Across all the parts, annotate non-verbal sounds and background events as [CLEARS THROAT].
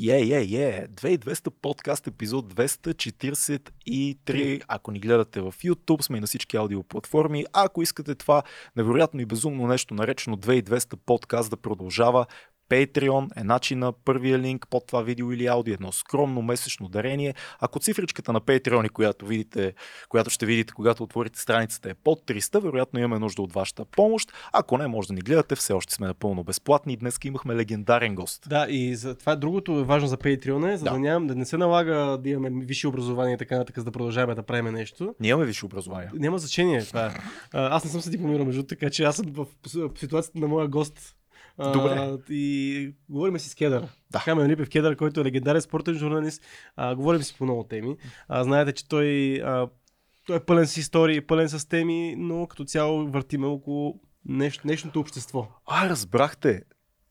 Е, е, е, 2200 подкаст, епизод 243. Ако ни гледате в YouTube, сме и на всички аудиоплатформи. А ако искате това невероятно и безумно нещо, наречено 2200 подкаст да продължава, Patreon е начина, първия линк под това видео или аудио, едно скромно месечно дарение. Ако цифричката на Patreon, която, видите, която ще видите, когато отворите страницата е под 300, вероятно имаме нужда от вашата помощ. Ако не, може да ни гледате, все още сме напълно безплатни. Днес имахме легендарен гост. Да, и за това другото е важно за Patreon, е, за да, да, нямам, да не се налага да имаме висше образование и така нататък, за да продължаваме да правим нещо. Ние имаме висше образование. Няма значение това. Аз не съм се дипломирал между, така че аз съм в ситуацията на моя гост Добре. А, и говорим си с Кедър. Да. Камен Липев Кедър, който е легендарен спортен журналист. А, говорим си по много теми. А, знаете, че той, а, той е пълен с истории, пълен с теми, но като цяло въртиме около нещо, нещото общество. А, разбрахте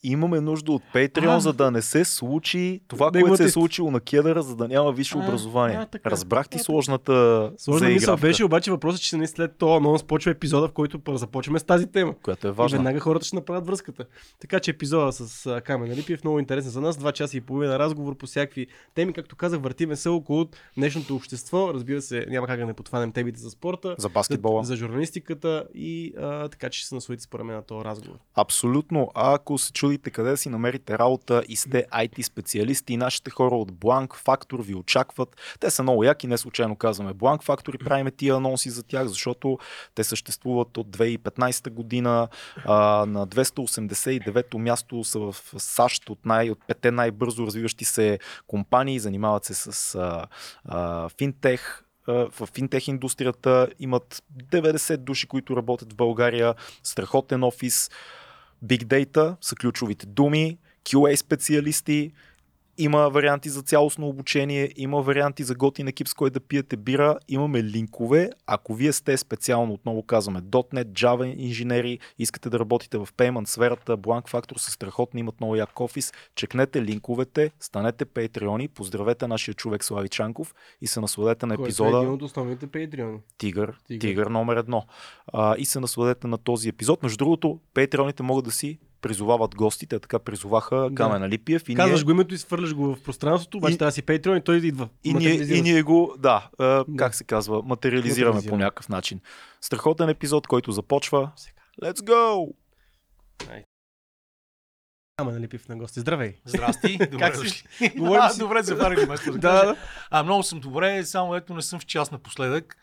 имаме нужда от Patreon, А. за да не се случи това, което се е случило на Кедъра, за да няма висше А, образование. а, така. Разбрах ти А, сложната Сложна мисъл беше, обаче въпросът, че не след това анонс почва епизода, в който започваме с тази тема. която е И важна. веднага хората ще направят връзката. Така че епизода с Камен Липиев много интересен за нас. Два часа и половина разговор по всякакви теми. Както казах, въртиме се около днешното общество. Разбира се, няма как да не подхванем темите за спорта, За баскетбола. за, за журналистиката и а, така че се насладите според мен на този разговор. Абсолютно. А ако се чудите къде да си намерите работа и сте IT специалисти, нашите хора от Blank Factor ви очакват. Те са много яки, не случайно казваме Blank Factor и правиме тия анонси за тях, защото те съществуват от 2015 година. А, на 289-то място са в САЩ от, най, от пете най-бързо развиващи се компании, занимават се с а, а, финтех, в финтех индустрията имат 90 души, които работят в България, страхотен офис, Big Data са ключовите думи, QA специалисти, има варианти за цялостно обучение, има варианти за готин екип, с който да пиете бира, имаме линкове. Ако вие сте специално, отново казваме, .NET, Java инженери, искате да работите в Payment сферата, Blank Factor са страхотни, имат много як офис, чекнете линковете, станете патреони, поздравете нашия човек Слави Чанков и се насладете на Който е епизода. един от основните патреони. Тигър, Тигър. тигър номер едно. А, и се насладете на този епизод. Между другото, патреоните могат да си призовават гостите, така призоваха Да. Камена Липиев. И Казваш ние, го името и свърляш го в пространството, обаче И- трябва да си патреон и той идва. и, ние, и ние го, да, Да. как се казва, материализираме по някакъв начин. Страхотен епизод, който започва. Let's go! Камен Липиев на гости. Здравей. Здрасти, [LAUGHS] добре Как си? дошли. [LAUGHS] Говорим [LAUGHS] а, си. добре, Да, кажа. да. А, много съм добре, само ето не съм в час напоследък.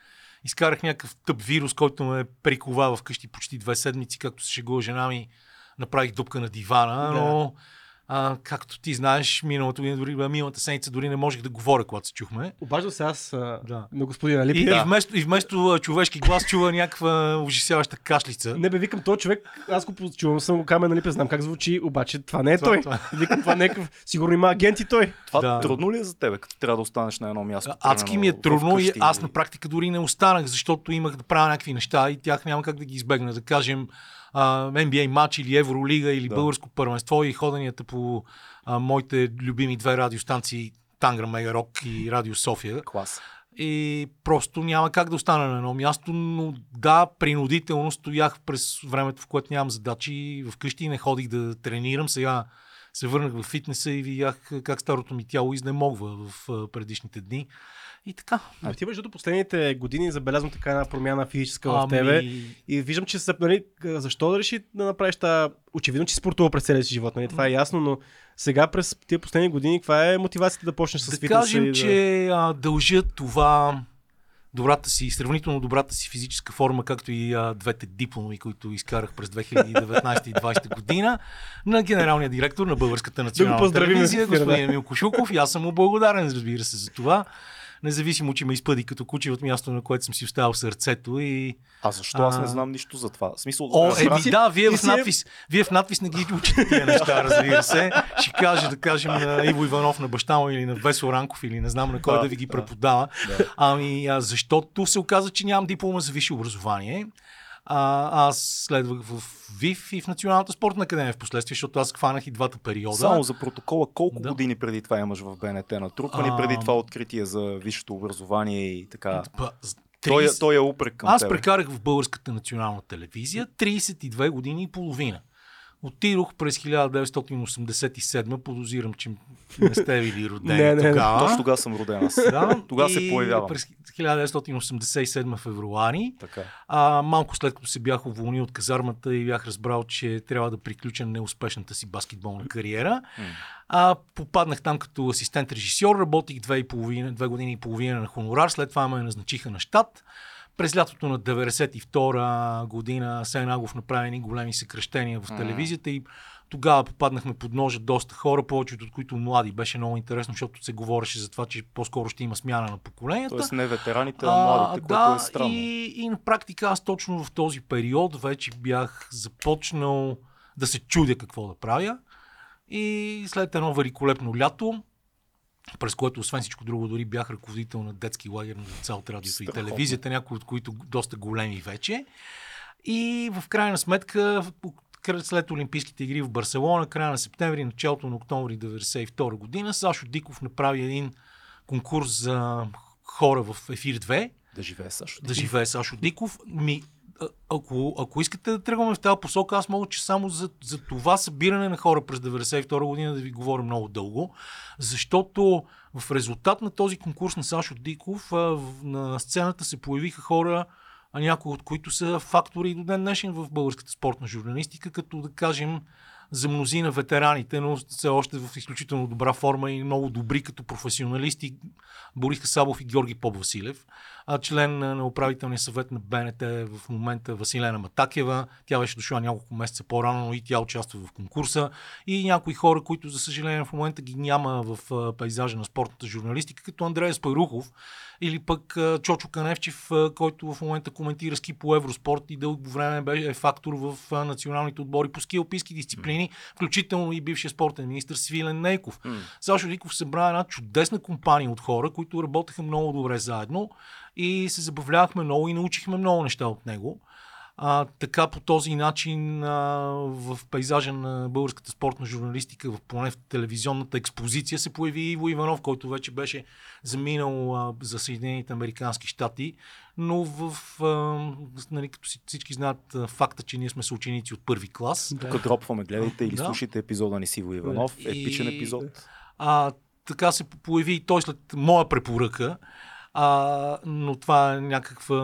Изкарах някакъв тъп вирус, който ме прикова вкъщи почти две седмици, както се шегува жена ми. Направих дупка на дивана, Да. но а, както ти знаеш, миналата година, дори, миналата седмица дори не можех да говоря, когато се чухме. Обаждам се аз а, Да. на господина И, Липиев. и, вместо, и вместо човешки глас чува някаква ужасяваща кашлица. Не бе, викам, този човек, аз го чувам, съм го камен, нали, знам как звучи, обаче това не е Това- той. това- [LAUGHS] Викам, това не е някакъв, сигурно има агенти той. Това Да. трудно ли е за тебе, като трябва да останеш на едно място? Адски ми е трудно и аз на практика дори не останах, защото имах да правя някакви неща и тях няма как да ги избегна. Да кажем а, NBA матч или Евролига или Да. българско първенство и ходенията по а, моите любими две радиостанции Тангра Мега Рок и Радио София. Клас. И просто няма как да остана на едно място, но да, принудително стоях през времето, в което нямам задачи вкъщи и не ходих да тренирам. Сега се върнах в фитнеса и видях как старото ми тяло изнемогва в предишните дни. И така. А ти между последните години забелязвам така една промяна физическа в Ами, тебе. И виждам, че се, нали, защо да реши да направиш тази... Очевидно, че спортува през целия си живот, нали? това е ясно, но сега през тия последни години, каква е мотивацията да почнеш с Да фитнеса? кажем, да... че а, дължа това добрата си, сравнително добрата си физическа форма, както и а, двете дипломи, които изкарах през 2019 и 2020 година, на генералния директор на Българската национална поздравим, телевизия, да. господин Емил Кошуков. И аз съм му благодарен, разбира се, за това. Независимо, че ме изпъди като куче от място, на което съм си оставил сърцето и... А защо аз не знам нищо за това? В смисъл, О, разбрах- еми да, вие в, си- надпис, вие в надпис не ги учите тия неща, разбира се. Ще кажа, да кажем, на Иво Иванов, на баща му или на Весо Ранков или не знам на кой Да, да, ви ги да. преподава. Да. Ами, защото се оказа, че нямам диплома за висше образование. А, аз следвах в ВИФ и в Националната спортна академия в последствие, защото аз хванах и двата периода. Само за протокола, колко Да. години преди това имаш в БНТ натрупани, А, преди това откритие за висшето образование и така? Па, с Той, е- 30 той е упрек към Аз тебе. прекарах в българската национална телевизия 32 години и половина. Отидох през 1987, подозирам, че не сте били родени Не, не, не. тогава. Точно тогава съм роден аз. Да, Тогава се появявам. През 1987 февруари, Така. а, малко след като се бях уволнил от казармата и бях разбрал, че трябва да приключа неуспешната си баскетболна кариера, а, попаднах там като асистент режисьор, работих две, и половина, две години и половина на хонорар, след това ме назначиха на щат. През лятото на 92 година Сен Агов направи едни големи съкрещения в телевизията и тогава попаднахме под ножа доста хора, повечето от които млади. Беше много интересно, защото се говореше за това, че по-скоро ще има смяна на поколенията. Тоест не ветераните, а младите, което да, е странно. И, и на практика аз точно в този период вече бях започнал да се чудя какво да правя. И след едно великолепно лято, през което освен всичко друго дори бях ръководител на детски лагер на деца от радиото и Страхотно. телевизията, някои от които доста големи вече. И в крайна сметка, след Олимпийските игри в Барселона, края на септември, началото на октомври 1992 година, Сашо Диков направи един конкурс за хора в Ефир 2, Да живее Сашо. да живее Сашо Диков. Ми, ако, ако искате да тръгваме в тази посока, аз мога, че само за, за това събиране на хора през 1992 година да ви говоря много дълго, защото в резултат на този конкурс на Сашо Диков на сцената се появиха хора, а някои от които са фактори и до ден днешен в българската спортна журналистика, като да кажем за мнозина ветераните, но все още в изключително добра форма и много добри като професионалисти. Борис Касабов и Георги Поп Василев. А, член на управителния съвет на БНТ в момента Василена Матакева. Тя беше дошла няколко месеца по-рано, но и тя участва в конкурса. И някои хора, които за съжаление в момента ги няма в а, пейзажа на спортната журналистика, като Андрея Спайрухов или пък а, Чочо Каневчев, а, който в момента коментира ски по Евроспорт и дълго време беше фактор в а, националните отбори по ски алпийски дисциплини, включително и бившия спортен министр Свилен Нейков. Сашо Диков събра една чудесна компания от хора, които работеха много добре заедно и се забавлявахме много и научихме много неща от него. А, така по този начин а, в пейзажа на българската спортна журналистика, в, поне в телевизионната експозиция, се появи Иво Иванов, който вече беше заминал а, за Съединените Американски щати, но в, а, нали, като си- всички знаят а, факта, че ние сме съученици от първи клас. Тук дропваме, гледайте или Да. слушайте епизода ни с Иво Иванов. И- Епичен епизод. А, така се появи и той след моя препоръка. А, но това е някаква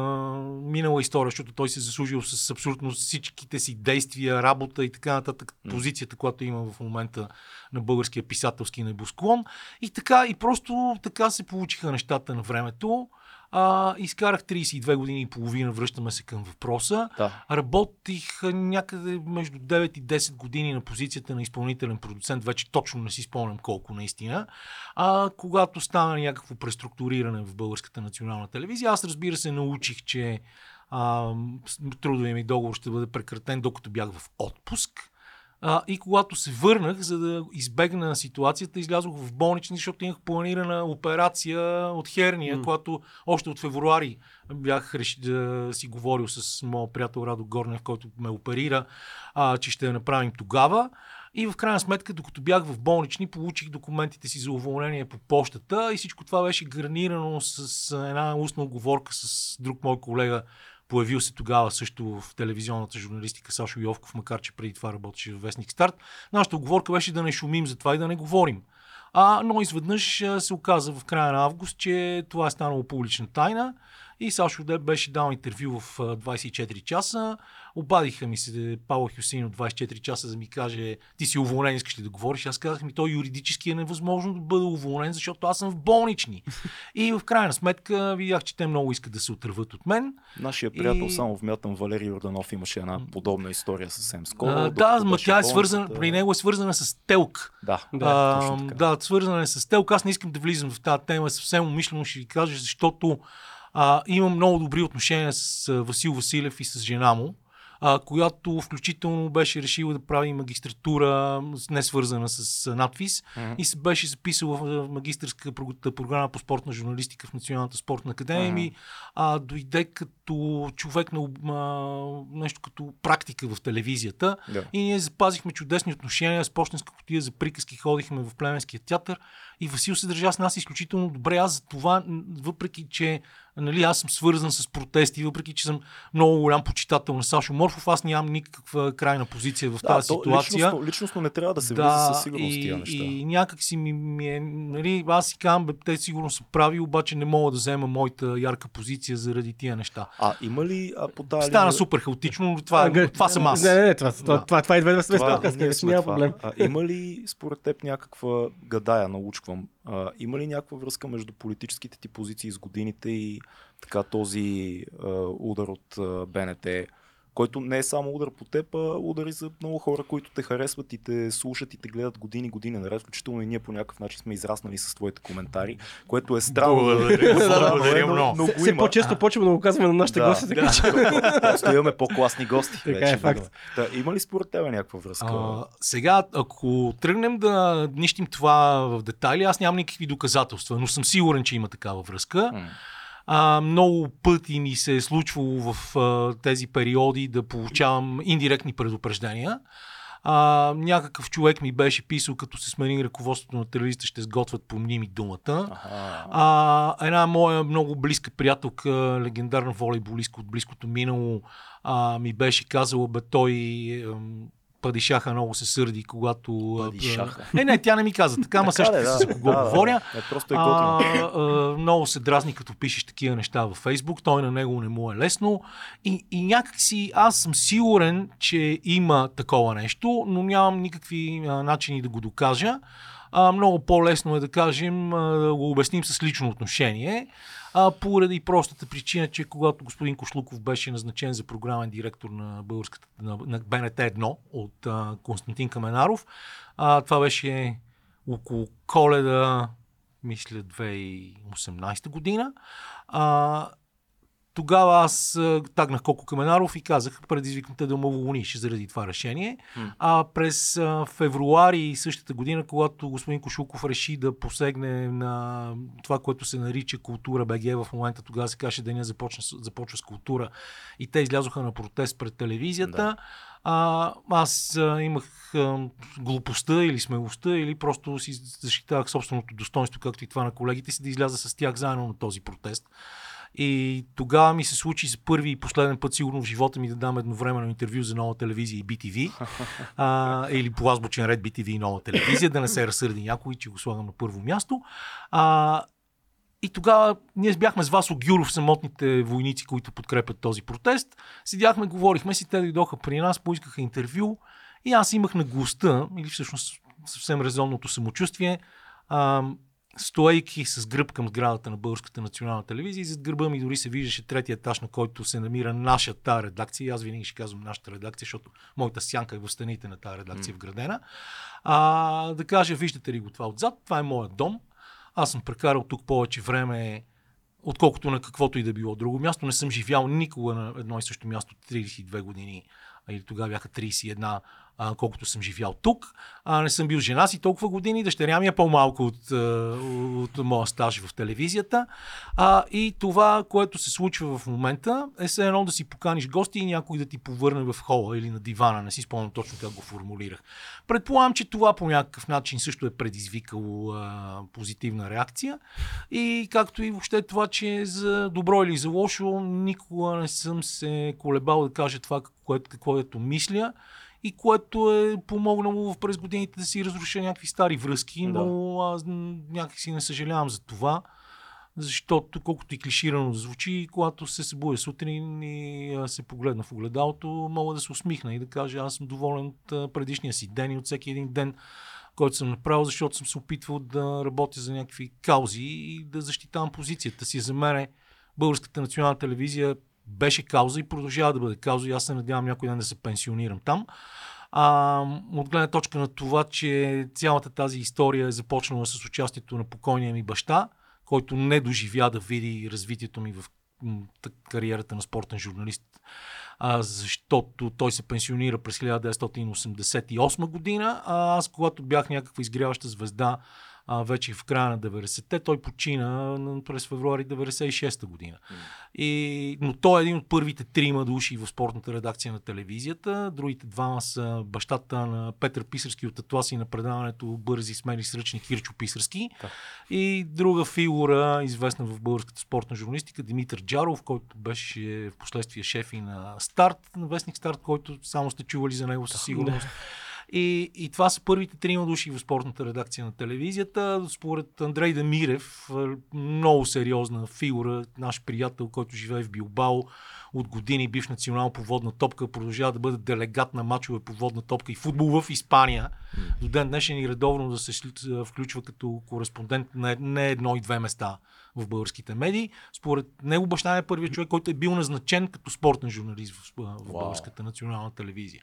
минала история, защото той се заслужил с абсолютно всичките си действия, работа и така нататък, позицията, която има в момента на българския писателски небосклон. И така, и просто така се получиха нещата на времето. А, изкарах 32 години и половина, връщаме се към въпроса. Да. Работих някъде между 9 и 10 години на позицията на изпълнителен продуцент, вече точно не си спомням колко наистина. А когато стана някакво преструктуриране в Българската национална телевизия, аз разбира се научих, че а, трудовия ми договор ще бъде прекратен, докато бях в отпуск. А, и когато се върнах, за да избегна ситуацията, излязох в болнични, защото имах планирана операция от херния, mm. която още от февруари бях реши да си говорил с моят приятел Радо Горнев, който ме оперира, а, че ще я направим тогава. И в крайна сметка, докато бях в болнични, получих документите си за уволнение по почтата и всичко това беше гарнирано с една устна оговорка с друг мой колега, появил се тогава също в телевизионната журналистика Сашо Йовков, макар че преди това работеше в Вестник Старт. Нашата оговорка беше да не шумим за това и да не говорим. А, но изведнъж се оказа в края на август, че това е станало публична тайна и Сашо беше дал интервю в а, 24 часа. Обадиха ми се Павел Хюсейн от 24 часа да ми каже ти си уволнен, искаш ли да говориш? Аз казах ми, то юридически е невъзможно да бъда уволнен, защото аз съм в болнични. [LAUGHS] и в крайна сметка видях, че те много искат да се отърват от мен. Нашия приятел, И- само вмятам, Валерий Йорданов имаше една подобна история съвсем скоро. А, да, ма тя е свързана, при него е свързана с телк. Да, Да, да, точно А, така. да, свързана е с телк. Аз не искам да влизам в тази тема, съвсем умишлено ще ви кажа, защото а, имам много добри отношения с а, Васил Василев и с жена му, а, която включително беше решила да прави магистратура, не свързана с надпис, Мгм. и се беше записала в, прог- програма по спортна журналистика в Националната спортна академия. Ми, а, дойде като човек на а, нещо като практика в телевизията. Да. И ние запазихме чудесни отношения. С почтенска котия за приказки ходихме в Племенския театър. И Васил се държа с нас изключително добре. Аз за това, въпреки че Нали, аз съм свързан с протести, въпреки че съм много голям почитател на Сашо Морфов, аз нямам никаква крайна позиция в тази то ситуация. Личностно, личностно не трябва да се влиза със сигурност и, тия неща. и някак си ми, ми е, нали, аз си казвам, бе, те сигурно са прави, обаче не мога да взема моята ярка позиция заради тия неща. А има ли а, по тази Стана супер хаотично, но това, А, га- това съм аз. Не, не, не, това, това, Да. това, това идва без Това, подкаст, ние вече сме няма това. проблем. А, има ли според теб някаква гадая, научквам, а, има ли някаква връзка между политическите ти позиции с годините и така този а, удар от а, БНТ, който не е само удар по теб, а удари за много хора, които те харесват и те слушат и те гледат години, години наред, включително и ние по някакъв начин сме израснали с твоите коментари, което е странно. Благодаря, много. но го Все по-често почваме да го казваме на нашите гости, така че... Просто имаме по-класни гости. Така е факт. има ли според тебе някаква връзка? Сега, ако тръгнем да нищим това в детайли, аз нямам никакви доказателства, но съм сигурен, че има такава връзка. А, много пъти ми се е случвало в а, тези периоди да получавам индиректни предупреждения. А, някакъв човек ми беше писал, като се смени ръководството на телевизията, ще сготвят помни ми думата. А, една моя много близка приятелка, легендарна волейболистка от близкото минало, а, ми беше казала, бе той Падишаха много се сърди, когато... Падишаха. Не, не, тя не ми каза така, ама също се за кого да, да, говоря. Да, просто е а, много се дразни, като пишеш такива неща във Фейсбук. Той на него не му е лесно. И, и някакси аз съм сигурен, че има такова нещо, но нямам никакви а, начини да го докажа. А, много по-лесно е да кажем, а, да го обясним с лично отношение. А, поради простата причина, че когато господин Кошлуков беше назначен за програмен директор на, българската, на, на БНТ 1 от а, Константин Каменаров, а, това беше около коледа, мисля 2018 година. А, тогава аз тагнах Коко Каменаров и казах, предизвикнете да ме уволниш заради това решение. А през февруари същата година, когато господин Кошуков реши да посегне на това, което се нарича култура БГ, в момента тогава се каже деня започна, с- започва с култура и те излязоха на протест пред телевизията. Да. А, аз а, имах а, глупостта или смелостта, или просто си защитавах собственото достоинство, както и това на колегите си, да изляза с тях заедно на този протест. И тогава ми се случи за първи и последен път, сигурно в живота ми, да дам едновременно интервю за нова телевизия и BTV. [LAUGHS] а, или по азбучен ред BTV и нова телевизия, да не се разсърди някой, че го слагам на първо място. А, и тогава ние бяхме с Васо Гюров, самотните войници, които подкрепят този протест. Седяхме, говорихме си, те дойдоха при нас, поискаха интервю и аз имах на госта, или всъщност съвсем резонното самочувствие, а, стоейки с гръб към сградата на Българската национална телевизия и зад гърба ми дори се виждаше третия етаж, на който се намира нашата редакция. И аз винаги ще казвам нашата редакция, защото моята сянка е в стените на тази редакция вградена. А, да кажа, виждате ли го това отзад, това е моят дом. Аз съм прекарал тук повече време, отколкото на каквото и да било друго място. Не съм живял никога на едно и също място 32 години, или тогава бяха 31, а, колкото съм живял тук. А, не съм бил жена си толкова години, дъщеря ми е по-малко от, от моя стаж в телевизията. А, и това, което се случва в момента, е все едно да си поканиш гости и някой да ти повърне в хола или на дивана. Не си спомням точно как го формулирах. Предполагам, че това по някакъв начин също е предизвикало а, позитивна реакция. И както и въобще това, че за добро или за лошо, никога не съм се колебал да кажа това, което, каквото мисля и което е помогнало през годините да си разруша някакви стари връзки, Да. но аз някакси не съжалявам за това, защото колкото и клиширано да звучи, когато се събудя сутрин и се погледна в огледалото, мога да се усмихна и да кажа аз съм доволен от предишния си ден и от всеки един ден, който съм направил, защото съм се опитвал да работя за някакви каузи и да защитавам позицията си. За мен Българската национална телевизия беше кауза и продължава да бъде кауза. И аз се надявам някой ден да се пенсионирам там. А, от гледна точка на това, че цялата тази история е започнала с участието на покойния ми баща, който не доживя да види развитието ми в кариерата на спортен журналист, а, защото той се пенсионира през 1988 година, а аз когато бях някаква изгряваща звезда а, вече в края на 90-те. Той почина през февруари 96-та година. И, но той е един от първите трима души в спортната редакция на телевизията. Другите двама са бащата на Петър Писарски от Атласи на предаването Бързи смели с ръчни Кирчо Писарски. Да. И друга фигура, известна в българската спортна журналистика, Димитър Джаров, който беше в последствие шеф и на Старт, на Вестник Старт, който само сте чували за него със сигурност. И, и това са първите трима души в спортната редакция на телевизията. Според Андрей Демирев, много сериозна фигура, наш приятел, който живее в Билбао, от години бивш национал по водна топка, продължава да бъде делегат на мачове по водна топка и футбол в Испания. До ден днешен и редовно да се включва като кореспондент на не едно и две места в българските медии. Според него баща е първият човек, който е бил назначен като спортен журналист в, в българската национална телевизия.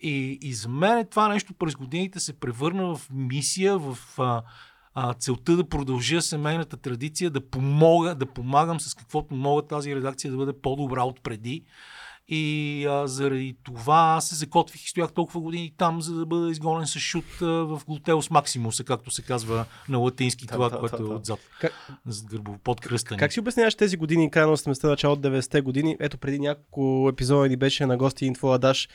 И, и за мен това нещо през годините се превърна в мисия, в а, а, целта да продължа семейната традиция, да помога, да помагам с каквото мога тази редакция да бъде по-добра от преди. И а, заради това се закотвих и стоях толкова години там, за да бъда изгонен с шут а, в Глутеус Максимус, както се казва на латински, това, да, което да, да. е отзад, как, зад гърбо, под кръста Как си обясняваш тези години, края на 80-те, начало от 90-те години? Ето преди няколко епизода ни беше на гости Инфо Адаш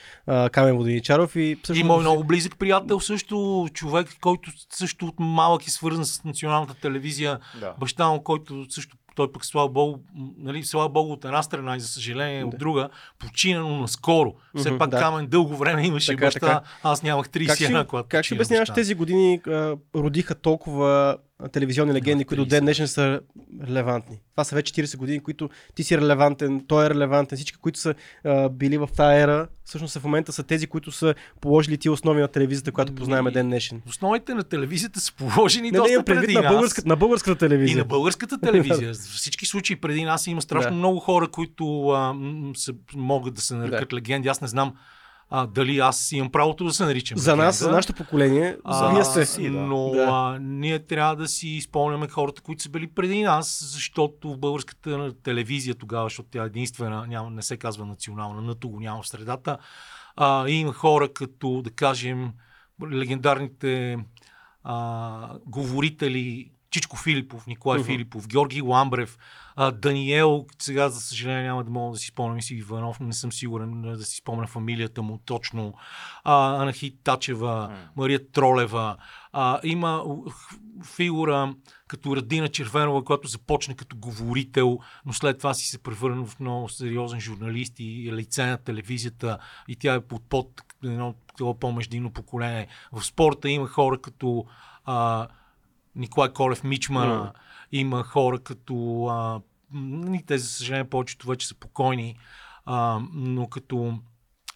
Камен Воденичаров и също... И мой много близък приятел, също човек, който също от малък е свързан с националната телевизия, да. баща му, който също той пък, слава Богу, нали, слава Богу от една страна и за съжаление да. от друга, почина, но наскоро. Все mm-hmm, пак да. Камен дълго време имаше така, баща, така. аз нямах 31, когато Как ще обясняваш тези години а, родиха толкова телевизионни легенди, които до ден днешен са релевантни. Това са вече 40 години, които ти си релевантен, той е релевантен, всички, които са а, били в тази ера, всъщност в момента са тези, които са положили ти основи на телевизията, която познаем ден днешен. Основите на телевизията са положени не, доста не, преди на българската, на българската телевизия. И на българската телевизия. [LAUGHS] В всички случаи преди нас има страшно да. много хора, които а, се, могат да се нарекат да. легенди. Аз не знам а, дали аз имам правото да се наричам. За нас, за нашето поколение, а, вие сте си. Да. Но да. А, ние трябва да си изпълняме хората, които са били преди нас, защото в българската телевизия тогава, защото тя е единствена, няма, не се казва национална, нато го няма в средата, а, има хора като, да кажем, легендарните а, говорители Чичко Филипов, Николай uh-huh. Филипов, Георги Ламбрев, а, Даниел, сега за съжаление няма да мога да си спомням си Иванов, не съм сигурен да си спомня фамилията му точно, а, Анахи Тачева, uh-huh. Мария Тролева, а, има фигура като Радина Червенова, която започне като говорител, но след това си се превърна в много сериозен журналист и лице на телевизията и тя е под, под едно по-междинно поколение. В спорта има хора като а, Николай Колев Мичмана, mm. Има хора като... А, те, за съжаление, повечето вече са покойни, а, но като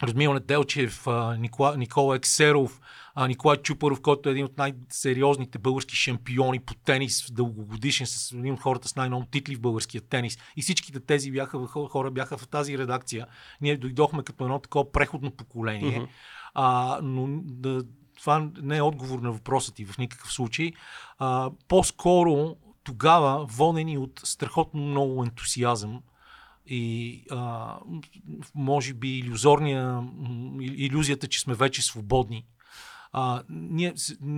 Радмил Неделчев, Никола, Никола Ексеров, Николай Чупаров, който е един от най-сериозните български шампиони по тенис, дългогодишен, с един от хората с най-много титли в българския тенис. И всичките тези бяха, хора бяха в тази редакция. Ние дойдохме като едно такова преходно поколение. Mm-hmm. А, но да, това не е отговор на въпроса ти в никакъв случай. А, по-скоро тогава, водени от страхотно много ентусиазъм и а, може би иллюзорния, иллюзията, че сме вече свободни, а, ние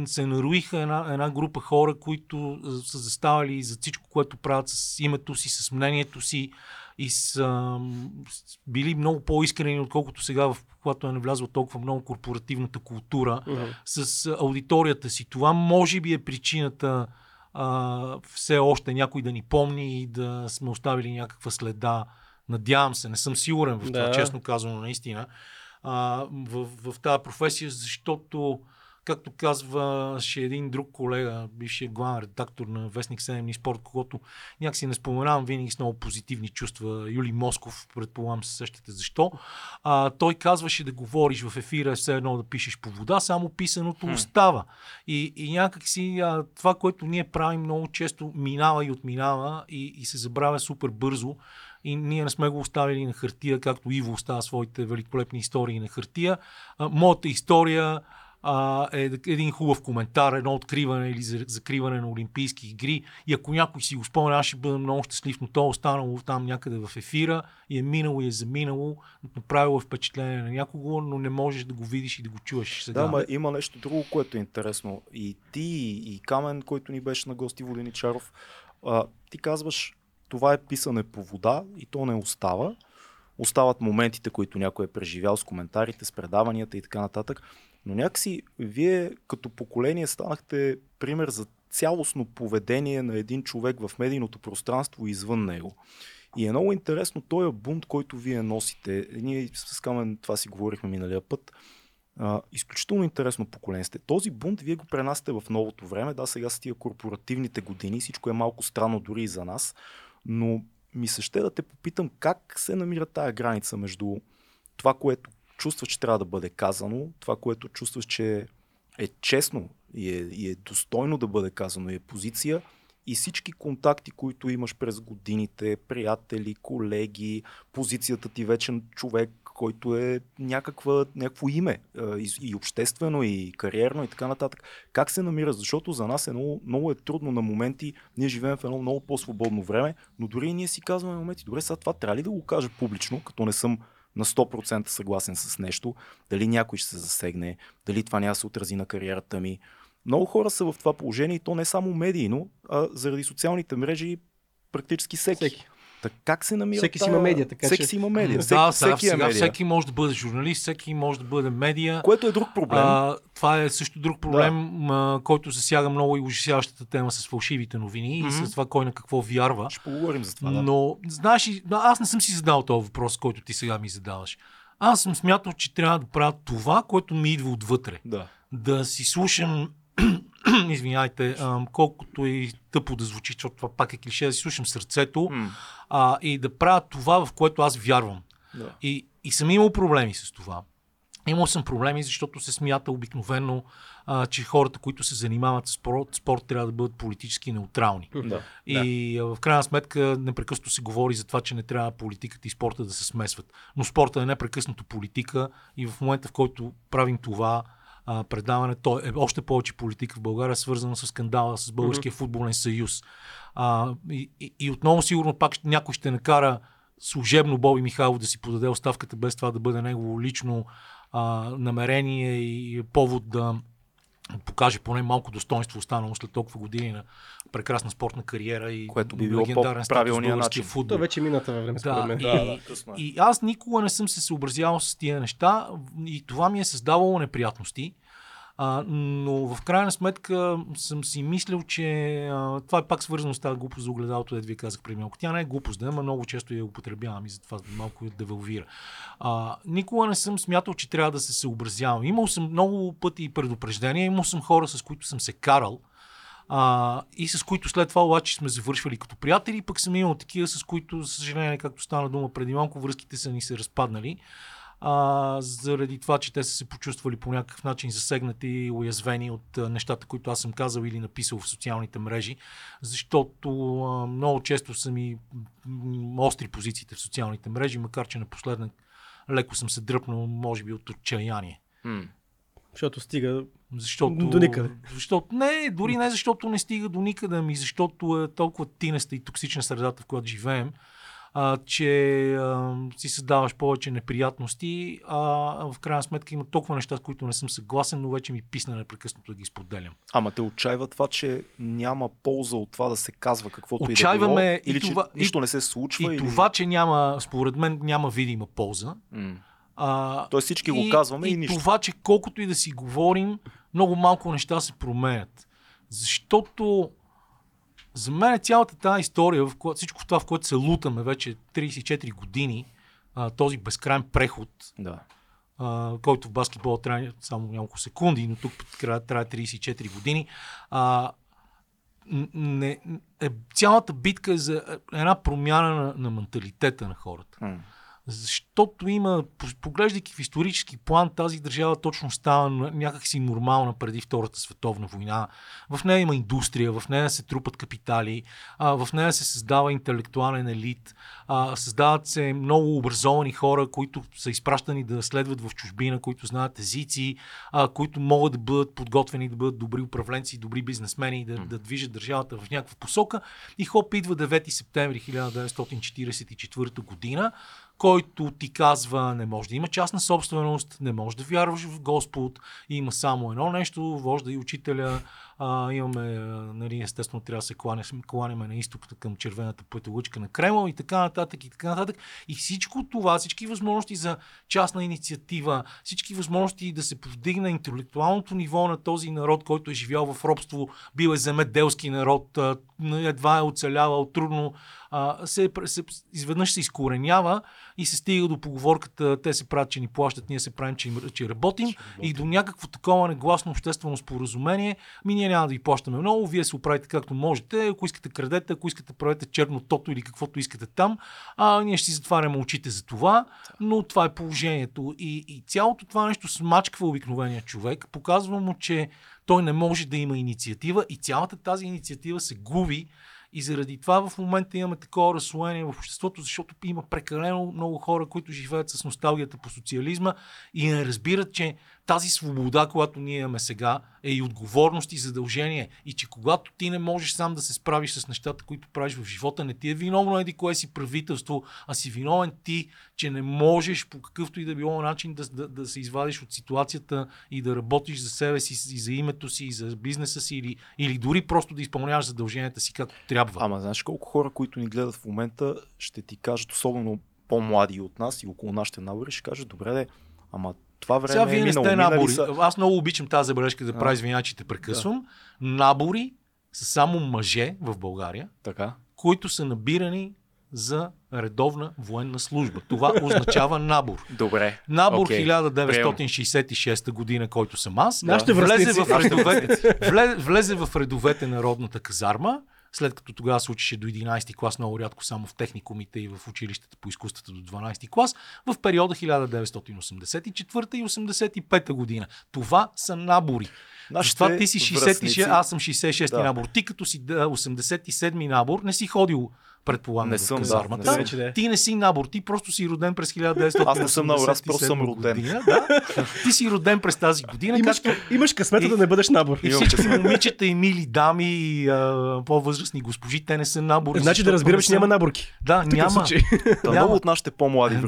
се, наруиха една, една група хора, които са заставали за всичко, което правят с името си, с мнението си, и са били много по-искрени, отколкото сега, в когато е навлязла толкова много корпоративната култура uh-huh. с аудиторията си. Това може би е причината а, все още някой да ни помни и да сме оставили някаква следа. Надявам се, не съм сигурен в това, да. честно казано, наистина. А, в, в тази професия, защото Както казваше един друг колега, бившия главен редактор на Вестник 7 спорт, когато някакси не споменавам винаги с много позитивни чувства, Юли Москов, предполагам се същате защо, а, той казваше да говориш в ефира все едно да пишеш по вода, само писаното хм. остава. И, и някакси а, това, което ние правим много често минава и отминава и, и се забравя супер бързо и ние не сме го оставили на хартия, както Иво остава своите великолепни истории на хартия. А, моята история а, е един хубав коментар, едно откриване или за- закриване на Олимпийски игри. И ако някой си го спомня, аз ще бъда много щастлив, но то е останало там някъде в ефира и е минало и е заминало. Направило е впечатление на някого, но не можеш да го видиш и да го чуеш сега. Да, ма има нещо друго, което е интересно. И ти, и Камен, който ни беше на гости Воденичаров, а, ти казваш, това е писане по вода и то не остава. Остават моментите, които някой е преживял с коментарите, с предаванията и така нататък. Но някакси вие като поколение станахте пример за цялостно поведение на един човек в медийното пространство и извън него. И е много интересно този бунт, който вие носите. Ние с Камен това си говорихме миналия път. А, изключително интересно поколение сте. Този бунт вие го пренасяте в новото време. Да, сега са тия корпоративните години, всичко е малко странно дори и за нас, но ми се ще да те попитам как се намира тая граница между това, което чувстваш, че трябва да бъде казано, това, което чувстваш, че е честно и е, и е достойно да бъде казано и е позиция и всички контакти, които имаш през годините, приятели, колеги, позицията ти вече човек, който е някаква, някакво име и обществено, и кариерно, и така нататък. Как се намира? Защото за нас е много, много е трудно на моменти. Ние живеем в едно много по-свободно време, но дори и ние си казваме на моменти, добре, сега това трябва ли да го кажа публично, като не съм на 100% съгласен с нещо, дали някой ще се засегне, дали това няма се отрази на кариерата ми. Много хора са в това положение и то не само медийно, а заради социалните мрежи практически всеки. Всеки. Так как се намира? Всеки си има медия, така всеки че- си има медия. да, всеки, сега, всеки е сега медия. всеки може да бъде журналист, всеки може да бъде медия. Което е друг проблем. А, това е също друг проблем, а, който засяга много и ужасяващата тема с фалшивите новини и Мгм. с това кой на какво вярва. Ще поговорим за това. Да. Но, знаеш, ли, да, аз не съм си задал този въпрос, който ти сега ми задаваш. Аз съм смятал, че трябва да правя това, което ми идва отвътре. да. Да си слушам, [CLEARS THROAT] извиняйте, а, колкото и тъпо да звучи, защото това пак е клише, да си слушам сърцето а, и да правя това, в което аз вярвам. да. И, и съм имал проблеми с това. Имал съм проблеми, защото се смята обикновено, а, че хората, които се занимават с спорт, спорт трябва да бъдат политически неутрални. Да. И а, в крайна сметка непрекъснато се говори за това, че не трябва политиката и спорта да се смесват. Но спорта е непрекъснато политика и в момента, в който правим това а, предаване, то е още повече политика в България, свързано с скандала с Българския футболен съюз. А, и, и, и отново сигурно пак някой ще накара служебно Боби Михайлов да си подаде оставката без това да бъде негово лично а, намерение и повод да покаже поне малко достоинство останало след толкова години на прекрасна спортна кариера и Което би било легендарен статус в начин. футбол. То вече мината във време, Да, мен. и, Да, да, е. и аз никога не съм се съобразявал с тия неща и това ми е създавало неприятности. А, но в крайна сметка съм си мислил, че а, това е пак свързано с тази глупост за огледалото, да ви казах преди малко. Тя не е глупост, да, но много често я употребявам и затова малко я девалвира. А, никога не съм смятал, че трябва да се съобразявам. Имал съм много пъти предупреждения, имал съм хора, с които съм се карал, а, и с които след това обаче сме завършвали като приятели, пък съм имал такива, с които, за съжаление, както стана дума преди малко, връзките са ни се разпаднали. А, заради това, че те са се почувствали по някакъв начин засегнати и уязвени от а, нещата, които аз съм казал или написал в социалните мрежи, защото а, много често са ми остри позициите в социалните мрежи, макар че напоследък леко съм се дръпнал, може би от отчаяние. М. Защото стига Защото, До никъде. Защото, не, дори не защото не стига до никъде, ами защото е толкова тинеста и токсична средата, в която живеем, а, че а, си създаваш повече неприятности, а в крайна сметка има толкова неща, с които не съм съгласен, но вече ми писна непрекъснато да ги споделям. Ама те отчаива това, че няма полза от това да се казва каквото Отчаиваме и да било, и или това- че нищо не се случва. И или... това, че няма, според мен, няма видима полза. М. А, Тоест всички го казваме и, нищо. това, че колкото и да си говорим, много малко неща се променят. Защото за мен е цялата тази история, в която, всичко това, в което се лутаме вече 34 години, а, този безкрайен преход, Да. а, който в баскетбола трябва само няколко секунди, но тук трябва, трябва 34 години. А, не, е, цялата битка е за една промяна на, на менталитета на хората. М. Защото има, поглеждайки в исторически план, тази държава точно става някакси нормална преди Втората световна война. В нея има индустрия, в нея се трупат капитали, в нея се създава интелектуален елит, създават се много образовани хора, които са изпращани да следват в чужбина, които знаят езици, които могат да бъдат подготвени да бъдат добри управленци, добри бизнесмени и да, да движат държавата в някаква посока. И хоп, идва 9 септември 1944 година който ти казва не може да има частна собственост, не може да вярваш в Господ, има само едно нещо, вожда и учителя, а, имаме, нали, естествено трябва да се кланяме на изток към червената пътелъчка на Кремъл и така нататък и така нататък. И всичко това, всички възможности за частна инициатива, всички възможности да се повдигне интелектуалното ниво на този народ, който е живял в робство, бил е земеделски народ, едва е оцелявал, трудно а, се, се, изведнъж се изкоренява и се стига до поговорката, те се правят, че ни плащат, ние се правим, че, че работим, че работим. и до някакво такова негласно обществено споразумение. Ми ние няма да ви плащаме много, вие се оправите както можете, ако искате крадете, ако искате правете черно тото или каквото искате там, а, ние ще си затваряме очите за това, но това е положението. И, и цялото това нещо смачква обикновения човек, показва му, че той не може да има инициатива и цялата тази инициатива се губи и заради това в момента имаме такова разслоение в обществото, защото има прекалено много хора, които живеят с носталгията по социализма и не разбират, че тази свобода, която ние имаме сега, е и отговорност и задължение. И че когато ти не можеш сам да се справиш с нещата, които правиш в живота, не ти е виновно еди кое си правителство, а си виновен ти, че не можеш по какъвто и да било начин да, да, да се извадиш от ситуацията и да работиш за себе си, и за името си, и за бизнеса си, или, или дори просто да изпълняваш задълженията си както трябва. Ама знаеш колко хора, които ни гледат в момента, ще ти кажат, особено по-млади от нас и около нашите набори, ще кажат, добре, де, ама това време Сега вие е не сте набори. Са... Аз много обичам тази забележка да правя извиня, че те прекъсвам. Да. Набори са само мъже в България, така. които са набирани за редовна военна служба. Това [LAUGHS] означава набор. Добре. Набор okay. 1966 година, който съм аз, да. влезе, в редовете, влезе в редовете Народната казарма след като тогава се учеше до 11 клас, много рядко само в техникумите и в училищата по изкуствата до 12 клас, в периода 1984 и 85 година. Това са набори. Нашите това ти си 66, аз съм 66 да. набор. Ти като си 87 набор, не си ходил предполагам, не съм, казармата. Да, не ти не си набор, ти просто си роден през 1987 [LAUGHS] Аз не съм набор, аз просто съм роден. Година, да? Ти си роден през тази година. Имаш, както... имаш късмета и, да не бъдеш набор. И всички момичета и мили дами и по-възрастни госпожи, те не са набори. Значи да разбираме, че няма наборки. Да, няма. Та, много от нашите по-млади [LAUGHS]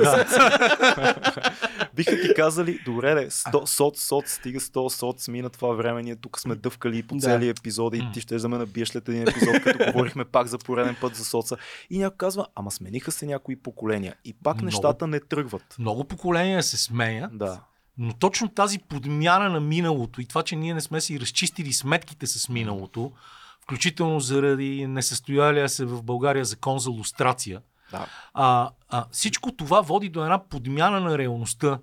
Биха ти казали, добре, 100 соц, соц, стига 100 соц, мина това време, ние тук сме дъвкали по цели епизоди и ти ще за мен набиеш след един епизод, като говорихме пак за пореден път за соца. И някой казва, ама смениха се някои поколения. И пак много, нещата не тръгват. Много поколения се смеят. Да. Но точно тази подмяна на миналото и това, че ние не сме си разчистили сметките с миналото, включително заради несъстоялия се в България закон за лустрация, да. а, а, всичко това води до една подмяна на реалността.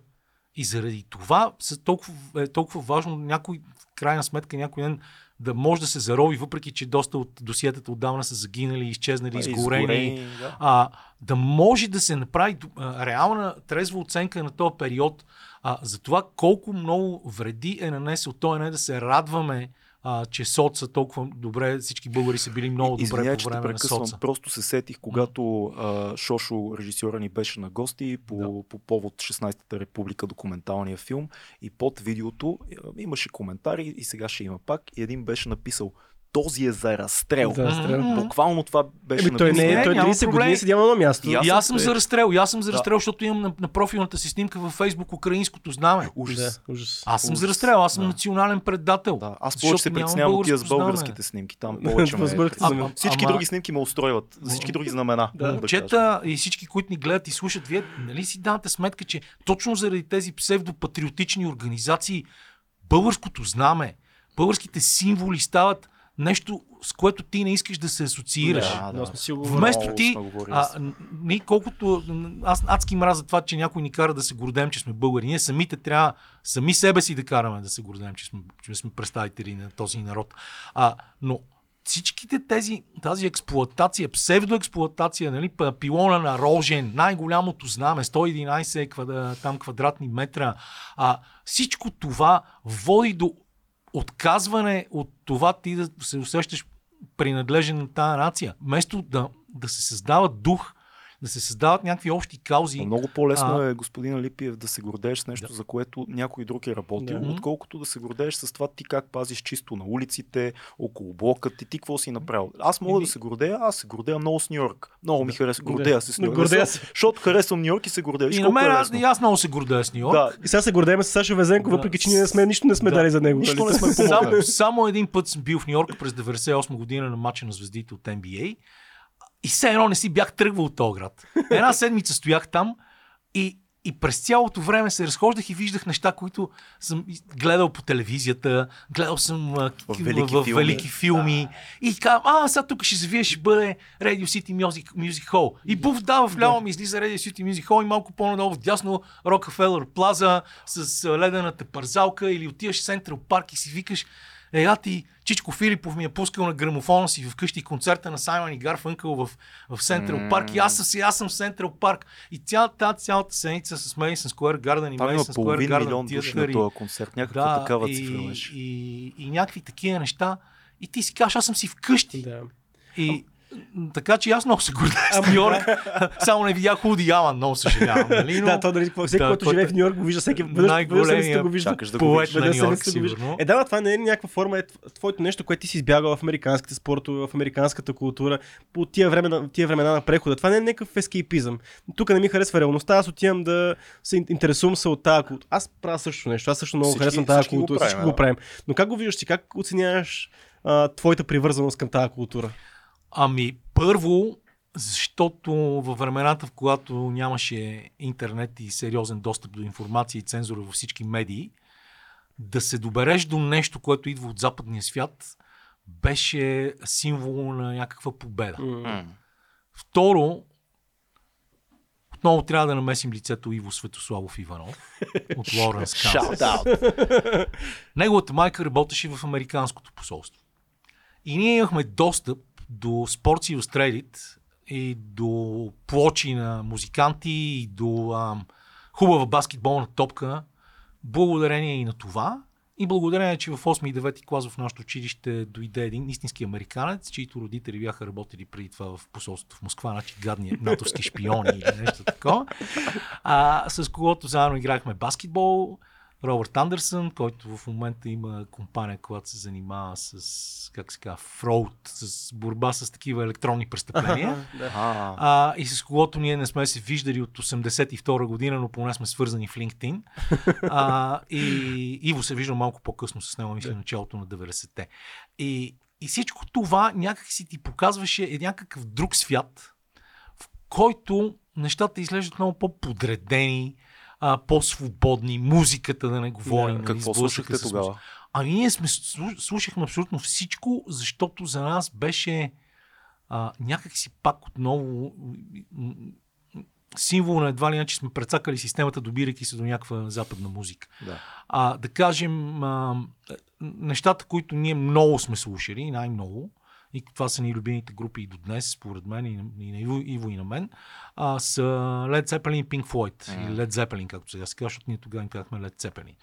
И заради това толкова, е толкова важно някой, в крайна сметка, някой ден да може да се зарови, въпреки че доста от досиетата отдавна са загинали, изчезнали, изгорени. изгорени да. А, да може да се направи а, реална трезва оценка на този период а, за това колко много вреди е нанесъл той, не да се радваме а, че соца толкова добре, всички българи са били много добре Извиня, по време на соца. Просто се сетих, когато а, Шошо, режисьора ни беше на гости по, да. по повод 16-та република, документалния филм и под видеото имаше коментари и сега ще има пак и един беше написал този е за разстрел. За разстрел. Буквално това беше Еми, той не е, той 30 години седя на място. И аз, и аз съм за разстрел, и аз съм за разстрел, да. защото имам на, на профилната си снимка във Фейсбук украинското знаме. Ужас. Да, ужас. Аз съм ужас. за разстрел, аз съм да. национален предател. Да. Аз повече се притеснявам от тия с българските снимки. Там [LAUGHS] повече ме... а, всички други снимки ме устройват. Всички други знамена. Момчета и всички, които ни гледат и слушат, вие нали си давате сметка, че точно заради тези псевдопатриотични организации българското знаме, българските символи стават нещо, с което ти не искаш да се асоциираш. Да, да. Вместо ти, а, ние колкото, аз адски мразя това, че някой ни кара да се гордем, че сме българи. Ние самите трябва сами себе си да караме да се гордем, че сме, че сме представители на този народ. А, но всичките тези, тази експлуатация, псевдоексплуатация, нали, пилона на Рожен, най-голямото знаме, 111 квадра, там квадратни метра, а, всичко това води до отказване от това ти да се усещаш принадлежен на тази нация. Вместо да, да се създава дух, да се създават някакви общи каузи. Но много по-лесно А. е, господин Липиев, да се гордееш с нещо, Да. за което някой друг е работил, Да. отколкото да се гордееш с това ти как пазиш чисто на улиците, около блока ти, ти какво си направил. Аз мога Еми- да се гордея, аз се гордея много с Нью Йорк. Много ми харесва. Да. Гордея се с Нью Йорк. Защото харесвам Нью Йорк и се гордея. И на мен, аз, и аз много се гордея с Нью Йорк. Да, И сега се гордеем с Сашо Везенко, Да. въпреки че ние не сме, нищо не сме Да. дали за него. Нищо нали? не сме. Само, само един път съм бил в Нью Йорк през 98 година на матча на звездите от NBA и все едно не си бях тръгвал от този град. Една седмица стоях там и, и през цялото време се разхождах и виждах неща, които съм гледал по телевизията, гледал съм В в, велики в, в филми. велики филми и казвам, а, сега тук ще завие, ще бъде Radio City Music, Music Hall. И буф, да, вляво ми излиза Radio City Music Hall и малко по-надолу вдясно Rockefeller Plaza с а, ледената парзалка или отиваш в Централ парк и си викаш, Ега ти, Чичко Филипов ми е пускал на грамофона си вкъщи концерта на Саймън и Гарфънкъл в, в Централ парк и аз, съм, си- аз съм в Централ парк и цялата, цялата седмица с Madison Square Garden и Square половин Garden милион души на и- този концерт. Някаква такава цифра и, беше. и, и, някакви такива неща. И ти си кажеш, аз съм си вкъщи. Да. И така че аз много се гордея с Нью Йорк. [LAUGHS] Само не видях Худи Алан, много съжалявам. Нали? Но... Да, то дали, всеки, Да, който живее в Нью Йорк, го вижда всеки най-големия го вижда. Да поет на Нью Йорк, сигурно. Е, да, това не е някаква форма, е твоето нещо, което ти си избягал в американските спортове, в американската култура, по тия, времена, тия времена на прехода. Това не е някакъв ескейпизъм. Тук не ми харесва реалността, аз отивам да се ин- интересувам се от тази култура. Аз правя също нещо, аз също много Всички- харесвам тази култура, всички го правим. Но как го виждаш ти, как оценяваш твоята привързаност към тази култура? Ами, първо, защото във времената, в когато нямаше интернет и сериозен достъп до информация и цензура във всички медии, да се добереш до нещо, което идва от западния свят, беше символ на някаква победа. М. Второ, отново трябва да намесим лицето Иво Светославов Иванов от Лоренс [LAUGHS] Канзас. Неговата майка работеше в Американското посолство. И ние имахме достъп до Sports Illustrated и до плочи на музиканти и до ам, хубава баскетболна топка, благодарение и на това. И благодарение, че в 8 и 9 клас в нашото училище дойде един истински американец, чието родители бяха работили преди това в посолството в Москва, значи гадни натовски шпиони или нещо такова. А, с когото заедно играхме баскетбол. Робърт Андерсън, който в момента има компания, която се занимава с, как се казва, фроуд, с борба с такива електронни престъпления. [LAUGHS] А, и с когото ние не сме се виждали от 82 година, но поне сме свързани в LinkedIn. [LAUGHS] А, и Иво се вижда малко по-късно с него, мисля, началото на 90-те. И, и всичко това някак си ти показваше е някакъв друг свят, в който нещата изглеждат много по-подредени, а, по-свободни, музиката да не говорим. нали, какво слушахте тогава? Ами ние сме, слу- слушахме абсолютно всичко, защото за нас беше а, някак си пак отново символ на едва ли иначе сме прецакали системата, добирайки се до някаква западна музика. Да. А, да кажем, а, нещата, които ние много сме слушали, най-много, и това са ни любимите групи и до днес, според мен, и на, и на Иво, Иво и на мен, а, са Led Zeppelin и Pink Floyd. Mm. Или Led Zeppelin, както сега се казва, защото ние тогава им казахме Led Zeppelin.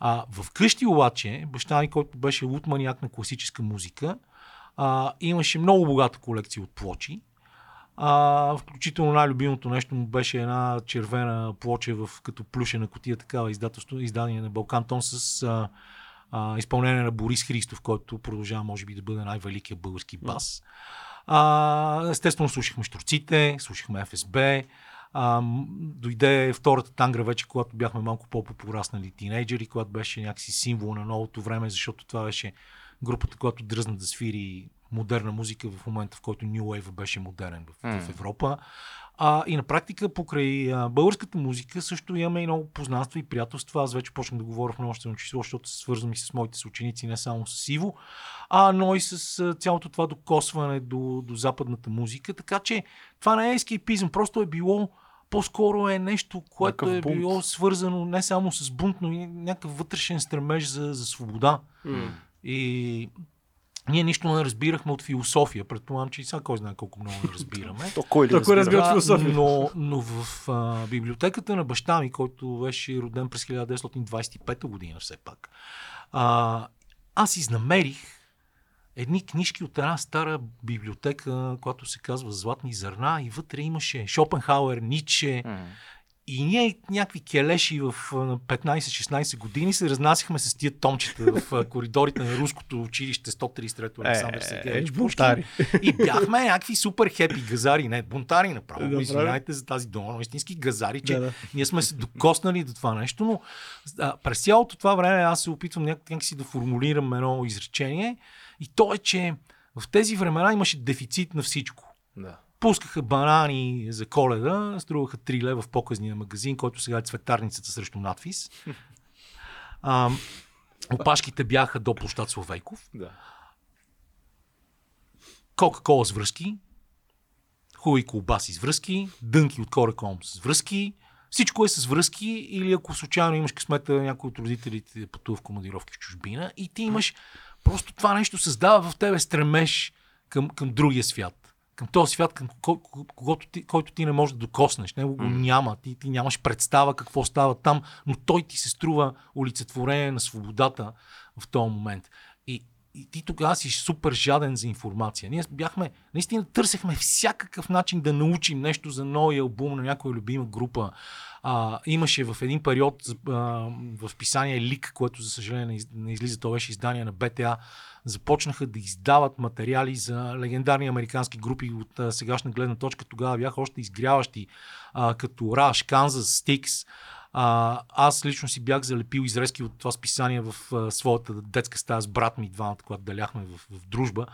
А, в къщи обаче, баща ми, който беше лут маняк на класическа музика, а, имаше много богата колекция от плочи. А, включително най-любимото нещо му беше една червена плоча в, като плюшена котия, такава издателство, издание на Балкан Тон с а, а, изпълнение на Борис Христов, който продължава, може би, да бъде най-великият български бас. А, естествено, слушахме Штурците, слушахме ФСБ. А, дойде втората тангра вече, когато бяхме малко по-пораснали тинейджери, когато беше някакси символ на новото време, защото това беше групата, която дръзна да свири модерна музика в момента, в който New Wave беше модерен в, в Европа. А, и на практика покрай а, българската музика също имаме и много познанства и приятелства. Аз вече почнах да говоря в множествено число, защото се свързвам и с моите съученици, не само с Иво, а, но и с а, цялото това докосване до, до западната музика. Така че това не е ескейпизъм, просто е било по-скоро е нещо, което е било свързано не само с бунт, но и някакъв вътрешен стремеж за, за свобода. И ние нищо не разбирахме от философия. Предполагам, че и сега кой знае колко много не разбираме. [LAUGHS] То кой ли разбира? разбира? от философия. но, но в а, библиотеката на баща ми, който беше роден през 1925 година все пак, а, аз изнамерих едни книжки от една стара библиотека, която се казва Златни зърна и вътре имаше Шопенхауер, Ниче, М. и ние някакви келеши в а, на 15-16 години се разнасяхме с тия томчета в коридорите на руското училище 133 Александър Е, Сергеевич е, Пушкин. бунтари. И бяхме някакви супер хепи газари, не бунтари направо. Да, Извинявайте за тази дума, но истински газари, че Да, да. ние сме се докоснали до това нещо, но а, през цялото това време аз се опитвам някак, някакси да формулирам едно изречение и то е, че в тези времена имаше дефицит на всичко. Да. Пускаха банани за коледа, струваха 3 лева в показния магазин, който сега е цветарницата срещу надфис. [LAUGHS] А, опашките бяха до площад Словейков. Да. Кока-кола с връзки, хубави колбаси с връзки, дънки от Кореком с връзки. Всичко е с връзки или ако случайно имаш късмета някой от родителите да пътува в командировки в чужбина и ти имаш просто това нещо създава в тебе стремеж към, към другия свят. Към този свят, към когото ти, който ти не можеш да докоснеш. Него го няма. Ти, ти нямаш представа какво става там, но той ти се струва олицетворение на свободата в този момент. И, и ти тогава си супер жаден за информация. Ние бяхме, наистина търсехме всякакъв начин да научим нещо за новия албум на някоя любима група. А, имаше в един период а, в писание Лик, което за съжаление не из- не излиза, то беше издание на БТА, започнаха да издават материали за легендарни американски групи от а, сегашна гледна точка. Тогава бяха още изгряващи, а, като Rush, Kansas, Styx. А, аз лично си бях залепил изрезки от това списание в а, своята детска стая с брат ми, двамата, когато деляхме в, в дружба.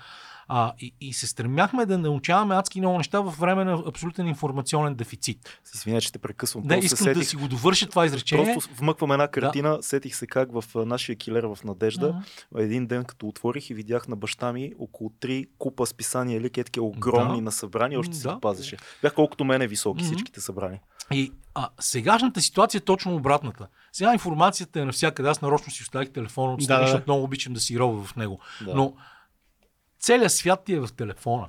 А, и, и се стремяхме да научаваме адски много неща в време на абсолютен информационен дефицит. Извиня, че те прекъсвам. Не, Просто искам сетих, да си го довърша това изречение. Просто вмъквам една картина, сетих се как в нашия килер в Надежда, Ага. един ден като отворих и видях на баща ми около три купа списания ли, такива огромни Да. на събрани, още Да. ги пазеше. Бях колкото мене високи Мгм. всичките събрани. И а, сегашната ситуация е точно обратната. Сега информацията е навсякъде. Аз нарочно си оставих телефона от Да, страни, да, да. защото много обичам да си робя в него. Да. Но целият свят ти е в телефона.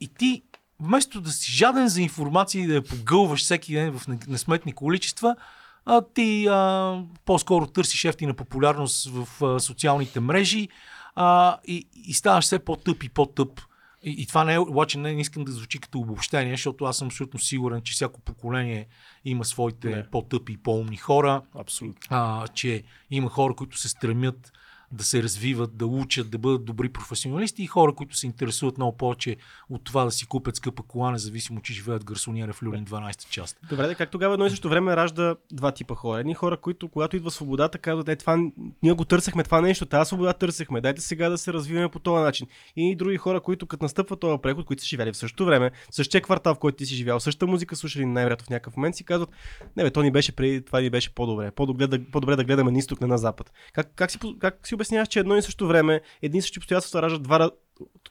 И ти, вместо да си жаден за информация и да я погълваш всеки ден в не- несметни количества, а, ти а, по-скоро търсиш ефтина популярност в а, социалните мрежи а, и, и ставаш все по-тъп и по-тъп. И, и това не е, обаче не, не искам да звучи като обобщение, защото аз съм абсолютно сигурен, че всяко поколение има своите Не. по-тъпи и по-умни хора Абсолютно. а, че има хора, които се стремят да се развиват, да учат, да бъдат добри професионалисти и хора, които се интересуват много повече от това да си купят скъпа кола, независимо, че живеят гарсониера в Люлин 12 част. Добре, да, как тогава едно и също време ражда два типа хора. Едни хора, които когато идва свободата, казват, е, това, ние го търсехме, това нещо, тази свобода търсехме, дайте сега да се развиваме по този начин. И други хора, които като настъпва този преход, които са живели в същото време, същия квартал, в който ти си живял, същата музика слушали най-вероятно в някакъв момент, си казват, не бе, то ни беше преди, това ни беше по-добре. По-добре да, по-добре да гледаме на изток, не на запад. Как, как, си, как си обясняваш, че едно и също време, едни и същи обстоятелства раждат два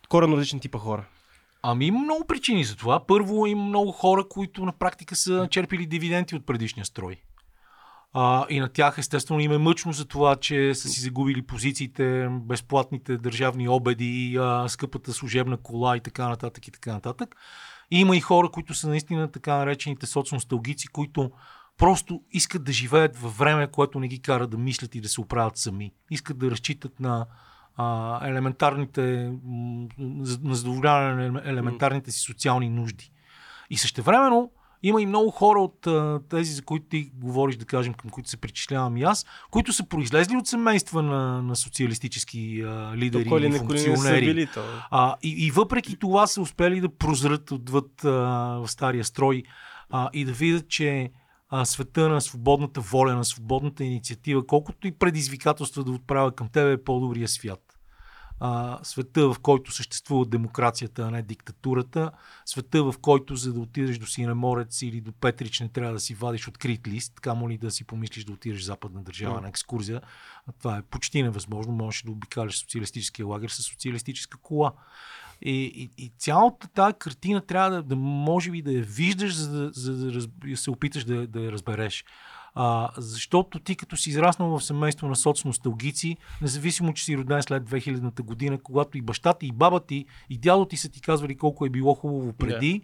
коренно различни типа хора? Ами има много причини за това. Първо има много хора, които на практика са черпили дивиденти от предишния строй. А, и на тях естествено им е мъчно за това, че са си загубили позициите, безплатните държавни обеди, а, скъпата служебна кола и така нататък и така нататък. И има и хора, които са наистина така наречените соцносталгици, които просто искат да живеят във време, което не ги кара да мислят и да се оправят сами. Искат да разчитат на а, елементарните, на задоволяване на елементарните си социални нужди. И същевременно има и много хора от а, тези, за които ти говориш, да кажем, към които се причислявам и аз, които са произлезли от семейства на, на социалистически а, лидери То, кой ли и функционери. били то. А, и, и въпреки това са успели да прозрат отвъд а, в стария строй а, и да видят, че а, света на свободната воля, на свободната инициатива, колкото и предизвикателства да отправя към тебе е по-добрия свят. А, света, в който съществува демокрацията, а не диктатурата, света, в който за да отидеш до Синеморец или до Петрич не трябва да си вадиш открит лист, камо ли да си помислиш да отидеш в западна държава на екскурзия. А това е почти невъзможно. Можеш да обикаляш социалистическия лагер с социалистическа кола. И, и, и цялата тази картина трябва да, да може би да я виждаш, за да, за да раз, се опиташ да, да я разбереш. А, защото ти като си израснал в семейство на соцносталгици, независимо, че си роден след 2000-та година, когато и баща ти, и баба ти, и дядо ти са ти казвали колко е било хубаво преди,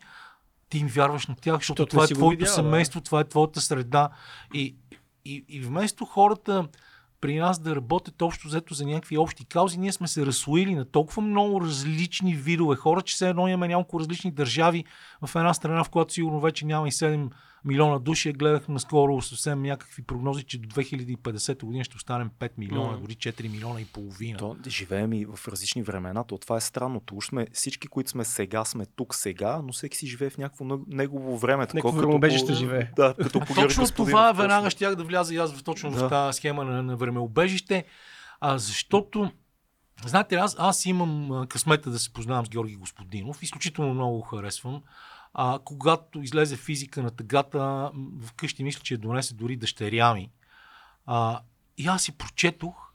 ти им вярваш на тях, защото Защото това е твоето видял, да. семейство, това е твоята среда. И, и, и вместо хората при нас да работят общо взето за някакви общи каузи, ние сме се разслоили на толкова много различни видове хора, че все едно имаме няколко различни държави в една страна, в която сигурно вече няма и 7 милиона души. Гледах наскоро съвсем някакви прогнози, че до 2050 година ще останем 5 милиона, Мгм. дори 4 милиона и половина. То, живеем и в различни времена, то това е странното. Уж сме, всички, които сме сега, сме тук сега, но всеки си живее в някакво него- негово време. такова, Някакво като времеобежище по- живее. Да, като Точно това веднага щях да вляза и аз в, точно Да. в тази схема на, на времеобежище, а, защото Знаете, аз, аз имам късмета да се познавам с Георги Господинов. Изключително много го харесвам. А, когато излезе физика на тъгата, вкъщи мисля, че я донесе дори дъщеря ми. А, и аз си прочетох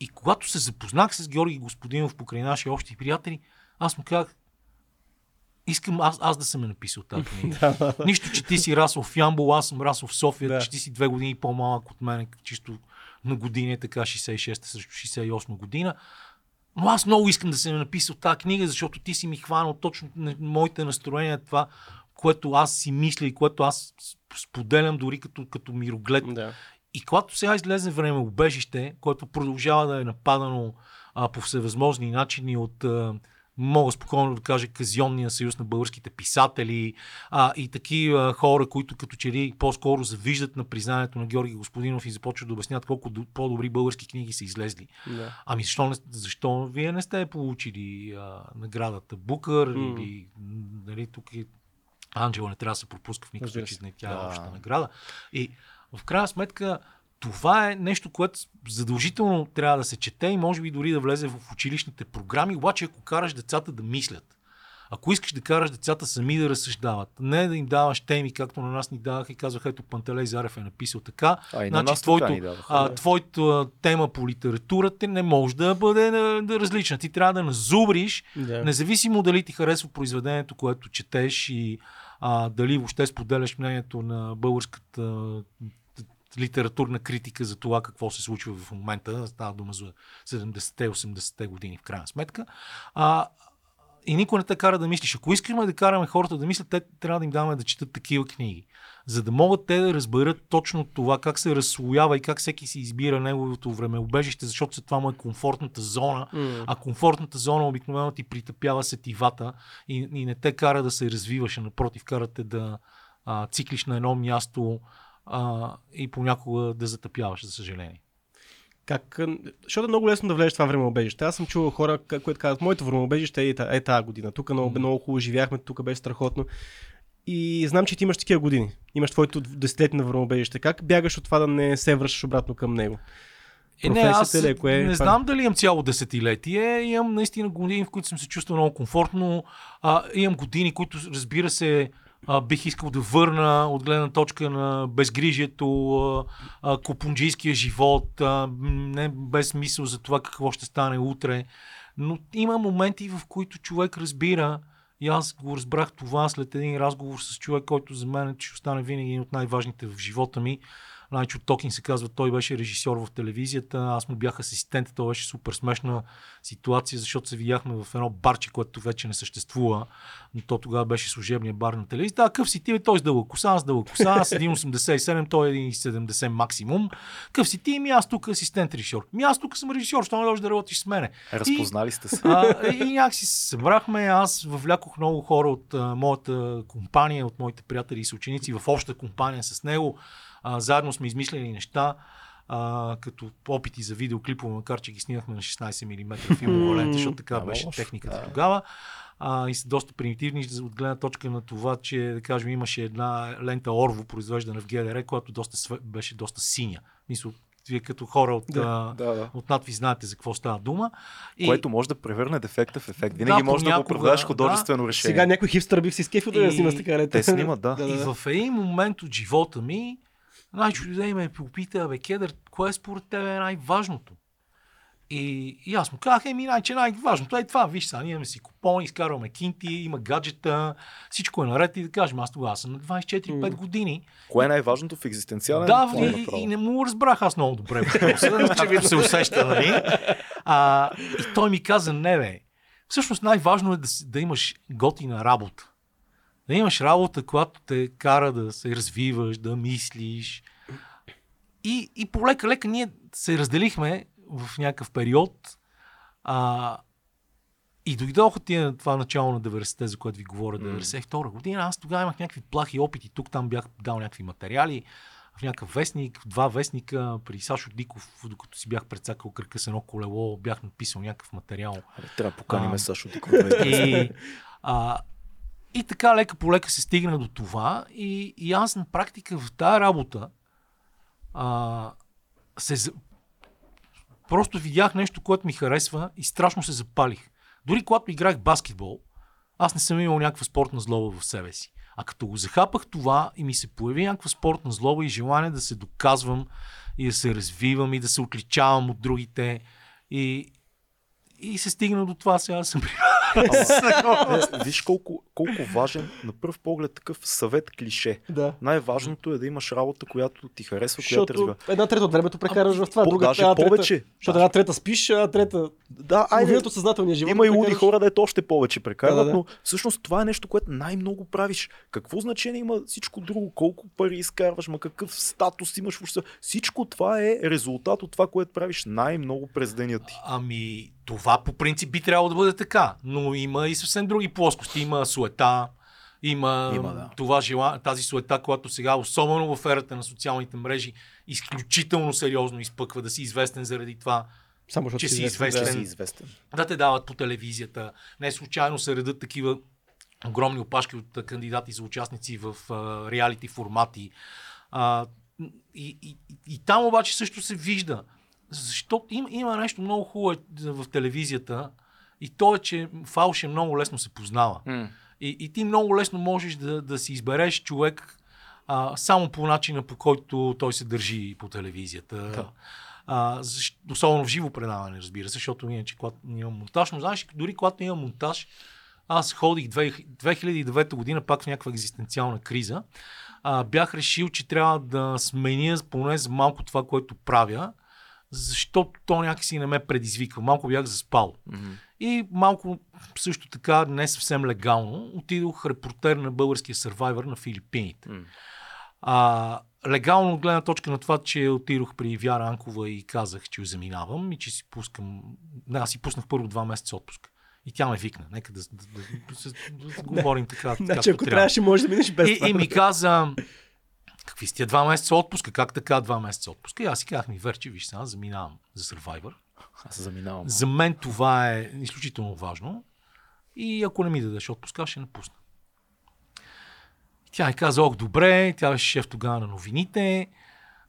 и когато се запознах с Георги Господинов покрай наши общи приятели, аз му казах, искам аз, аз да съм я написал тази книга. [LAUGHS] Нищо, че ти си расъл в Ямбол, аз съм расъл в София, Да. че ти си две години по-малък от мен, чисто на години, е така 66 срещу 68 година. Но аз много искам да съм написал тази книга, защото ти си ми хванал точно моите настроения, това, което аз си мисля и което аз споделям дори като, като мироглед. Да. И когато сега излезе време убежище, което продължава да е нападано а, по всевъзможни начини от, а, мога спокойно да кажа, Казионния съюз на българските писатели а, и такива хора, които като че ли по-скоро завиждат на признанието на Георги Господинов и започват да обяснят колко до- по-добри български книги са излезли. Да. Ами защо, не, защо вие не сте получили а, наградата Букър М. или нали, тук и Анджела не трябва да се пропуска в никакъв случай, тя е Да. обща награда. И в крайна сметка това е нещо, което задължително трябва да се чете и може би дори да влезе в училищните програми, обаче ако караш децата да мислят, ако искаш да караш децата сами да разсъждават, не да им даваш теми, както на нас ни даваха и казаха, ето Пантелей Зарев е написал така, А и на значи нас твоето, така ни даваха. а, твоята тема по литературата не може да бъде да, да различна. Ти трябва да назубриш, Да. независимо дали ти харесва произведението, което четеш и а, дали въобще споделяш мнението на българската литературна критика за това какво се случва в момента. Става дума за 70-те, 80-те години в крайна сметка. А, и никой не те кара да мислиш. Ако искаме да караме хората да мислят, те трябва да им даваме да четат такива книги. За да могат те да разберат точно това, как се разслоява и как всеки си избира неговото времеобежище, защото след това му е комфортната зона. М. А комфортната зона обикновено ти притъпява сетивата и, и не те кара да се развиваш, а напротив, карате да а, циклиш на едно място а, и понякога да затъпяваш, за съжаление. Как, защото е много лесно да влезеш в това времеобежище. Аз съм чувал хора, които казват, моето времеобежище е, е тази година. Тук много, много хубаво живяхме, тук беше страхотно. И знам, че ти имаш такива години. Имаш твоето десетилетие на времеобежище. Как бягаш от това да не се връщаш обратно към него? Е, не, аз ли е? Кое е не това? знам дали имам цяло десетилетие. Имам наистина години, в които съм се чувствал много комфортно. А, имам години, които, разбира се, а, бих искал да върна от гледна точка на безгрижието, а, купунджийския живот, а, не без мисъл за това какво ще стане утре. Но има моменти, в които човек разбира, и аз го разбрах това след един разговор с човек, който за мен ще остане винаги един от най-важните в живота ми. Найчо Токин се казва, той беше режисьор в телевизията, аз му бях асистент, то беше супер смешна ситуация, защото се видяхме в едно барче, което вече не съществува, но то тогава беше служебния бар на телевизията. А къв си ти, той с дълга коса, аз дълга коса, аз 1,87, той е 1,70 максимум. Къв си ти, ми аз тук асистент режисьор. Ми аз тук съм режисьор, що не дойдеш да работиш с мене. Разпознали сте се. А, и някакси се събрахме, аз въвлякох много хора от а, моята компания, от моите приятели и съученици в обща компания с него. А, заедно сме измислили неща, а, като опити за видеоклипове, макар че ги снимахме на 16 мм филмова лента, защото така Да, беше техниката Да. тогава. А, и са доста примитивни от гледна точка на това, че да кажем имаше една лента Орво, произвеждана в ГДР, която доста, беше доста синя. Мисля, вие като хора от, Да, Да, да. от надви знаете за какво става дума. И... Което може да превърне дефекта в ефект. Винаги може да го понякога, оправдаеш да. художествено решение. Сега някой хипстър би си скефил да И- снима с така лета. Те снимат, да. И в един момент от живота ми, най-чудо да ме попита, бе, Кедър, кое е според тебе най-важното? И, и аз му казах, еми, най-че най-важното е това. Виж сега, ние имаме си купони, изкарваме кинти, има гаджета, всичко е наред и да кажем, аз тогава съм на 24-5 години. Кое е най-важното в екзистенциален Да, и, направо? и, не му разбрах аз много добре. Както се усеща, нали? А, и той ми каза, не бе, всъщност най-важно е да, да имаш готина работа. Да имаш работа, която те кара да се развиваш, да мислиш. И, и полека-лека ние се разделихме в някакъв период. А, и дойдоха тия това начало на 90-те, за което ви говоря, 92 година. Аз тогава имах някакви плахи опити. Тук там бях дал някакви материали в някакъв вестник, в два вестника, при Сашо Диков, докато си бях прецакал кръка с едно колело, бях написал някакъв материал. Абе, Трябва да поканим А. Сашо Диков. И, а, и така лека по лека се стигна до това и, и аз на практика в тази работа а, се, просто видях нещо, което ми харесва и страшно се запалих. Дори когато играх баскетбол, аз не съм имал някаква спортна злоба в себе си. А като го захапах това и ми се появи някаква спортна злоба и желание да се доказвам и да се развивам и да се отличавам от другите и, и се стигна до това сега да съм Е, Виж колко, колко важен на пръв поглед такъв съвет клише. Да. Най-важното е да имаш работа, която ти харесва, която Защото развива. една трета от времето прекараш в това. по- Друга, даже една трета- повече. Защото една трета спиш, а трета... Да, айде, съзнателния живот. Има и луди хора, да ето още повече прекарват, Да, да, да. но всъщност това е нещо, което най-много правиш. Какво значение има всичко друго? Колко пари изкарваш, ма какъв статус имаш въобще? Всичко това е резултат от това, което правиш най-много през деня ти. Ами, това по принцип би трябвало да бъде така, но има и съвсем други плоскости. Има суета, има, Има, да. това жела, тази суета, която сега, особено в ерата на социалните мрежи, изключително сериозно изпъква да си известен заради това, Само че си известен. Че си известен. да те дават по телевизията. Не случайно се редат такива огромни опашки от кандидати за участници в а, реалити формати. А, и, и, и там обаче също се вижда. Защото има, има нещо много хубаво в телевизията и то е, че фалш е много лесно се познава. И, и ти много лесно можеш да, да си избереш човек а, само по начина по който той се държи по телевизията. Да. А, защ, особено в живо предаване, разбира се, защото иначе когато няма монтаж, но знаеш, дори когато има монтаж, аз ходих две- 2009 година пак в някаква екзистенциална криза. А, бях решил, че трябва да сменя поне за малко това, което правя, защото то някакси не ме предизвиква. Малко бях заспал. И малко също така, не съвсем легално, отидох репортер на българския Survivor на Филипините. М. А, легално от гледна точка на това, че отидох при Вяра Анкова и казах, че я заминавам и че си пускам... Не, аз си пуснах първо два месеца отпуск. И тя ме викна. Нека да, да, да, да, да, говорим така. Значи, ако трябва. трябваше, може да минеш без И, това. и ми каза, какви сте два месеца отпуска? Как така два месеца отпуска? И аз си казах ми, Верче, виж сега, заминавам за Survivor. Аз заминавам. За мен това е изключително важно. И ако не ми дадеш отпуска, ще напусна. И тя ми каза, ох, добре, тя беше шеф тогава на новините.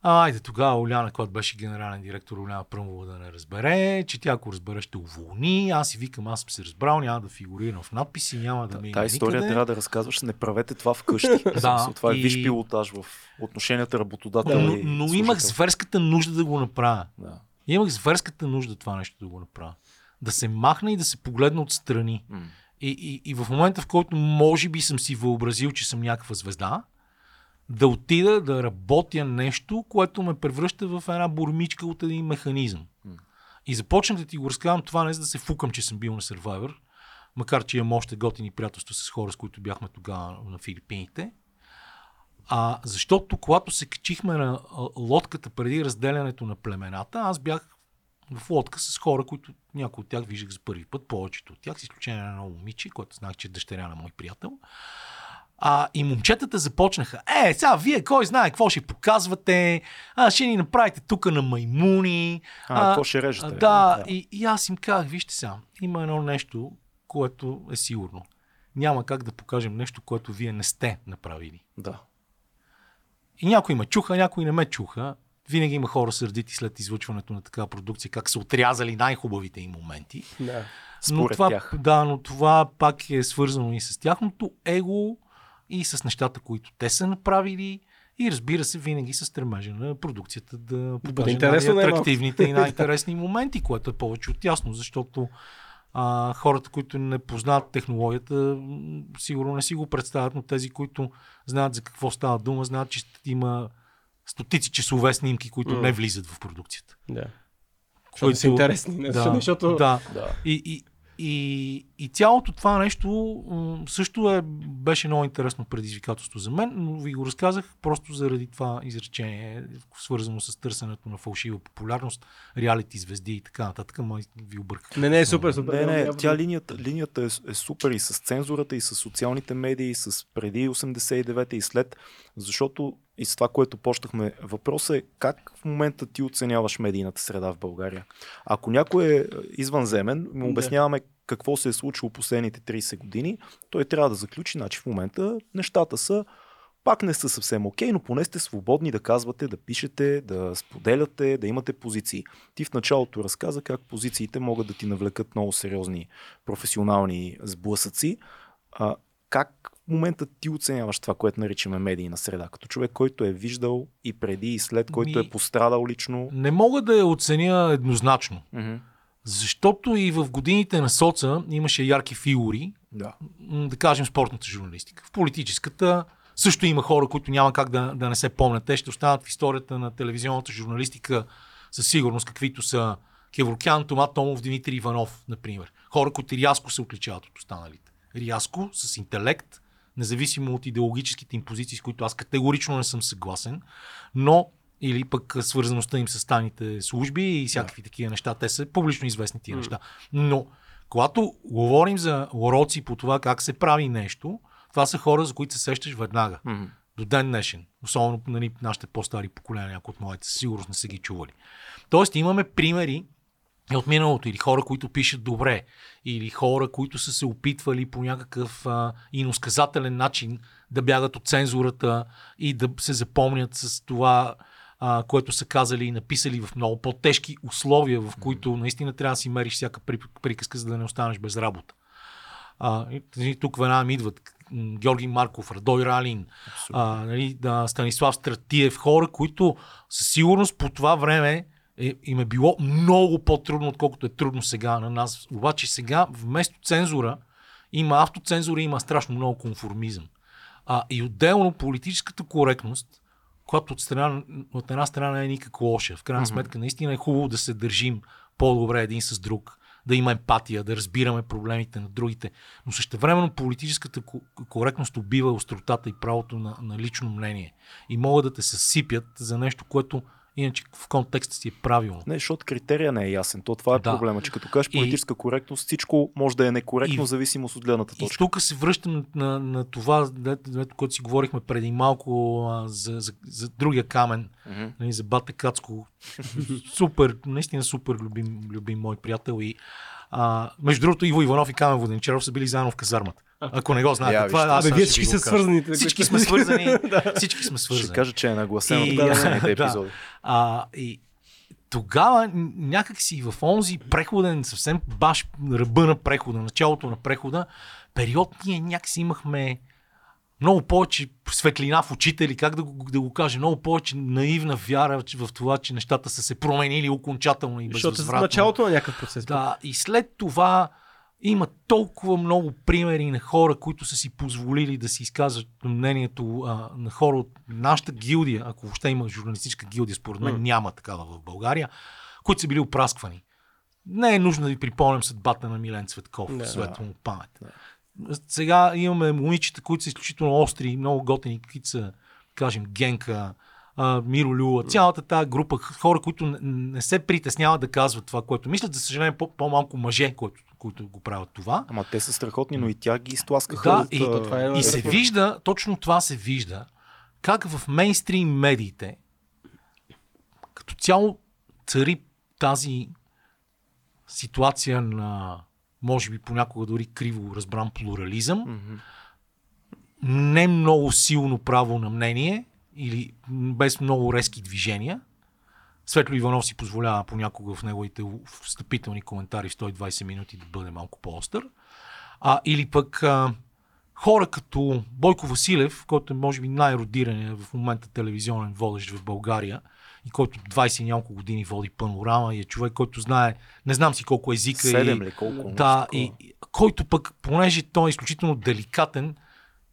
Айде тогава Оляна, която беше генерален директор, Оляна Пръмова да не разбере, че тя ако разбере ще уволни. Аз си викам, аз съм се разбрал, няма да фигурирам в надписи, няма да ми Та история никъде. трябва да разказваш, не правете това вкъщи. [LAUGHS] Да, това е и- виш пилотаж в отношенията работодател но, и но имах зверската нужда да го направя. Да. Имах зверската нужда това нещо да го направя. Да се махна и да се погледна отстрани. И, и, и в момента, в който може би съм си въобразил, че съм някаква звезда, да отида да работя нещо, което ме превръща в една бурмичка от един механизъм. И започнах да ти го разказвам това не за да се фукам, че съм бил на Survivor, макар че имам още готини приятелства с хора, с които бяхме тогава на Филипините. А защото когато се качихме на лодката преди разделянето на племената, аз бях в лодка с хора, които някои от тях виждах за първи път, повечето от тях, с изключение на едно момиче, което знах, че е дъщеря на мой приятел. А, и момчетата започнаха, е, сега вие кой знае какво ще показвате, а, ще ни направите тук на маймуни. А, какво ще режете? а, Да, и, и аз им казах, вижте сега, има едно нещо, което е сигурно. Няма как да покажем нещо, което вие не сте направили. да. И някои ме чуха, някои не ме чуха. Винаги има хора сърдити след излъчването на такава продукция, как са отрязали най-хубавите им моменти. Да. но това, тях. Да, но това пак е свързано и с тяхното его, и с нещата, които те са направили, И разбира се, винаги с стремежа на продукцията да покаже интересно най-атрактивните и [LAUGHS] най-интересни моменти, което е повече от ясно, защото а, хората, които не познават технологията, сигурно не си го представят, но тези, които знаят за какво става дума, знаят, че има стотици часове снимки, които М. не влизат в продукцията. Да. Защото са интересни. Не, Да, защото... да. Да. И, и, и, и цялото това нещо също е, беше много интересно предизвикателство за мен, но ви го разказах просто заради това изречение, свързано с търсенето на фалшива популярност, реалити звезди и така нататък. Май ви обърках. Не, не, е супер, супер. Не, не, тя линията, линията е, е супер и с цензурата, и с социалните медии, и с преди 89-та и след, защото и с това, което почнахме, въпросът е как в момента ти оценяваш медийната среда в България. Ако някой е извънземен, му обясняваме какво се е случило последните 30 години, той трябва да заключи, значи в момента нещата са пак не са съвсем окей, но поне сте свободни да казвате, да пишете, да споделяте, да имате позиции. Ти в началото разказа как позициите могат да ти навлекат много сериозни професионални сблъсъци. А, как момента ти оценяваш това, което наричаме медийна среда? Като човек, който е виждал и преди и след, който Ми- е пострадал лично. Не мога да я оценя еднозначно, Мгм. защото и в годините на соца имаше ярки фигури, Да. да кажем, спортната журналистика. В политическата също има хора, които няма как да, да не се помнят. Те ще останат в историята на телевизионната журналистика със сигурност, каквито са Кеврокян, Тома Томов, Димитри Иванов, например. Хора, които рязко се отличават от останалите. Рязко, с интелект, независимо от идеологическите им позиции, с които аз категорично не съм съгласен, но или пък свързаността им с тайните служби и всякакви такива неща. Те са публично известни тия неща. Но когато говорим за уроци по това как се прави нещо, това са хора, за които се сещаш веднага. До ден днешен. Особено нали, нашите по-стари поколения, някои от моите, със сигурност не са ги чували. Тоест имаме примери от миналото, или хора, които пишат добре, или хора, които са се опитвали по някакъв а, иносказателен начин да бягат от цензурата и да се запомнят с това, а, което са казали и написали в много по-тежки условия, в които наистина трябва да си мериш всяка при- приказка, за да не останеш без работа. А, и, тук веднага идват. Георги Марков, Радой Ралин, а, нали, да, Станислав Стратиев, хора, които със сигурност по това време е, им е било много по-трудно, отколкото е трудно сега на нас. Обаче сега вместо цензура има автоцензура, има страшно много конформизъм. А, и отделно политическата коректност, която от, страна, от една страна не е никак лоша. В крайна сметка, наистина е хубаво да се държим по-добре един с друг, да има емпатия, да разбираме проблемите на другите. Но същевременно политическата ко- коректност убива остротата и правото на, на лично мнение. И могат да те съсипят за нещо, което иначе в контекста си е правилно. Не, защото критерия не е ясен. То това е Да. проблема, че като кажеш И- политическа коректност, всичко може да е некоректно, И- зависимост от гледната И точка. тук се връщам на, на, това, което си говорихме преди малко а, за, за, за другия камен, нали, за Бате Кацко. супер, наистина супер любим, любим мой приятел. И, а, между другото, Иво Иванов и Камен Воденчаров са били заедно в казармата. Ако не го знаете, Я, това аз Абе, вие всички сте свързани. Всички сме свързани. [LAUGHS] Всички сме свързани. Ще кажа, че е нагласено И- [LAUGHS] да. епизоди. А, и тогава н- някак си в онзи преходен, съвсем баш ръба на прехода, началото на прехода, период ние някакси имахме много повече светлина в очите или как да го, да го кажа, много повече наивна вяра в това, че нещата са се променили окончателно и Защото е безвъзвратно. началото на някакъв процес. Да, и след това има толкова много примери на хора, които са си позволили да си изказват мнението а, на хора от нашата гилдия, ако въобще има журналистическа гилдия, според мен М. няма такава в България, които са били опрасквани. Не е нужно да ви припомням съдбата на Милен Цветков, да, светла му памет. Сега имаме момичета, които са изключително остри, много готини, каквито са, кажем, Генка, а, Миро Люла, цялата тази група хора, които не, не се притесняват да казват това, което мислят. За съжаление, по- по-малко мъже, които, които го правят това. Ама те са страхотни, но и тя ги изтласкаха Да, от... и- това е- И се вижда, точно това се вижда, как в мейнстрим медиите като цяло цари тази ситуация на може би понякога дори криво разбран плурализъм, Мгм. не много силно право на мнение или без много резки движения. Светло Иванов си позволява понякога в неговите встъпителни коментари в 120 минути да бъде малко по-остър. А, или пък а, хора като Бойко Василев, който е може би най-родираният в момента телевизионен водещ в България и който 20 и няколко години води панорама и е човек, който знае, не знам си колко езика Седем и, ли, колко? да, и, който пък, понеже той е изключително деликатен,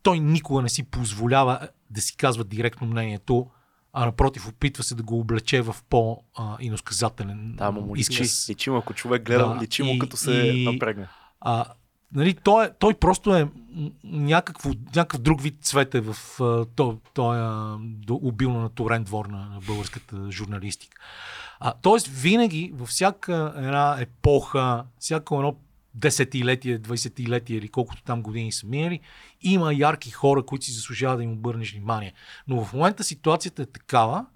той никога не си позволява да си казва директно мнението, а напротив, опитва се да го облече в по-иносказателен Да, му личи. изказ. Личи му, ако човек гледа, Да, личи му като се и- напрегне. А, нали, той, е- той просто е някакво, някакъв друг вид цвет е в а, то, то а, до- обилно натурен двор на българската журналистика. А, тоест, винаги, във всяка една епоха, всяко едно десетилетие, 20-летие или колкото там години са минали, има ярки хора, които си заслужават да им обърнеш внимание. Но в момента ситуацията е такава,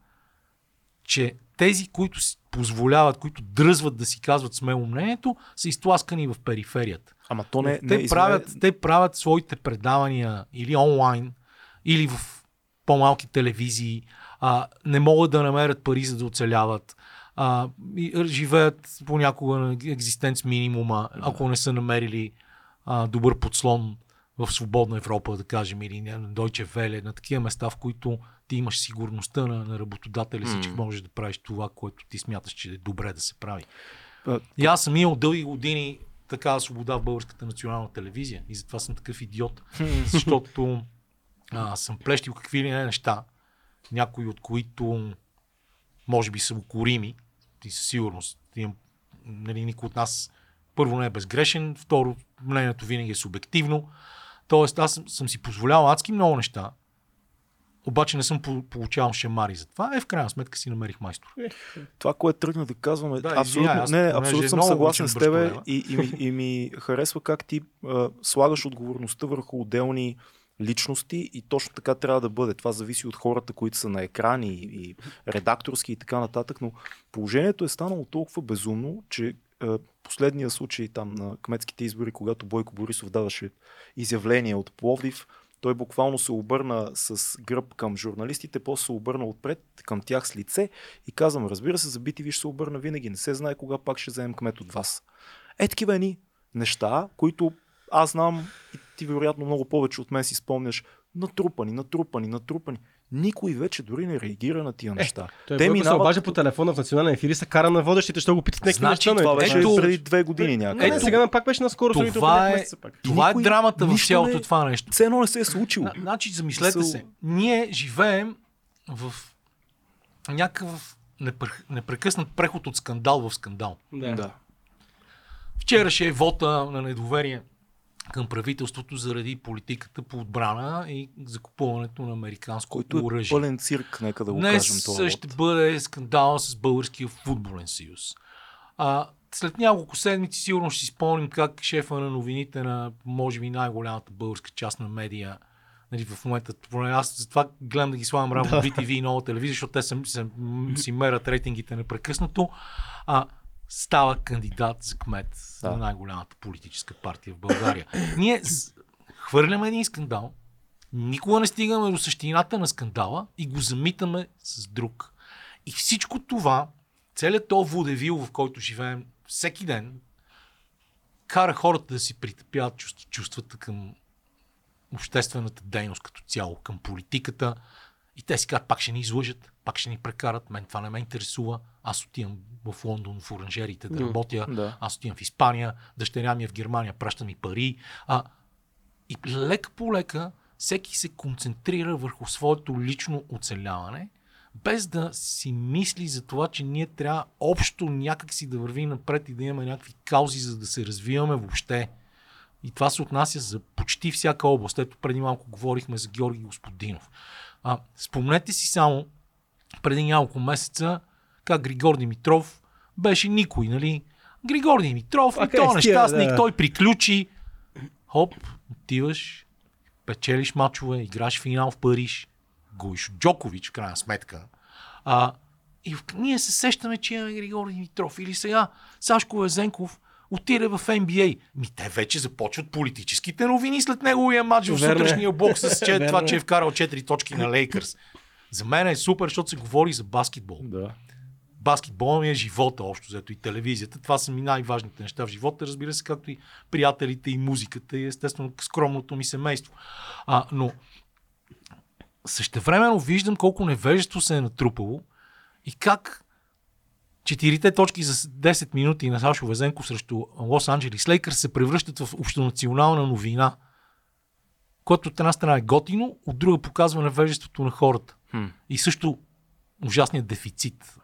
че тези, които си позволяват, които дръзват да си казват смело мнението, са изтласкани в периферията. Ама то не, те, не правят, извиняй, те правят своите предавания или онлайн, или в по-малки телевизии, а, не могат да намерят пари за да оцеляват, а, и живеят понякога на екзистенц минимума, ако не са намерили а, добър подслон в свободна Европа, да кажем, или на Deutsche Welle, на такива места, в които ти имаш сигурността на, на работодателя си, че М. можеш да правиш това, което ти смяташ, че е добре да се прави. А, И аз съм имал дълги години такава свобода в българската национална телевизия и затова съм такъв идиот, защото а, съм плещил какви ли не неща, някои от които може би са укорими и със сигурност. Имам, нали, никой от нас първо не е безгрешен, второ мнението винаги е субективно. Тоест аз съм, съм си позволявал адски много неща, обаче не съм по- получавал шемари за това. Е, в крайна сметка си намерих майстор. това, което тръгна да казваме, Да, абсолютно, извинявай, аз не, абсолютно съм много съгласен с тебе и, и, ми, и ми харесва как ти а, слагаш отговорността върху отделни личности и точно така трябва да бъде. Това зависи от хората, които са на екрани и, и редакторски и така нататък, но положението е станало толкова безумно, че последния случай там на кметските избори, когато Бойко Борисов даваше изявление от Пловдив, той буквално се обърна с гръб към журналистите, после се обърна отпред към тях с лице и казвам, разбира се, за BTV ще се обърна винаги. Не се знае кога пак ще вземем кмет от вас. Е такива едни неща, които аз знам и ти вероятно много повече от мен си спомняш, натрупани, натрупани, натрупани. Никой вече дори не реагира на тия неща. Той Те Те се минават- обажда по телефона в национален ефир и се кара на водещите, ще го питат някакви Значи, неща. Това беше Ето- преди две години някъде. Не, не, Ето- сега пак беше наскоро. това няколко е- пак. Това е драмата в цялото не- това нещо. Все едно не се е случило. На- Значи, замислете се. Ние живеем в някакъв непр- непрекъснат преход от скандал в скандал. Да. Вчера ще е вота на недоверие към правителството заради политиката по отбрана и закупуването на американско Който е оръжие. пълен цирк, нека да го Днес кажем това. ще бъде скандал с Българския футболен съюз. А, след няколко седмици сигурно ще си спомним как шефа на новините на, може би, най-голямата българска част на медия, нали, в момента, аз затова гледам да ги слагам равно BTV и нова телевизия, защото те са, са, си мерят рейтингите непрекъснато, а, става кандидат за кмет Да. на най-голямата политическа партия в България. Ние хвърляме един скандал, никога не стигаме до същината на скандала и го замитаме с друг. И всичко това, целият то водевил, в който живеем всеки ден, кара хората да си притъпяват чувств- чувствата към обществената дейност като цяло, към политиката. И те си казват, пак ще ни излъжат, пак ще ни прекарат, мен това не ме интересува. Аз отивам в Лондон в оранжериите да работя, да. аз отивам в Испания, дъщеря ми е в Германия, праща ми пари. А, и лека по лека всеки се концентрира върху своето лично оцеляване, без да си мисли за това, че ние трябва общо някак си да вървим напред и да имаме някакви каузи, за да се развиваме въобще. И това се отнася за почти всяка област. Ето преди малко говорихме за Георги Господинов. А, спомнете си само преди няколко месеца как Григор Димитров беше никой, нали? Григор Димитров, А и тия, нещастник, да. той приключи. Хоп, отиваш, печелиш мачове, играш финал в Париж, гуиш Джокович, в крайна сметка. А, и в- ние се сещаме, че имаме Григор Димитров. Или сега Сашко Везенков отиде в NBA. Ми те вече започват политическите новини след неговия матч в Верно е. сутрешния бокс с [LAUGHS] че, това, е. че е вкарал 4 точки на Лейкърс. За мен е супер, защото се говори за баскетбол. Да. Баскетбола ми е живота, общо взето и телевизията. Това са ми най-важните неща в живота, разбира се, както и приятелите и музиката и естествено скромното ми семейство. А, но същевременно виждам колко невежество се е натрупало и как четирите точки за 10 минути на Сашо Везенко срещу Лос Анджелис Лейкърс се превръщат в общонационална новина, което от една страна е готино, от друга показва невежеството на хората. Хм. И също ужасният дефицит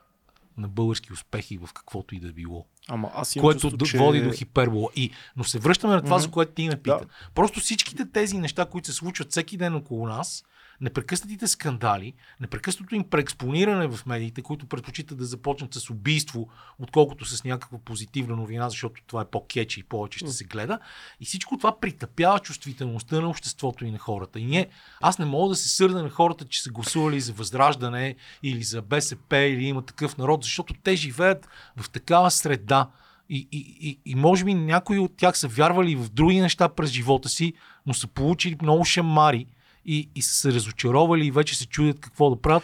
на български успехи в каквото и да било. Ама аз имам Което чувство, че... води до хипербола. И, но се връщаме на това, Мгм. за което ти ме пита. Да. Просто всичките тези неща, които се случват всеки ден около нас, непрекъснатите скандали, непрекъснато им преекспониране в медиите, които предпочитат да започнат с убийство, отколкото с някаква позитивна новина, защото това е по-кечи и повече ще се гледа. И всичко това притъпява чувствителността на обществото и на хората. И ние, аз не мога да се сърда на хората, че са гласували за Възраждане или за БСП или има такъв народ, защото те живеят в такава среда. И, и, и, и може би някои от тях са вярвали в други неща през живота си, но са получили много шамари и, и са се разочаровали и вече се чудят какво да правят.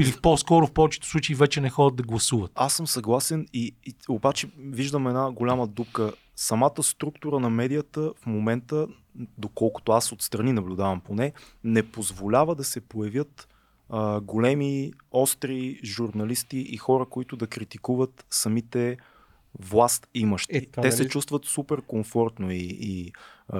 Или по-скоро в повечето случаи вече не ходят да гласуват. Аз съм съгласен и, и обаче виждам една голяма дупка. Самата структура на медията в момента, доколкото аз отстрани наблюдавам поне, не позволява да се появят а, големи, остри журналисти и хора, които да критикуват самите власт имащи. Е, Те нали- се чувстват супер комфортно и, и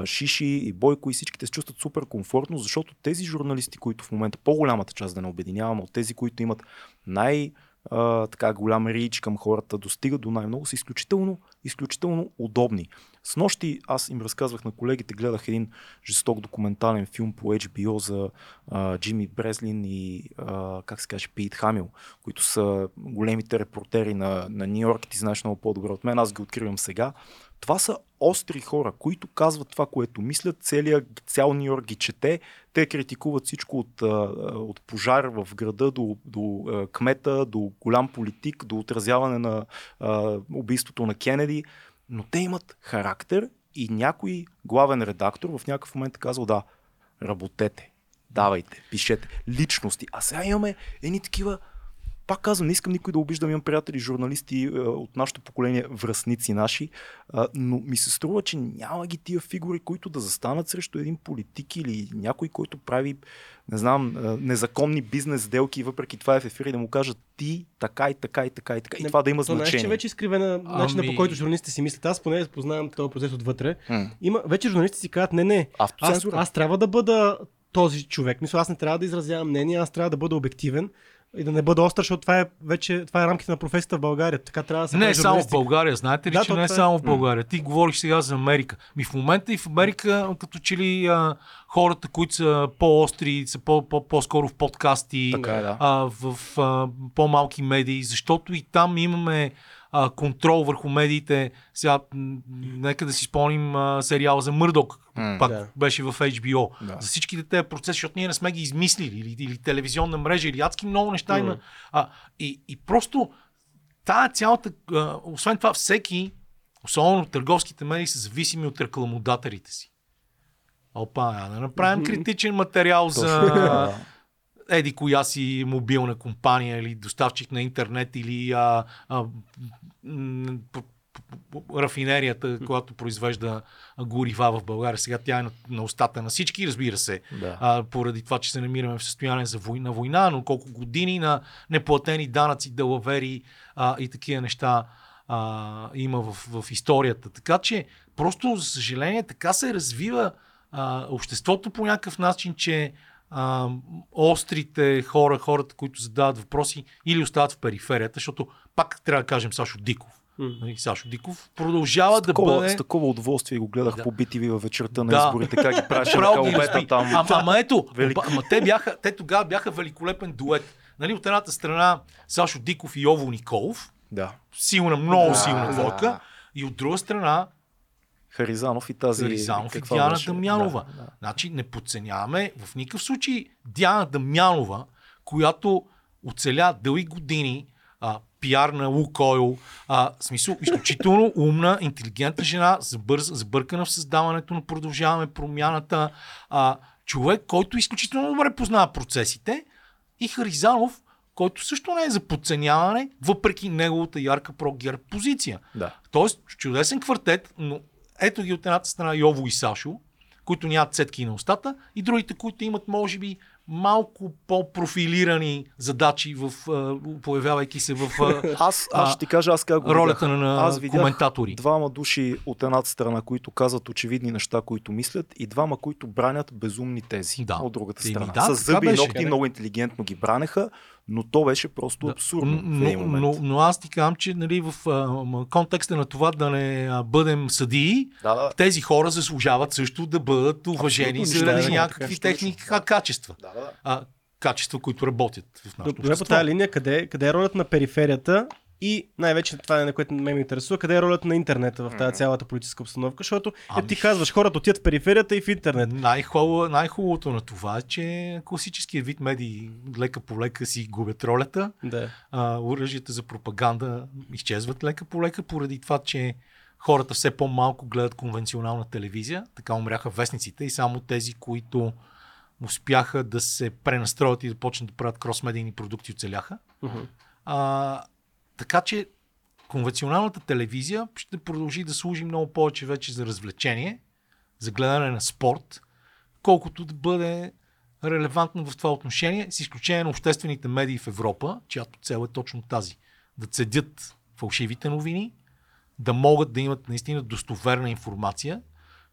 Шиши, и Бойко, и всичките се чувстват супер комфортно, защото тези журналисти, които в момента, по-голямата част да не обединявам, от тези, които имат най- а, така голям рич към хората, достигат до най-много, са изключително, изключително удобни. С нощи аз им разказвах на колегите, гледах един жесток документален филм по HBO за а, Джимми Бреслин и а, как се каже, Пит Хамил, които са големите репортери на, на Нью Йорк. Ти знаеш много по-добре от мен, аз ги откривам сега. Това са остри хора, които казват това, което мислят. Целият, цял Нью Йорк ги чете. Те критикуват всичко от, от пожар в града до, до кмета, до голям политик, до отразяване на убийството на Кенеди. Но те имат характер и някой главен редактор в някакъв момент е казал да, работете, давайте, пишете, личности. А сега имаме едни такива пак казвам, не искам никой да обиждам, имам приятели, журналисти е, от нашето поколение, връзници наши, но ми се струва, че няма ги тия фигури, които да застанат срещу един политик или някой, който прави, не знам, а, незаконни бизнес сделки и въпреки това е в ефир и да му кажат ти така и така и така и така. И Не, това да има То знаеш, значение. че вече е изкривена начина Ами- по който журналистите си мислят. Аз поне познавам този процес отвътре. М. Има, вече журналистите си казват, не, не, аз, аз трябва да бъда този човек. Мисля, аз не трябва да изразявам мнение, аз трябва да бъда обективен и да не бъда остър, защото това е вече това е рамките на професията в България. Така трябва да се Не е само в. България. Знаете ли, Да, че не е само в България? Ти говориш сега за Америка. Ми в момента и в Америка, като че ли а, хората, които са по-остри, са по- по- по-скоро в подкасти, Така е, да. а, в а, по-малки медии, защото и там имаме а, контрол върху медиите. Сега, нека да си спомним а, сериала за Мърдок, М, пак да. беше в HBO. Да. За всичките тези процеси, защото ние не сме ги измислили, или, или телевизионна мрежа, или адски много неща М. има. А, и, и просто тая цялата, а, освен това, всеки, особено търговските медии, са зависими от рекламодателите си. Опа, а да направим критичен материал за Точно. Еди коя си мобилна компания или доставчик на интернет или а, а, м, рафинерията, която произвежда горива в България. Сега тя е на, на устата на всички, разбира се, Да. а, поради това, че се намираме в състояние за война, война, но колко години на неплатени данъци, далавери а, и такива неща а, има в, в историята. Така че, просто, за съжаление, така се развива а, обществото по някакъв начин, че а, острите хора, хората, които задават въпроси, или остават в периферията, защото пак трябва да кажем Сашо Диков. Нали, Сашо Диков продължава С да такова, бъде... с такова удоволствие го гледах Да. по BTV във вечерта на Да. изборите, как ги правеше на разби. там. Ама, ама ето, ама те, бяха, те тогава бяха великолепен дует. Нали, от едната страна Сашо Диков и Йово Николов, Да. силна, много Да, силна да. двойка. И от друга страна Харизанов и тази... Харизанов и Диана беше? Дамянова. Да, да. Значи не подценяваме в никакъв случай Диана Дамянова, която оцеля дълги години а, пиар на Лукойл, а, в смисъл изключително умна, интелигентна жена, забърз, забъркана в създаването на продължаваме промяната, а, човек, който изключително добре познава процесите и Харизанов, който също не е за подценяване, въпреки неговата ярка про-гер позиция. Да. Тоест, чудесен квартет, но ето ги от едната страна Йово и Сашо, които нямат цетки на устата, и другите, които имат, може би, малко по-профилирани задачи, в, а, появявайки се в а, [LAUGHS] Аз, аз ще ти кажа, аз как го ролята видях. на Аз видях коментатори. Двама души от едната страна, които казват очевидни неща, които мислят, и двама, които бранят безумни тези Да. от другата страна. да, С зъби и ногти много интелигентно ги бранеха, но то беше просто Да. абсурдно в но, един момент. но, но аз ти казвам, че нали, в а, контекста на това да не а, бъдем съдии, Да, да. тези хора заслужават също да бъдат уважени Абсолютно, заради нищо, някакви нищо, техни качества. Да, да. А, качества, които работят в нашето Добре, по тази линия, къде, къде е ролята на периферията и най-вече това е на което ме ме интересува, къде е ролята на интернета в тази цялата политическа обстановка, защото Ами- е, ти казваш, хората отиват в периферията и в интернет. Най-хубаво, най-хубавото на това е, че класическият вид медии лека по лека си губят ролята. Да. А, оръжията за пропаганда изчезват лека по лека, поради това, че хората все по-малко гледат конвенционална телевизия. Така умряха вестниците и само тези, които успяха да се пренастроят и да почнат да правят кросмедийни продукти, оцеляха. А, така че конвенционалната телевизия ще продължи да служи много повече вече за развлечение, за гледане на спорт, колкото да бъде релевантно в това отношение, с изключение на обществените медии в Европа, чиято цел е точно тази. Да цедят фалшивите новини, да могат да имат наистина достоверна информация,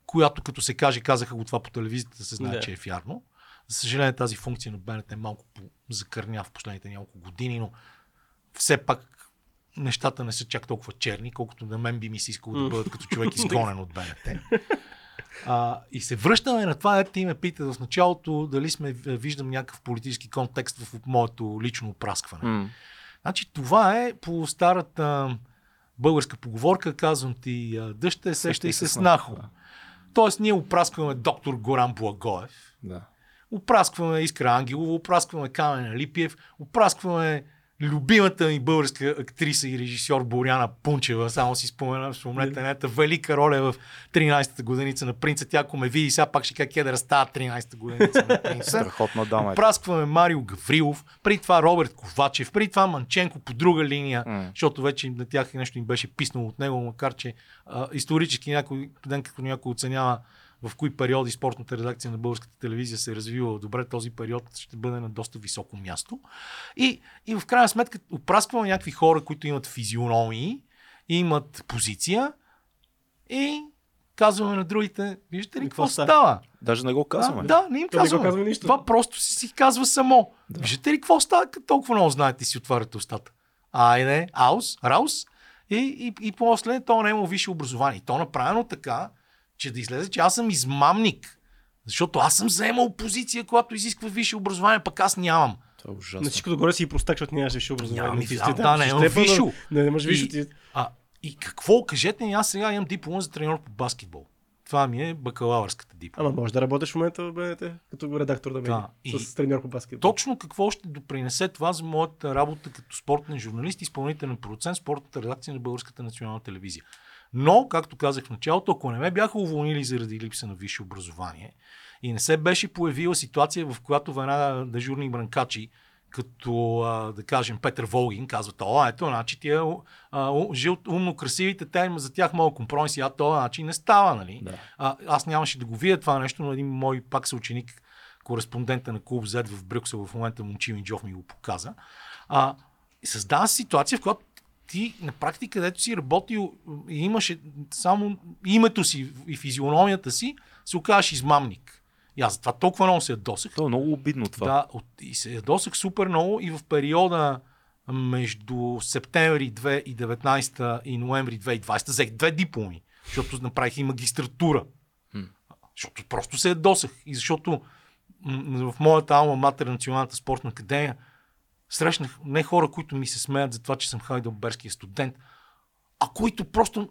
която като се каже, казаха го това по телевизията, да се знае, Да. че е вярно. За съжаление тази функция на БНТ е малко закърня в последните няколко години, но все пак нещата не са чак толкова черни, колкото на мен би ми се искало да бъдат като човек изгонен от БНТ. [LAUGHS] А, и се връщаме на това, ти ме пита в началото, дали сме виждам някакъв политически контекст в моето лично опраскване. М. Значи това е по старата българска поговорка, казвам ти, а, дъща е сеща и се снахо. Да. Тоест ние опраскваме доктор Горан Благоев, Да. опраскваме Искра Ангелова, опраскваме Камен Липиев, опраскваме любимата ми българска актриса и режисьор Боряна Пунчева. Само си спомена, спомнете нета велика роля в 13-та годиница на принца. Тя ако ме види, сега пак ще как е да става 13-та годиница на принца. Страхотна дама е. Опраскваме Марио Гаврилов, преди това Роберт Ковачев, преди това Манченко по друга линия, М. защото вече на тях нещо им беше писнало от него, макар че а, исторически някой, ден като някой оценява в кои периоди спортната редакция на българската телевизия се е развивала добре, този период ще бъде на доста високо място. И, и в крайна сметка опраскваме някакви хора, които имат физиономии, имат позиция и казваме на другите, виждате ли какво става? става? Даже не го казваме. Да, да, не им То не казваме. казваме нищо. Това просто си, си казва само. Да. Виждате ли какво става, като толкова много знаете и си отваряте устата? Айде, аус, раус. И, и, и после то не е имало висше образование. И то направено така, че да излезе, че аз съм измамник. Защото аз съм заемал позиция, която изисква висше образование, пък аз нямам. Това е На ужасно. всичко догоре си и простак, защото нямаш висше образование. Нямам да, да, не имам но Не, не можеш висше. И, Ти... а, и какво? Кажете ми, аз сега имам диплома за треньор по баскетбол. Това ми е бакалавърската диплома. Ама може да работиш в момента в БНТ, като редактор да Да, и- С треньор по баскетбол. Точно какво ще допринесе това за моята работа като спортен журналист и изпълнителен продуцент спортната редакция на Българската национална телевизия. Но, както казах в началото, ако не ме бяха уволнили заради липса на висше образование и не се беше появила ситуация, в която веднага дежурни бранкачи, като, а, да кажем, Петър Волгин, казват, о, ето, значи тия а, у- жил, умно красивите, те има за тях малко компромиси, а това значи не става, нали? Да. А, аз нямаше да го видя това нещо, но един мой пак съученик, кореспондента на клуб Z в Брюксел в момента Момчил Минджов ми го показа. А, създава се ситуация, в която ти на практика, където си работил и имаше само името си и физиономията си, се оказваш измамник. И аз затова толкова много се ядосах. То е много обидно това. Да, от, и се ядосах супер много и в периода между септември 2019 и ноември 2020 взех две дипломи, защото направих и магистратура. М. Защото просто се ядосах. И защото м- в моята алма матер, Националната спортна академия, срещнах не хора, които ми се смеят за това, че съм хайдълберския студент, а които просто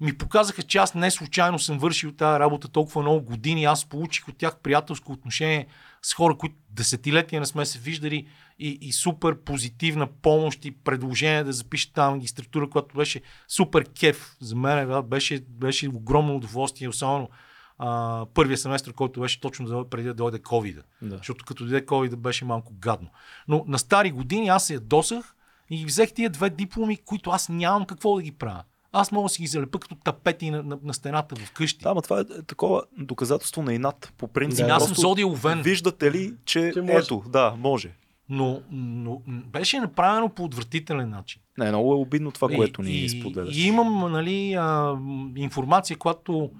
ми показаха, че аз не случайно съм вършил тази работа толкова много години. Аз получих от тях приятелско отношение с хора, които десетилетия не сме се виждали и, и супер позитивна помощ и предложение да запиша тази магистратура, която беше супер кеф за мен. Беше, беше огромно удоволствие, особено а, първия семестър, който беше точно за- преди да дойде COVID. Да. Защото като дойде COVID беше малко гадно. Но на стари години аз се ядосах и ги взех тия две дипломи, които аз нямам какво да ги правя. Аз мога да си ги залепа като тапети на, на, на стената вкъщи. Да, ама това е такова доказателство на инат. По принцип, Да. аз съм просто зодия овен. виждате ли, че, Че може. ето, да, може. Но, но беше направено по отвратителен начин. Не, много е обидно това, И- което ни и, споделяш. И имам нали, а, информация, която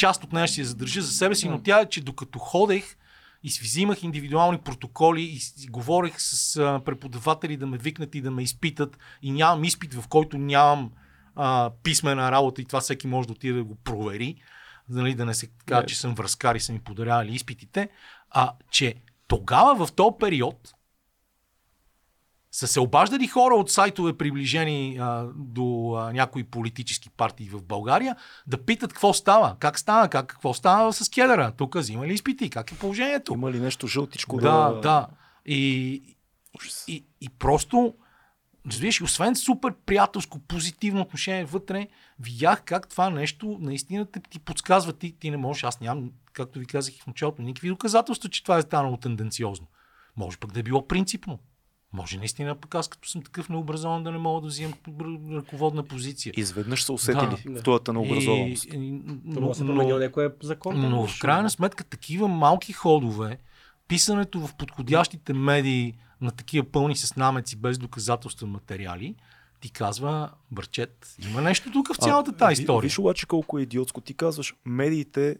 част от нея ще я задържа за себе си, но тя е, че докато ходех и си взимах индивидуални протоколи и си говорех с а, преподаватели да ме викнат и да ме изпитат и нямам изпит, в който нямам а, писмена работа и това всеки може да отиде да го провери, нали, да не се каже, че съм връзкар и са ми подарявали изпитите, а че тогава в този период са се обаждали хора от сайтове, приближени а, до а, някои политически партии в България, да питат какво става, как става, как, какво става с кедъра. Тук взима ли изпити, как е положението? Има ли нещо жълтичко Да, да... да. И, и, и просто, разбираш, освен супер приятелско, позитивно отношение вътре, видях как това нещо наистина те, ти подсказва. Ти, ти не можеш, аз нямам, както ви казах и в началото, никакви доказателства, че това е станало тенденциозно. Може пък да е било принципно. Може наистина пък аз като съм такъв необразован да не мога да взимам ръководна позиция. Изведнъж са усетили Да. в твоята необразованост. И- и- Но, но, но, някой закон. но в крайна сметка такива малки ходове, писането в подходящите медии на такива пълни с намеци без доказателства материали, ти казва, бърчет, има нещо тук в цялата тази история. Виж обаче колко е идиотско. Ти казваш, медиите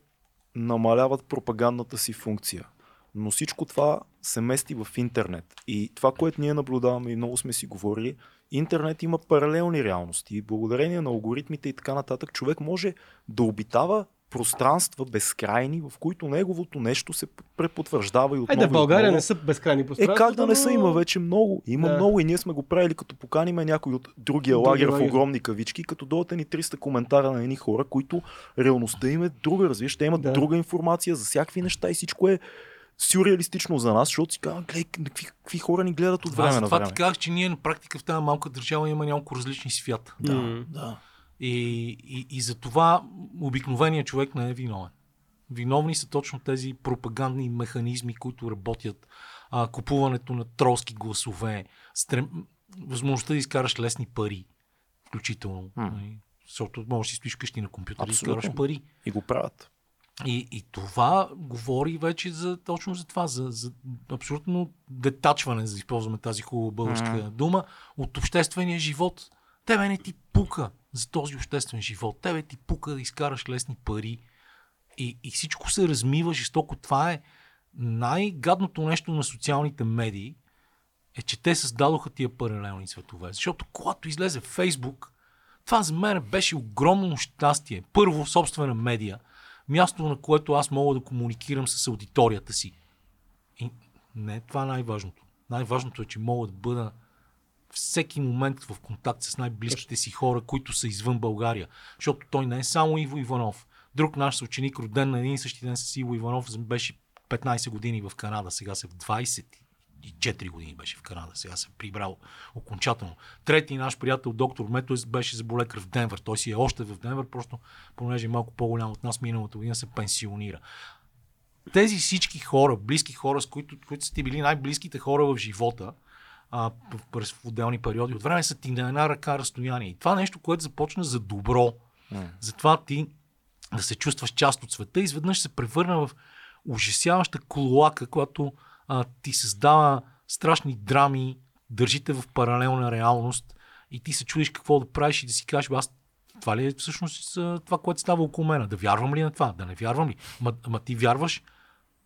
намаляват пропагандната си функция. Но всичко това се мести в интернет. И това, което ние наблюдаваме и много сме си говорили, интернет има паралелни реалности. И благодарение на алгоритмите и така нататък, човек може да обитава пространства безкрайни, в които неговото нещо се препотвърждава и отново. Айде, в България отново. не са безкрайни Е, пространства. как да не са, има вече много. Има Да. много и ние сме го правили, като поканиме някой от другия Другия лагер в огромни кавички, като дойдат ни 300 коментара на едни хора, които реалността им е друга, разбираш, те имат Да. друга информация за всякакви неща и всичко е сюрреалистично за нас, защото си казвам, гледай, какви, какви хора ни гледат от Аз време на затова време. ти казах, че ние на практика в тази малка държава имаме няколко различни свята. Да, да. И, и, и за това обикновеният човек не е виновен. Виновни са точно тези пропагандни механизми, които работят. А, купуването на тролски гласове, стрем... възможността да изкараш лесни пари, включително. Нали? Защото можеш да си стоиш къщи на компютър и изкараш пари. И го правят. И, и това говори вече за, точно за това, за, за абсолютно детачване, за да използваме тази хубава българска Мгм. дума, от обществения живот. Тебе не ти пука за този обществен живот. Тебе ти пука да изкараш лесни пари. И, и всичко се размива жестоко. Това е най-гадното нещо на социалните медии, е, че те създадоха тия паралелни светове. Защото когато излезе Фейсбук, това за мен беше огромно щастие. Първо, собствена медия, място на което аз мога да комуникирам с аудиторията си. И не е това най-важното. Най-важното е, че мога да бъда всеки момент в контакт с най-близките си хора, които са извън България. Защото той не е само Иво Иванов. Друг наш съученик, роден на един и същи ден с Иво Иванов, беше 15 години в Канада, сега се в 24 години беше в Канада, сега се е прибрал окончателно. Трети наш приятел, доктор Мето, беше заболекар в Денвър. Той си е още в Денвър, просто понеже е малко по-голям от нас, миналата година се пенсионира. Тези всички хора, близки хора, с които, които са ти били най-близките хора в живота, а, през в отделни периоди от време, са ти на една ръка разстояние. И това нещо, което започна за добро, затова ти да се чувстваш част от света, изведнъж се превърна в ужасяваща колоака, която а, ти създава страшни драми, държите в паралелна реалност и ти се чудиш какво да правиш и да си кажеш, аз това ли е всъщност това, което става около мен? Да вярвам ли на това? Да не вярвам ли? Ма, ти вярваш,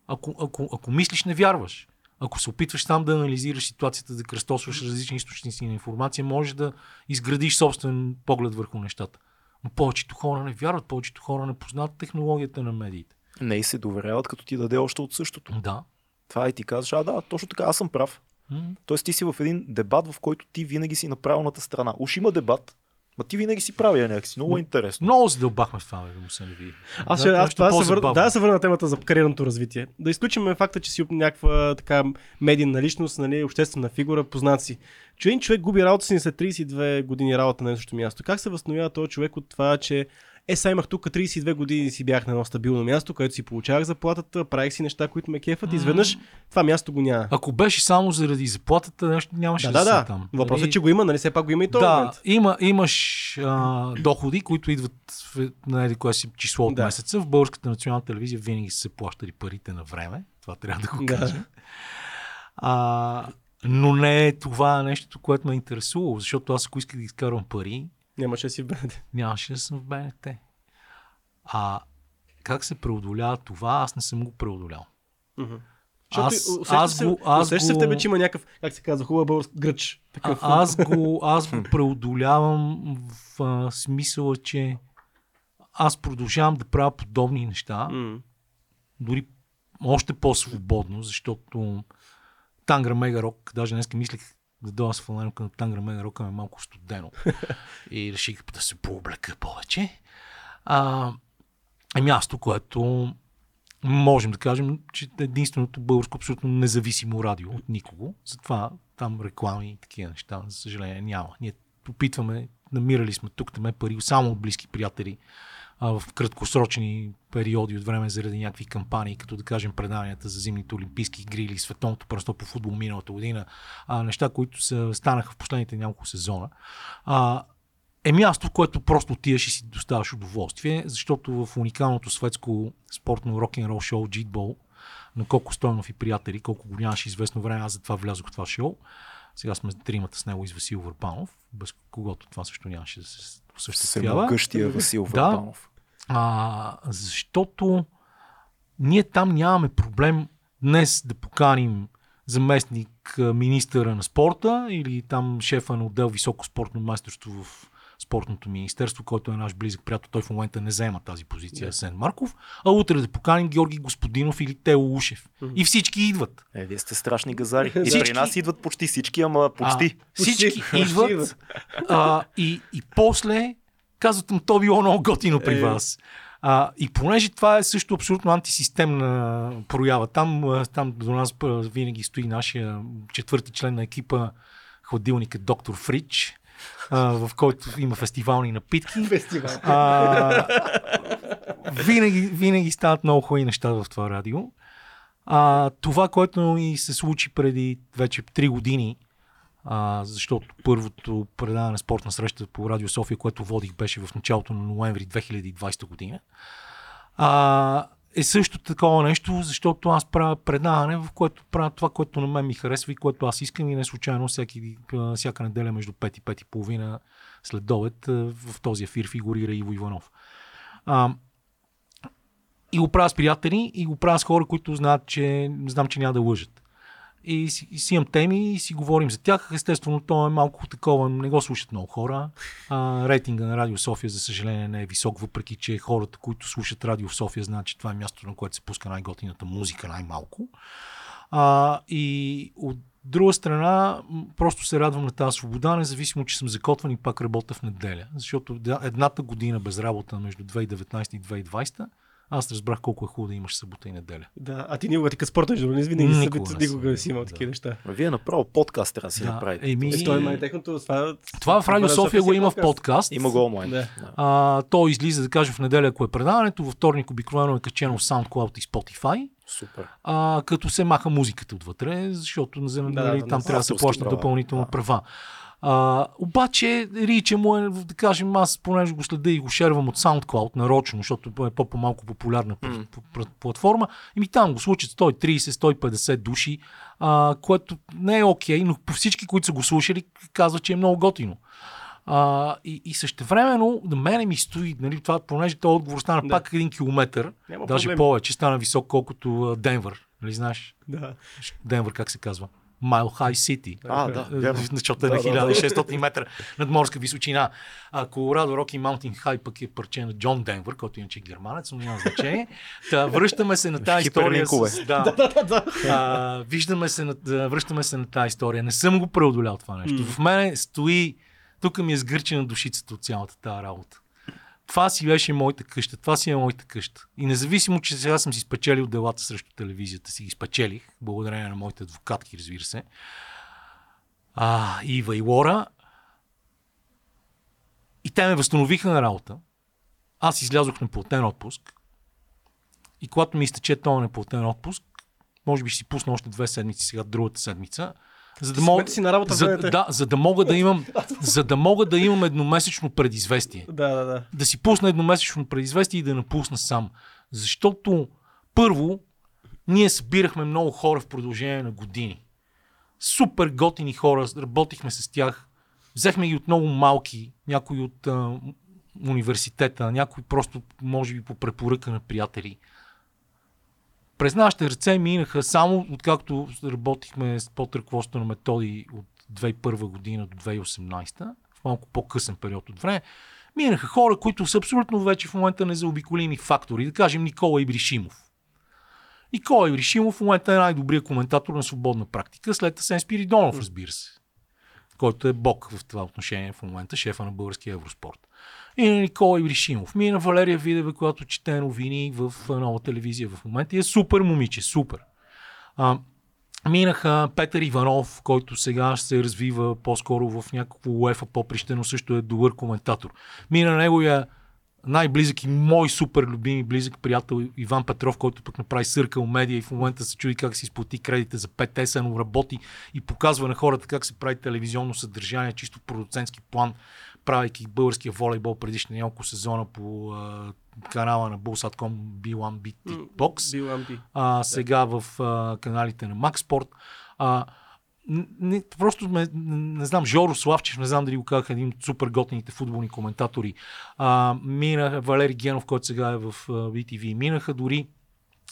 ако, ако, ако мислиш, не вярваш. Ако се опитваш сам да анализираш ситуацията, да кръстосваш различни източници на информация, можеш да изградиш собствен поглед върху нещата. Но повечето хора не вярват, повечето хора не познават технологията на медиите. Не и се доверяват, като ти даде още от същото. Да. Това и ти казваш, а да, точно така, аз съм прав. М. Тоест ти си в един дебат, в който ти винаги си на правилната страна. Уж има дебат, ма ти винаги си правия някакси. Много е интересно. Много се дълбахме в това, бе, да му се не види. Аз, Да, аз това се вър... да, се върна на темата за кариерното развитие. Да изключим факта, че си някаква така медийна личност, нали, обществена фигура, познат си. Че един човек губи работа си след 32 години работа на същото място. Как се възстановява този човек от това, че Е, сега имах тук 32 години си бях на едно стабилно място, където си получавах заплатата, правих си неща, които ме кефат. и Изведнъж това място го няма. Ако беше само заради заплатата, нещо нямаше Да, да, да, да да. там. Въпросът е, Нали? че го има, нали? Все пак го има и то. Да, има, имаш а, доходи, които идват в, на еди кое си число от Да. да. месеца. В Българската национална телевизия винаги са се плащали парите на време. Това трябва да го Да. кажа. А, но не е това нещо, което ме интересува, защото аз ако исках да изкарвам пари, Нямаше да си в БНТ. нямаше да съм в БНТ. А как се преодолява това, аз не съм го преодолял. Защото Аз- усещаш аз се, го- аз усещаш се в тебе, че има някакъв, как се казва, хубав български гръч. А, Такъв. аз, го, аз го преодолявам в а, смисъла, че аз продължавам да правя подобни неща, М. дори още по-свободно, защото Тангра Мега Рок, даже днес мислех дойда с фланелка на Тангра Мега Рок, е малко студено. [LAUGHS] и реших да се пооблека повече. А, е място, което можем да кажем, че е единственото българско абсолютно независимо радио от никого. Затова там реклами и такива неща, за съжаление, няма. Ние опитваме, намирали сме тук там пари само от близки приятели а, в краткосрочни периоди от време заради някакви кампании, като да кажем преданията за зимните олимпийски игри или световното пръсто по футбол миналата година, а, неща, които са, станаха в последните няколко сезона. А, е място, в което просто отиваш и си доставаш удоволствие, защото в уникалното светско спортно рок-н-рол шоу Джитбол на Колко Стойнов и приятели, колко го нямаше известно време, аз затова влязох в това шоу. Сега сме тримата с него и с Васил Върпанов, без когото това също нямаше да се осъществява. Всемогъщия Васил Да. А, защото ние там нямаме проблем днес да поканим заместник министъра на спорта или там шефа на отдел високо спортно майсторство в спортното министерство, който е наш близък приятел. Той в момента не заема тази позиция, Сен Марков, а утре да поканим Георги Господинов или Тео Ушев. И всички идват. Е, вие сте страшни газари. И Всички- при нас идват почти всички, ама почти. А, всички идват а, и, и после казват му, то било много готино при Е. вас. А, и понеже това е също абсолютно антисистемна проява, там, там до нас винаги стои нашия четвърти член на екипа, хладилник е доктор Фрич, а, в който има фестивални напитки. Фестивал. А, винаги, винаги стават много хубави неща в това радио. А, това, което ми се случи преди вече 3 години, а, защото първото предаване на спортна среща по Радио София, което водих, беше в началото на ноември 2020 година. А, е също такова нещо, защото аз правя предаване, в което правя това, което на мен ми харесва и което аз искам и не случайно всяки, всяка неделя между 5 и 5 и половина след обед в този ефир фигурира Иво Иванов. А, и го правя с приятели и го правя с хора, които знаят, че знам, че няма да лъжат. И си, и си имам теми и си говорим за тях. Естествено, то е малко такова, не го слушат много хора. А, рейтинга на Радио София, за съжаление, не е висок, въпреки че хората, които слушат Радио София, знаят, че това е място, на което се пуска най-готината музика, най-малко. А, и от друга страна, просто се радвам на тази свобода, независимо, че съм закотван и пак работя в неделя. Защото едната година без работа между 2019 и 2020, аз разбрах колко е хубаво да имаш събота и неделя. Да, а ти никога ти като спортен журналист винаги Никога не никога, не си имал бил, такива да. неща. Вие направо подкаст трябва да си Да, направите. еми, Е, той е техното, това, Това в Радио София го има в подкаст. Има го онлайн. Да. Да. А, то излиза, да кажем, в неделя, ако е предаването, във вторник обикновено е качено в SoundCloud и Spotify, Супер. а, като се маха музиката отвътре, защото за, да, нали, да, там да, трябва да се плащат допълнително Да. права. А, обаче, Рича му е, да кажем, аз понеже го следя и го шервам от SoundCloud нарочно, защото е по-малко популярна mm. платформа, и ми там го случат 130-150 души, а, което не е окей, но по всички, които са го слушали, казват, че е много готино. А, и, и същевременно на мене ми стои, нали, това, понеже този отговор стана Да. пак един километър, Няма даже проблем. повече, стана висок колкото Денвър. Нали знаеш? Да. Денвър как се казва? Mile High City. А, да. Защото е Да, на да, да. 1600 метра над морска височина. А Колорадо Роки Маунтин Хай пък е парче на Джон Денвър, който иначе е германец, но няма значение. Та, връщаме се на тази история. С, [LAUGHS] да, а, виждаме се на, връщаме се на тази история. Не съм го преодолял това нещо. В мене стои, тук ми е сгърчена душицата от цялата тази работа. Това си беше моята къща, това си е моята къща. И независимо, че сега съм си спечелил делата срещу телевизията, си ги спечелих, благодарение на моите адвокатки, разбира се. А, Ива и Лора. И те ме възстановиха на работа. аз излязох на платен отпуск и когато ми изтече този неплатен отпуск, може би ще си пусна още две седмици сега, другата седмица, за да, мога, си на работа за, да, за да мога да имам, [LAUGHS] за да мога да имам едномесечно предизвестие. Да, да, да. Да си пусна едномесечно предизвестие и да напусна сам. Защото първо, ние събирахме много хора в продължение на години. Супер готини хора, работихме с тях. Взехме ги от много малки, някои от а, университета, някои просто, може би, по препоръка на приятели. През нашите ръце минаха само откакто работихме с под ръководството на методи от 2001 година до 2018, в малко по-късен период от време, минаха хора, които са абсолютно вече в момента незаобиколими фактори. Да кажем Никола Ибришимов. Никола Ибришимов в момента е най-добрият коментатор на свободна практика, след Асен Спиридонов, разбира се, който е бог в това отношение в момента, шефа на българския Евроспорт. И на Никола Ибришимов. Мина Валерия Видева, която чете новини в нова телевизия в момента и е супер момиче, супер. А, минаха Петър Иванов, който сега ще се развива по-скоро в някакво UEFA поприще, но също е добър коментатор. Мина неговия най-близък и мой супер любим и близък приятел Иван Петров, който пък направи Съркъл медия и в момента се чуди как си изплати кредите за 5 теса, но работи и показва на хората как се прави телевизионно съдържание, чисто продуцентски план, правейки българския волейбол предишни няколко сезона по а, канала на Bulls.com B1 Beat Box Бил Ампи. а, сега в а, каналите на Max Sport. А, н- не, просто ме, не знам, Жоро Славчев, не знам дали го казах, един от супер готините футболни коментатори. А, мина Валери Генов, който сега е в BTV. Минаха дори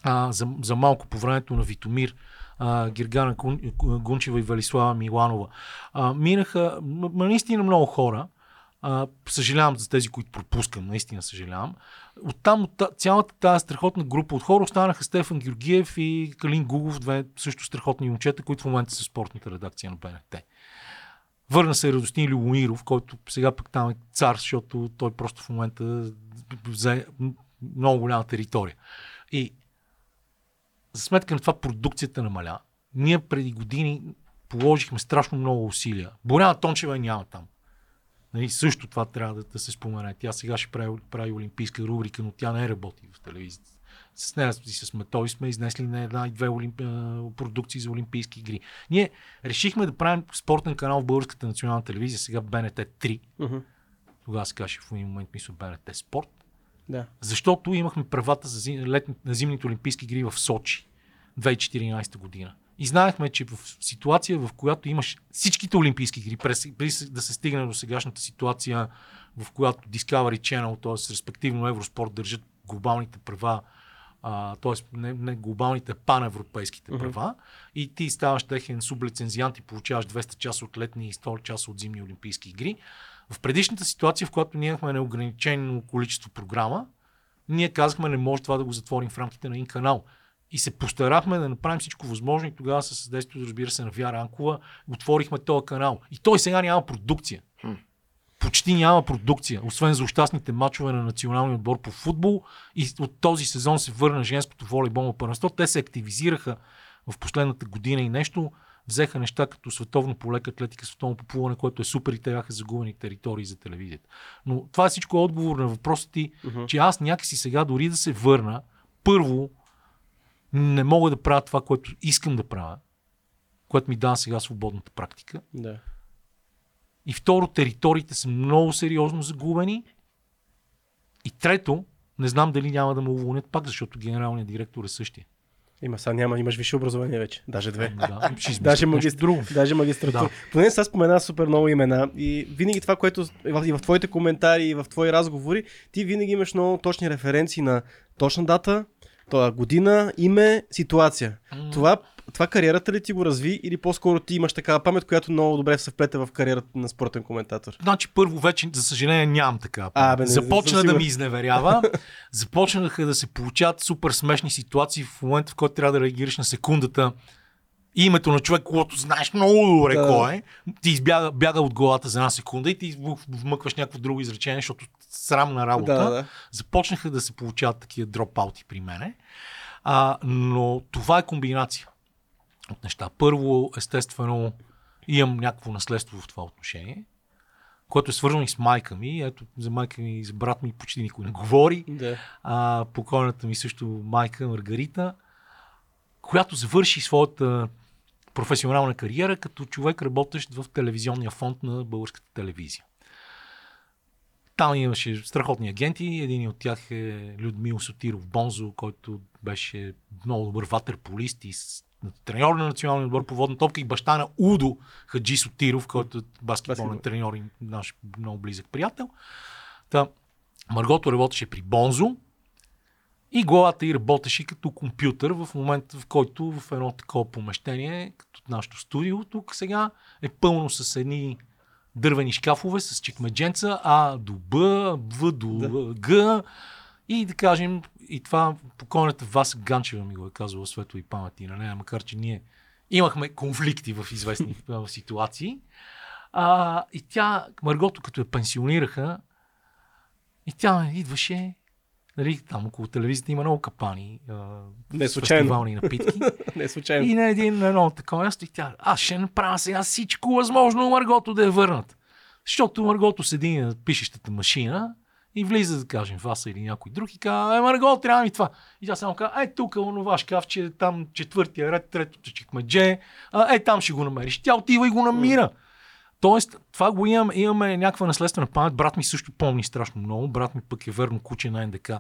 а, за, за малко по времето на Витомир, а, Гиргана Гун- Гунчева и Велислава Миланова. А, минаха м- наистина много хора. А, съжалявам за тези, които пропускам, наистина съжалявам. Оттам, от та- цялата тази страхотна група от хора останаха Стефан Георгиев и Калин Гугов, две също страхотни момчета, които в момента са спортната редакция на БНТ. Върна се Радостин Любомиров, който сега пък там е цар, защото той просто в момента взе много голяма територия. И за сметка на това продукцията намаля. Ние преди години положихме страшно много усилия. Боряна Тончева няма там. Нали, също това трябва да, да се спомене. Тя сега ще прави, прави олимпийска рубрика, но тя не работи в телевизията. С нея и с Метой сме изнесли на една и две олимп... продукции за олимпийски игри. Ние решихме да правим спортен канал в Българската национална телевизия, сега БНТ 3. Мгм. Тогава се каже в един момент мисля БНТ Спорт. Да. Защото имахме правата за зим, летни, на зимните олимпийски игри в Сочи 2014 година. И знаехме, че в ситуация, в която имаш всичките олимпийски игри, преди да се стигне до сегашната ситуация, в която Discovery Channel, т.е. респективно Евроспорт, държат глобалните права, т.е. Не, не глобалните паневропейските права, и ти ставаш техен сублицензиант и получаваш 200 часа от летни и 100 часа от зимни олимпийски игри. В предишната ситуация, в която ние имахме неограничено количество програма, ние казахме, не може това да го затворим в рамките на един канал. И се постарахме да направим всичко възможно и тогава с съдействието, разбира се, на Вяра Анкова, отворихме този канал. И той сега няма продукция. Почти няма продукция, освен за ощастните матчове на националния отбор по футбол. И от този сезон се върна женското волейболно първенство. Те се активизираха в последната година и нещо. Взеха неща като световно по лека атлетика, световно по плуване, което е супер и те бяха загубени територии за телевизията. Но това е всичко отговор на въпроса ти, Мгм. че аз някакси сега дори да се върна, първо не мога да правя това, което искам да правя, което ми дава сега свободната практика. Да. И второ, териториите са много сериозно загубени. И трето, не знам дали няма да ме уволнят пак, защото генералният директор е същия. Има, сега няма, имаш висше образование вече. Даже две. Да, Даже, магистр... друго. Даже магистратура. Да. Поне сега спомена супер много имена и винаги това, което в, и в твоите коментари, и в твои разговори, ти винаги имаш много точни референции на точна дата, това година, име, ситуация. Това, това кариерата ли ти го разви или по-скоро ти имаш такава памет, която много добре се вплете в кариерата на спортен коментатор? Значи първо вече, за съжаление, нямам така. А, бе, не, Започна да ми изневерява. [LAUGHS] Започнаха да се получават супер смешни ситуации в момента, в който трябва да реагираш на секундата. Името на човек, когато знаеш много добре Да. кой е, ти избяга бяга от главата за една секунда и ти вмъкваш някакво друго изречение, защото срамна работа. Да, да. Започнаха да се получават такива дропаути при мене. А, но това е комбинация от неща. Първо, естествено, имам някакво наследство в това отношение, което е свързано и с майка ми. Ето, за майка ми и за брат ми почти никой не говори. Да. А, покойната ми също майка Маргарита, която завърши своята професионална кариера като човек, работещ в телевизионния фонд на българската телевизия. Там имаше страхотни агенти. Един от тях е Людмил Сотиров Бонзо, който беше много добър ватерполист и треньор на националния отбор по водна топка и баща на Удо Хаджи Сотиров, който е баскетболен Баскетбол. треньор и наш много близък приятел. Та, Маргото работеше при Бонзо и главата й работеше като компютър в момента, в който в едно такова помещение, като нашото студио тук сега, е пълно с едни дървени шкафове с чекмедженца А до Б, В до Да. Г. И да кажем, и това покойната Васа Ганчева ми го е казвала светло и памети на нея, макар че ние имахме конфликти в известни ситуации. А, и тя, Маргото, като я пенсионираха, и тя идваше, нали, там около телевизията има много капани, а, Не случайно. фестивални напитки. [LAUGHS] Не случайно. И на един на едно такова и тя, аз ще направя сега всичко възможно Маргото да я върнат. Защото Маргото седи на пишещата машина и влиза, да кажем, Васа или някой друг и казва, е, Марго, трябва ми това. И тя само казва, е, тук онова шкафче, там четвъртия ред, третото чекмедже, е, там ще го намериш. Тя отива и го намира. Тоест, това го имаме, имаме някаква наследствена памет. Брат ми също помни страшно много. Брат ми пък е верно куче на НДК.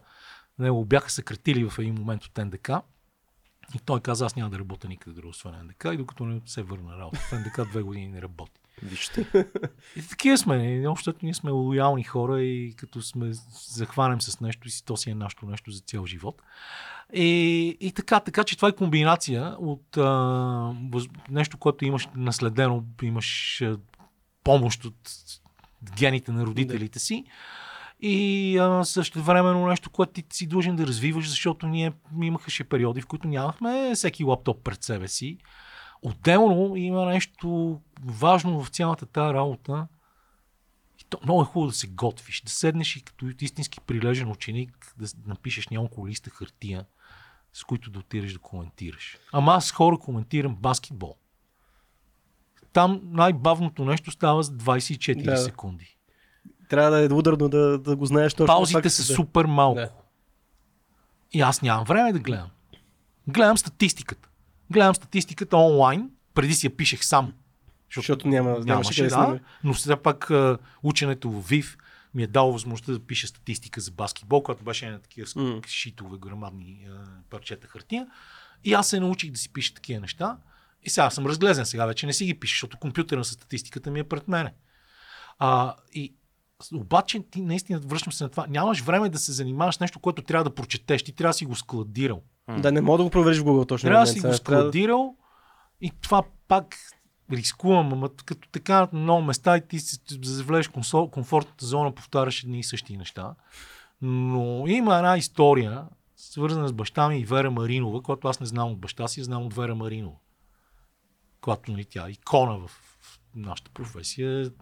Него бяха съкратили в един момент от НДК. И той каза, аз няма да работя никъде друго, освен НДК. И докато не се върна работа, в НДК две години не работи. Вижте. И такива сме. Общо ние сме лоялни хора и като сме захванем с нещо и си то си е нашето нещо за цял живот. И, и така, така, че това е комбинация от а, нещо, което имаш наследено, имаш помощ от гените на родителите си. И а, също времено нещо, което ти си длъжен да развиваш, защото ние имахаше периоди, в които нямахме всеки лаптоп пред себе си. Отделно има нещо важно в цялата тази работа. И то много е хубаво да се готвиш, да седнеш и като истински прилежен ученик да напишеш няколко листа хартия, с които да отидеш да коментираш. Ама аз хора коментирам баскетбол. Там най-бавното нещо става за 24 Да. секунди. Трябва да е ударно да, да го знаеш точно. Паузите са супер малко. Да. И аз нямам време да гледам. Гледам статистиката. Гледам статистиката онлайн, преди си я пишех сам. Защото няма, нямаше да, да. но все пак ученето в ВИВ ми е дало възможността да пиша статистика за баскетбол, която беше на такива mm. шитове, грамадни парчета хартия. И аз се научих да си пиша такива неща. И сега съм разглезен, сега вече не си ги пиша, защото компютъра с статистиката ми е пред мене. А, и обаче ти наистина връщам се на това. Нямаш време да се занимаваш с нещо, което трябва да прочетеш. Ти трябва да си го складирал. Да, не мога да го провериш в Google точно. Трябва да си го складирал и това пак рискувам, ама като така на много места и ти се завлезеш в консол- комфортната зона, повтаряш едни и същи неща. Но има една история, свързана с баща ми и Вера Маринова, която аз не знам от баща си, знам от Вера Маринова. Която нали, тя икона в, нашата професия,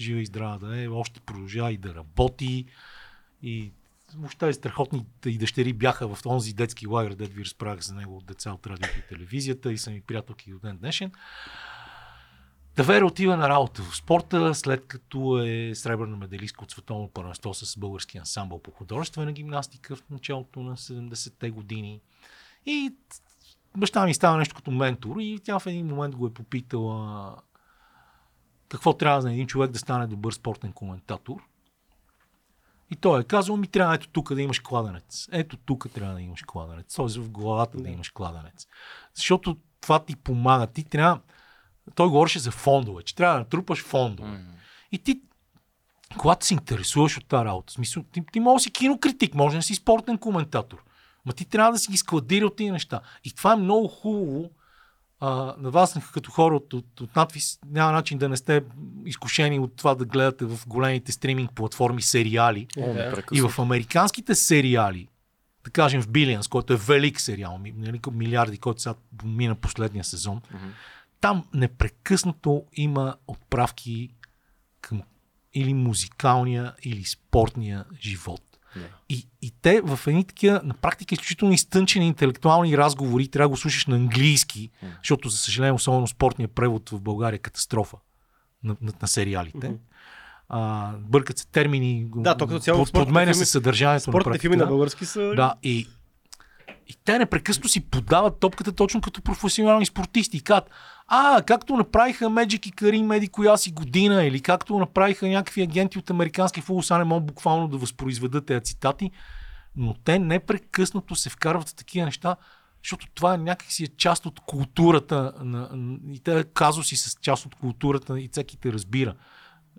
жива и здрава да е, още продължава и да работи. И въобще страхотните и дъщери бяха в онзи детски лагер, дед ви разправях за него от деца от радиото и телевизията и са ми приятелки до ден днешен. Тавера отива на работа в спорта, след като е сребърна медалистка от световно първенство с български ансамбъл по художествена гимнастика в началото на 70-те години. И баща ми става нещо като ментор и тя в един момент го е попитала какво трябва за един човек да стане добър спортен коментатор. И той е казал, ми трябва ето тук да имаш кладенец. Ето тук трябва да имаш кладенец. Тоест в главата да Да. имаш кладенец. Защото това ти помага. Ти трябва... Той говореше за фондове, че трябва да натрупаш фондове. И ти, когато се интересуваш от тази работа, смисъл, ти, ти може да си кинокритик, може да си спортен коментатор, ма ти трябва да си ги складирал тези неща. И това е много хубаво а, на вас, като хора от, от, от надвис, няма начин да не сте изкушени от това да гледате в големите стриминг платформи сериали. О. И в американските сериали, да кажем в Билианс, който е велик сериал, нали, милиарди, който сега мина последния сезон, там непрекъснато има отправки към или музикалния, или спортния живот. Да. И, и те в едни такива, на практика, изключително изтънчени интелектуални разговори, трябва да го слушаш на английски, Мгм. защото, за съжаление, особено спортния превод в България е катастрофа на, на, на сериалите. Мгм. а, бъркат се термини, Да, то като цяло под, подменя се съдържанието на Спортните филми на български са... Да, и, и те непрекъснато си подават топката точно като професионални спортисти. И казват, а, както направиха Magic и Карим Меди коя си година, или както направиха някакви агенти от американски футбол, сега не мога буквално да възпроизведат тези цитати, но те непрекъснато се вкарват в такива неща, защото това е някакси е част от културата на- и те казуси с част от културата и всеки те разбира.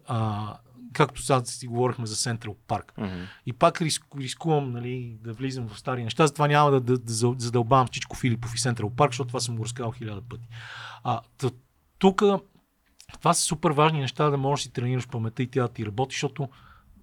А, както сега си говорихме за Централ Парк. Мгм. И пак риску, рискувам нали, да влизам в стари неща, затова няма да, да, да за- задълбавам Чичко Филипов и Централ Парк, защото това съм го разказал хиляда пъти. А, тук това са супер важни неща, да можеш да си тренираш паметта и тя да ти работи, защото,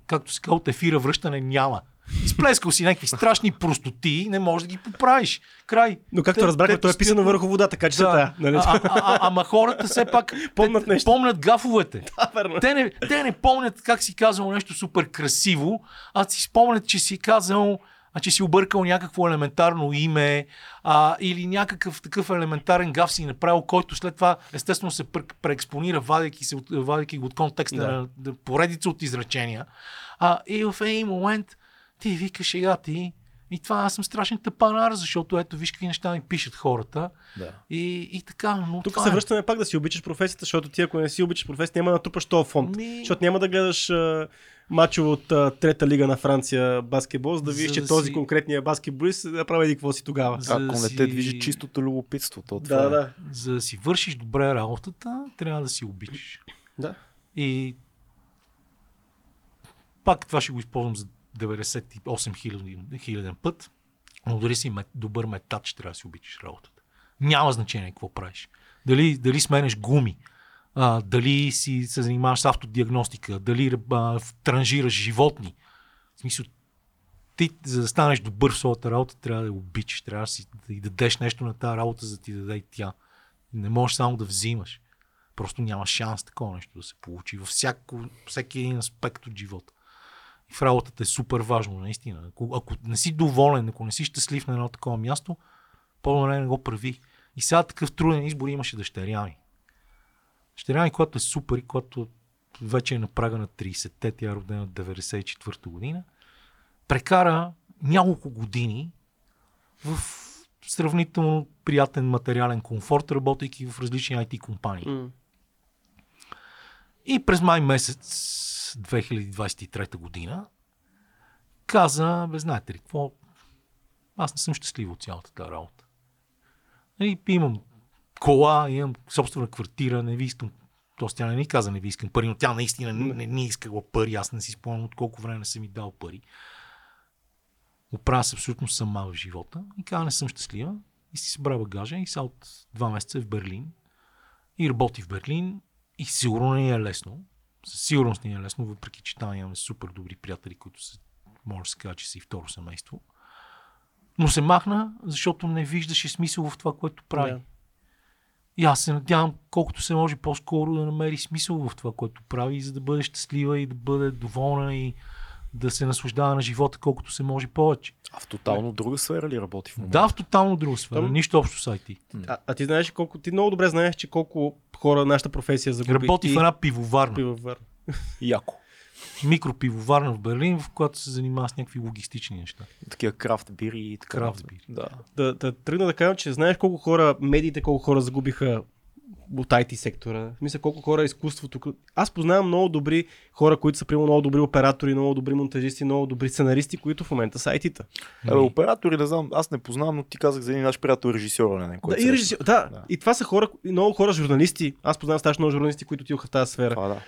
както се казва, от ефира връщане няма. Изплескал си някакви страшни простоти, не можеш да ги поправиш. Край. Но както Те- разбрахме, той е писано върху вода, така че да. тая. Нали? А, а, а, ама хората все пак [LAUGHS] Помнят те- нещо. помнят гафовете. Да, верно. Те не, те не помнят как си казал нещо супер красиво, а си спомнят, че си казал, а че си объркал някакво елементарно име а, или някакъв такъв елементарен гаф си направил, който след това естествено се пр- преекспонира, вадейки, се, вадейки го от контекста Да. на, на поредица от изречения. А, и в един момент ти викаш сега ти и това аз съм страшен тъпанар, защото ето виж какви неща ми пишат хората. Да. И, и така, но Тук се е. връщаме пак да си обичаш професията, защото ти ако не си обичаш професията, няма да натрупаш този фонд. Ми- Защото няма да гледаш а, мачове от а, трета лига на Франция баскетбол, за да видиш, че да този си- конкретния баскетболист направи еди какво си тогава. За Ако да не си- те движи чистото любопитство, то това Да, е. да. За да си вършиш добре работата, трябва да си обичаш. да. И пак това ще го използвам за 98 хиляди хиляден път, но дори си мет, добър метач, трябва да си обичаш работата. Няма значение какво правиш. Дали, дали сменеш гуми, а, дали си се занимаваш с автодиагностика, дали а, транжираш животни. В смисъл, ти, за да станеш добър в своята работа, трябва да я обичаш, трябва да си да й дадеш нещо на тази работа, за да ти даде и тя. Не можеш само да взимаш. Просто няма шанс такова нещо да се получи във всеки един аспект от живота. В работата е супер важно, наистина. Ако, ако не си доволен, ако не си щастлив на едно такова място, по-добре не го прави. И сега такъв труден избор имаше дъщеря ми. Дъщеря ми, която е супер и която вече е на прага на 30-те, тя е родена в 94-та година, прекара няколко години в сравнително приятен материален комфорт, работейки в различни IT компании. М. И през май месец 2023 година каза, бе, знаете ли, какво? Аз не съм щастлив от цялата тази работа. И имам кола, имам собствена квартира, не ви искам. Тоест тя не ми каза, не ви искам пари, но тя наистина не, не, искала пари. Аз не си спомням от колко време не съм ми дал пари. Оправя се абсолютно сама в живота и каза, не съм щастлива. И си събра багажа и сега от два месеца е в Берлин. И работи в Берлин. И сигурно не е лесно. Със сигурност не е лесно, въпреки че там имаме супер добри приятели, които са, може да се каже, че са и второ семейство. Но се махна, защото не виждаше смисъл в това, което прави. Да. И аз се надявам, колкото се може по-скоро да намери смисъл в това, което прави, за да бъде щастлива и да бъде доволна и да се наслаждава на живота, колкото се може повече. А в тотално друга сфера ли работи в момента? Да, в тотално друга сфера. Там- Нищо общо с IT. А, а ти знаеш колко, ти много добре знаеш, че колко хора нашата професия загуби. Работи и... в една пивоварна. пивовар. Яко. Микропивоварна в Берлин, в която се занимава с някакви логистични неща. Такива крафт бири и така. Крафт бири. Да. Да, да тръгна да кажа, че знаеш колко хора, медиите, колко хора загубиха от IT сектора. Смисъл колко хора изкуството. Аз познавам много добри хора, които са примерно много добри оператори, много добри монтажисти, много добри сценаристи, които в момента са IT-та. Абе, оператори, не знам, аз не познавам, но ти казах за един наш приятел режисьор, не, Да, и, режисьор, да, Да. и това са хора, много хора журналисти. Аз познавам страшно много журналисти, които отидоха в тази сфера. Това, да.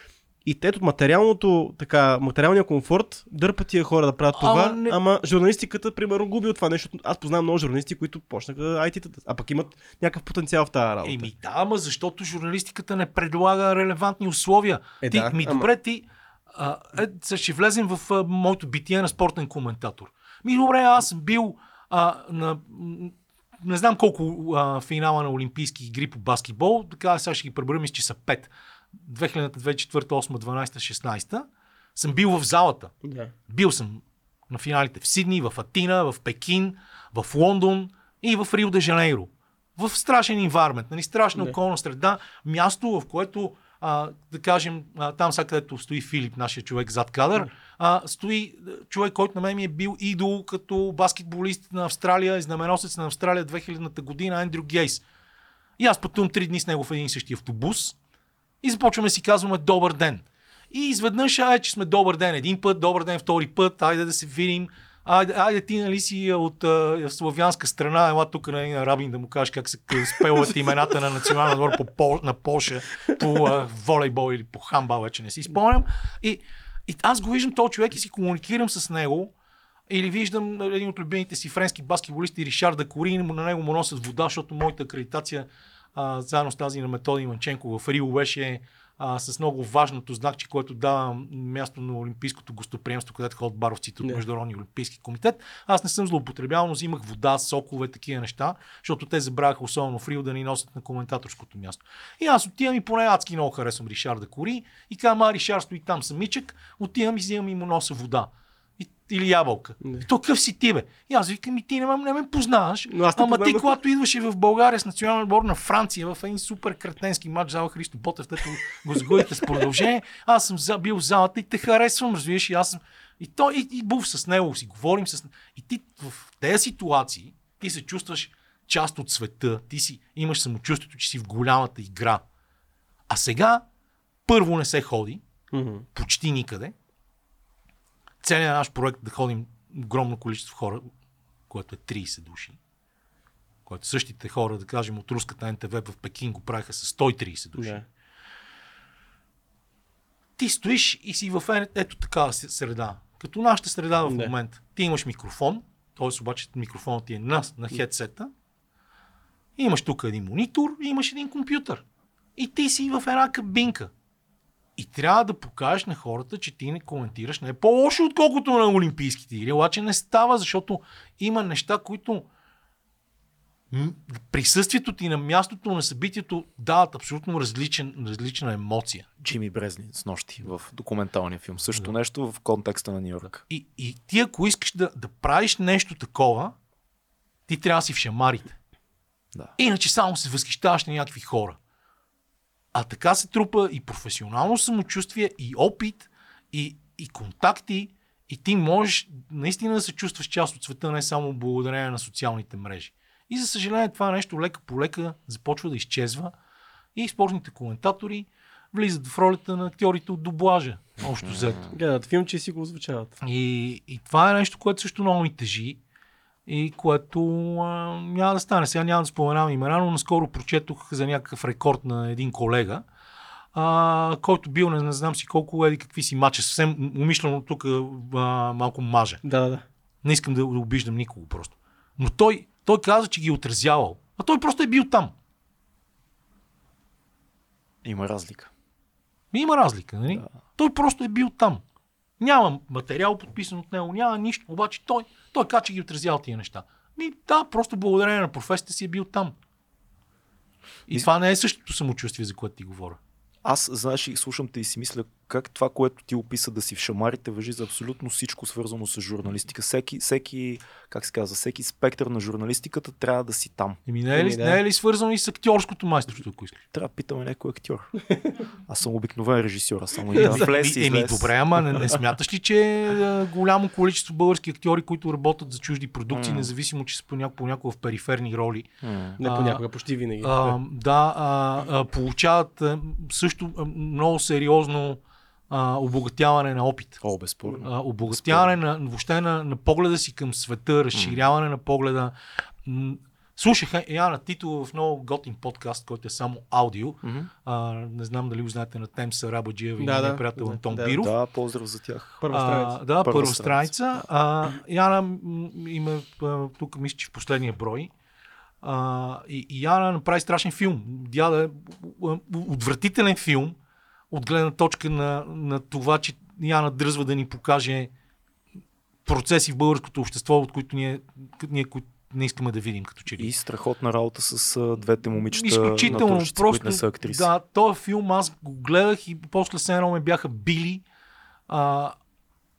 И от материалното, така, материалния комфорт дърпат тия хора да правят Ама това, не- ама журналистиката, примерно, губи от това нещо. Аз познавам много журналисти, които почнаха IT-та, а пък имат някакъв потенциал в тази работа. Еми да, ама защото журналистиката не предлага релевантни условия. Е, ти, да, ми ама- добре, ти а, е, ще влезем в а, моето битие на спортен коментатор. Ми добре, аз съм бил а, на не знам колко а, финала на Олимпийски игри по баскетбол, така сега ще ги преброя, мисля, че са 5. 2000, 2004, 8, 12, 16 съм бил в залата. Да. Бил съм на финалите в Сидни, в Атина, в Пекин, в Лондон и в Рио де Жанейро. В страшен инвармент, нали, страшна Да. околна среда, място, в което а, да кажем, а, там сега където стои Филип, нашия човек зад кадър, а, стои човек, който на мен ми е бил идол като баскетболист на Австралия и знаменосец на Австралия 2000-та година, Андрю Гейс. И аз пътувам три дни с него в един и същи автобус и започваме си казваме добър ден. И изведнъж, ай, че сме добър ден един път, добър ден втори път, айде да се видим. Айде, айде ти нали си от а, славянска страна, ела тук нали, на Рабин да му кажеш как се спелват имената на националния отбор по, Пол, на Польша по а, волейбол или по хамбал, вече не си спомням. И, и аз го виждам този човек и си комуникирам с него. Или виждам един от любимите си френски баскетболисти Ришар Дакори, на него му носят вода, защото моята акредитация а, заедно с тази на Методи Манченко в Рио беше а, с много важното знакче, което дава място на Олимпийското гостоприемство, където ходят баровците от. Международния олимпийски комитет. Аз не съм злоупотребявал, но взимах вода, сокове, такива неща, защото те забравяха особено в Рио да ни носят на коментаторското място. И аз отивам и поне адски много харесвам Ришар да кори и казвам, а Ришар стои там самичък, отивам и взимам и му носа вода. Или ябълка. Не. И то къв си ти, бе? И аз викам, и ти не, ме- не ме познаваш. Но аз Ама ти, когато идваше в България с национален отбор на Франция в един супер кретенски матч зала Христо Ботев, тъто го загубите с продължение, аз съм бил в залата и те харесвам, разбираш, и аз съм... И той, и, и був с него, си говорим с... И ти в тези ситуации, ти се чувстваш част от света, ти си, имаш самочувствието, че си в голямата игра. А сега, първо не се ходи, Мгм. почти никъде. Целият наш проект да ходим огромно количество хора, което е 30 души, което същите хора, да кажем, от руската НТВ в Пекин го правиха с 130 души. Да. Ти стоиш и си в е- ето такава среда. Като нашата среда в момента. Ти имаш микрофон, т.е. обаче микрофонът ти е на, на хедсета. Имаш тук един монитор и имаш един компютър. И ти си в една кабинка. И трябва да покажеш на хората, че ти не коментираш. Не е по-лошо, отколкото на Олимпийските игри. Обаче не става, защото има неща, които присъствието ти на мястото на събитието дават абсолютно различен, различна емоция. Джими Брезлин с нощи в документалния филм. Също нещо в контекста на Нью Йорк. И, и ти ако искаш да, да правиш нещо такова, ти трябва да си в шамарите. Да. Иначе само се възхищаваш на някакви хора. А така се трупа и професионално самочувствие, и опит, и, и контакти, и ти можеш наистина да се чувстваш част от света, не само благодарение на социалните мрежи. И за съжаление това нещо лека по лека започва да изчезва и спортните коментатори влизат в ролята на актьорите от дублажа. Общо взето. Гледат филмче и си го озвучават. И, и това е нещо, което също много ми тежи и което а, няма да стане. Сега няма да споменавам имена, но наскоро прочетох за някакъв рекорд на един колега, а, който бил не, не знам си колко еди какви си мача. Съвсем умишлено тук а, малко мажа. Да, да. Не искам да, да обиждам никого просто. Но той, той каза, че ги е отразявал. А той просто е бил там. Има разлика. Има разлика, нали? Да. Той просто е бил там. Няма материал подписан от него, няма нищо. Обаче той, той каза, че ги отразял тия неща. Ми, да, просто благодарение на професията си е бил там. И това не е същото самочувствие, за което ти говоря. Аз, знаеш, и слушам те и си мисля как това, което ти описа да си в шамарите, въжи за абсолютно всичко свързано с журналистика. Всеки, всеки как се казва, всеки спектър на журналистиката трябва да си там. Еми, не е, ли, Еми, да. не е ли свързано и с актьорското майсторство, ако искаш? Трябва да питаме някой актьор. [LAUGHS] Аз съм обикновен режисьор, аз само [LAUGHS] да влез и Еми, добре, ама не, не [LAUGHS] смяташ ли, че е, голямо количество български актьори, които работят за чужди продукции, независимо, че са понякога, понякога в периферни роли. Не А, понякога, почти винаги. а, да, а, а, получават а, също а, много сериозно а, обогатяване на опит. О, безспорно. А, обогатяване на, въобще на, на погледа си към света, разширяване на погледа. Слушах е, Яна Тито в много готин подкаст, който е само аудио. Мгм. А, не знам дали го знаете на Темса Рабаджиев и Да, да, приятел Да, Антон да. Биров. Да, поздрав за тях. Първа А, страница. да, Първа първа, страница. страница. А, Яна има а, тук, мисля, че в последния брой. А, и, и Яна направи страшен филм. Дяда е а, отвратителен филм от гледна точка на, на това, че Яна дръзва да ни покаже процеси в българското общество, от които ние, ние които не искаме да видим като че ли. И страхотна работа с а, двете момичета. Изключително, натурщици, просто. които не са актриси. Да, този филм аз го гледах и после се едно ме бяха били. А,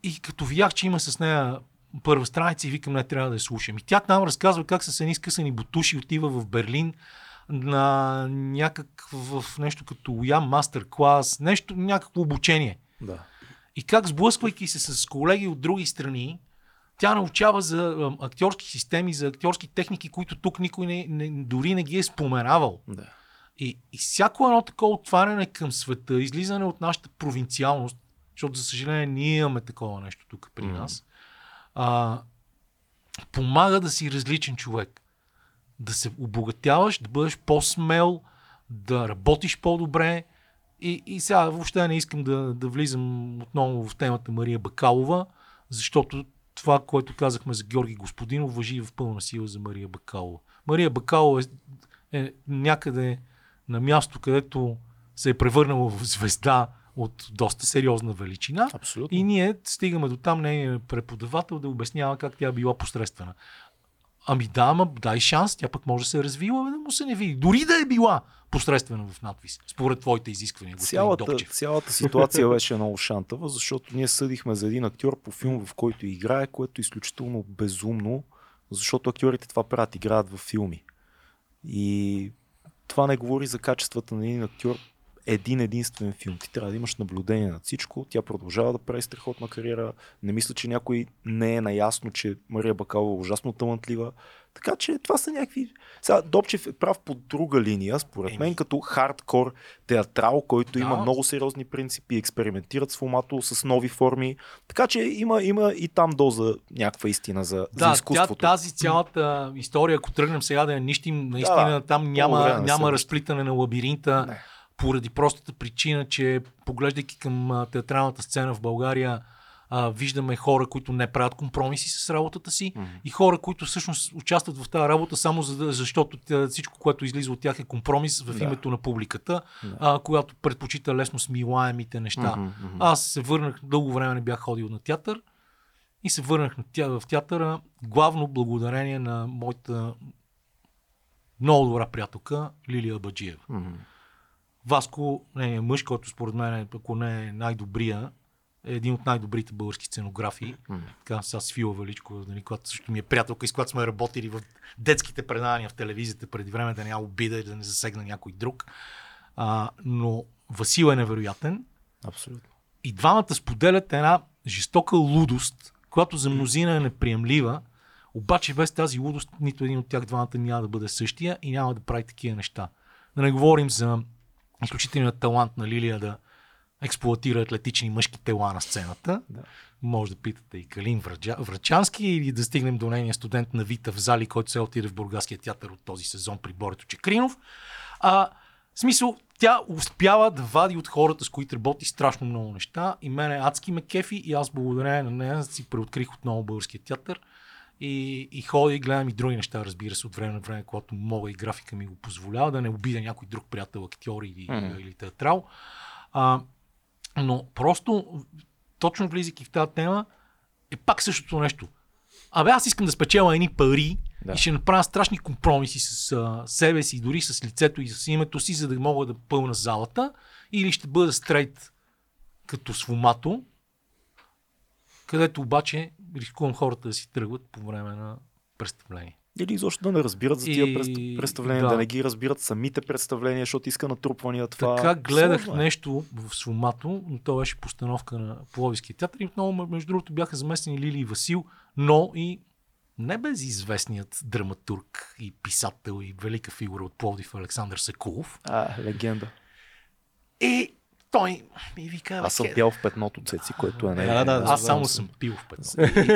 и като видях, че има с нея първа страница и викам, не трябва да я слушам. И тя там разказва как с едни скъсани бутуши отива в Берлин на някакво нещо като UYAM мастер клас, нещо, някакво обучение. Да. И как сблъсквайки се с колеги от други страни, тя научава за актьорски системи, за актьорски техники, които тук никой не, не, дори не ги е споменавал. да. И, и всяко едно такова отваряне към света, излизане от нашата провинциалност, защото за съжаление ние имаме такова нещо тук при нас, а, помага да си различен човек. Да се обогатяваш, да бъдеш по-смел, да работиш по-добре. И, и сега въобще не искам да, да влизам отново в темата Мария Бакалова, защото това, което казахме за Георги Господинов, въжи в пълна сила за Мария Бакалова. Мария Бакалова е, е някъде на място, където се е превърнала в звезда от доста сериозна величина. Абсолютно. И ние стигаме до там нейният преподавател да обяснява как тя била посредствена. Ами да, ама дай шанс, тя пък може да се развила, бе, да му се не види. Дори да е била посредствена в надвис, според твоите изисквания, господин Цялата, Допчев. цялата ситуация беше много шантава, защото ние съдихме за един актьор по филм, в който играе, което е изключително безумно, защото актьорите това правят, играят в филми. И това не говори за качествата на един актьор един единствен филм. Ти трябва да имаш наблюдение над всичко. Тя продължава да прави страхотна кариера. Не мисля, че някой не е наясно, че Мария Бакалова е ужасно талантлива. Така че това са някакви... Сега Добчев е прав по друга линия, според мен, като хардкор театрал, който Да. има много сериозни принципи, експериментират с формато, с нови форми. Така че има, има и там доза някаква истина за, за Да, тя, изкуството. тази цялата история, ако тръгнем сега да я нищим, наистина Да, там няма, няма разплитане на лабиринта, Не. Поради простата причина, че поглеждайки към театралната сцена в България, а, виждаме хора, които не правят компромиси с работата си Мгм. и хора, които всъщност участват в тази работа само за защото тя, всичко, което излиза от тях е компромис в Да. името на публиката, Да. а, която предпочита лесно смилаемите неща. Мгм. Аз се върнах, дълго време не бях ходил на театър и се върнах на тя, в театъра главно благодарение на моята много добра приятелка Лилия Баджиева. Мгм. Васко, нейният мъж, който според мен, е, ако не е най-добрия, е един от най-добрите български сценографии. Така, сега Свила Величко, нали, която също ми е приятелка с която сме работили в детските предавания в телевизията преди време, да няма обида и да не засегна някой друг. А, но Васил е невероятен. Абсолютно. И двамата споделят една жестока лудост, която за мнозина е неприемлива, обаче без тази лудост нито един от тях двамата няма да бъде същия и няма да прави такива неща. Да не говорим за изключителният талант на Лилия да експлуатира атлетични мъжки тела на сцената. Да. Може да питате и Калин Врачански или да стигнем до нейния студент на Вита в зали, който се отиде в Бургаския театър от този сезон при Борето Чекринов. А, в смисъл, тя успява да вади от хората, с които работи страшно много неща и мене адски ме кефи и аз благодарение на нея си преоткрих отново българския театър и, и ходя и гледам и други неща, разбира се, от време на време, когато мога и графика ми го позволява, да не обидя някой друг приятел, актьор или, Мгм. или театрал. А, но просто, точно влизайки в тази тема, е пак същото нещо. Абе, аз искам да спечеля едни пари да. и ще направя страшни компромиси с а, себе си, дори с лицето и с името си, за да мога да пълна залата. Или ще бъда стрейт като свомато, където обаче рискувам хората да си тръгват по време на представление. Или изобщо да не разбират за тия И- пред- представления, да. да. не ги разбират самите представления, защото иска натрупвания това. Така гледах Сложно е. нещо в Свомато, но то беше постановка на Пловиския театър и много, между другото, бяха заместени Лили и Васил, но и небезизвестният драматург и писател и велика фигура от Пловдив Александър Сакулов. А, легенда. И той ми вика, Аз съм «Бе, пял в петното цеци, което е не. Да, да, аз само съм пил в пет.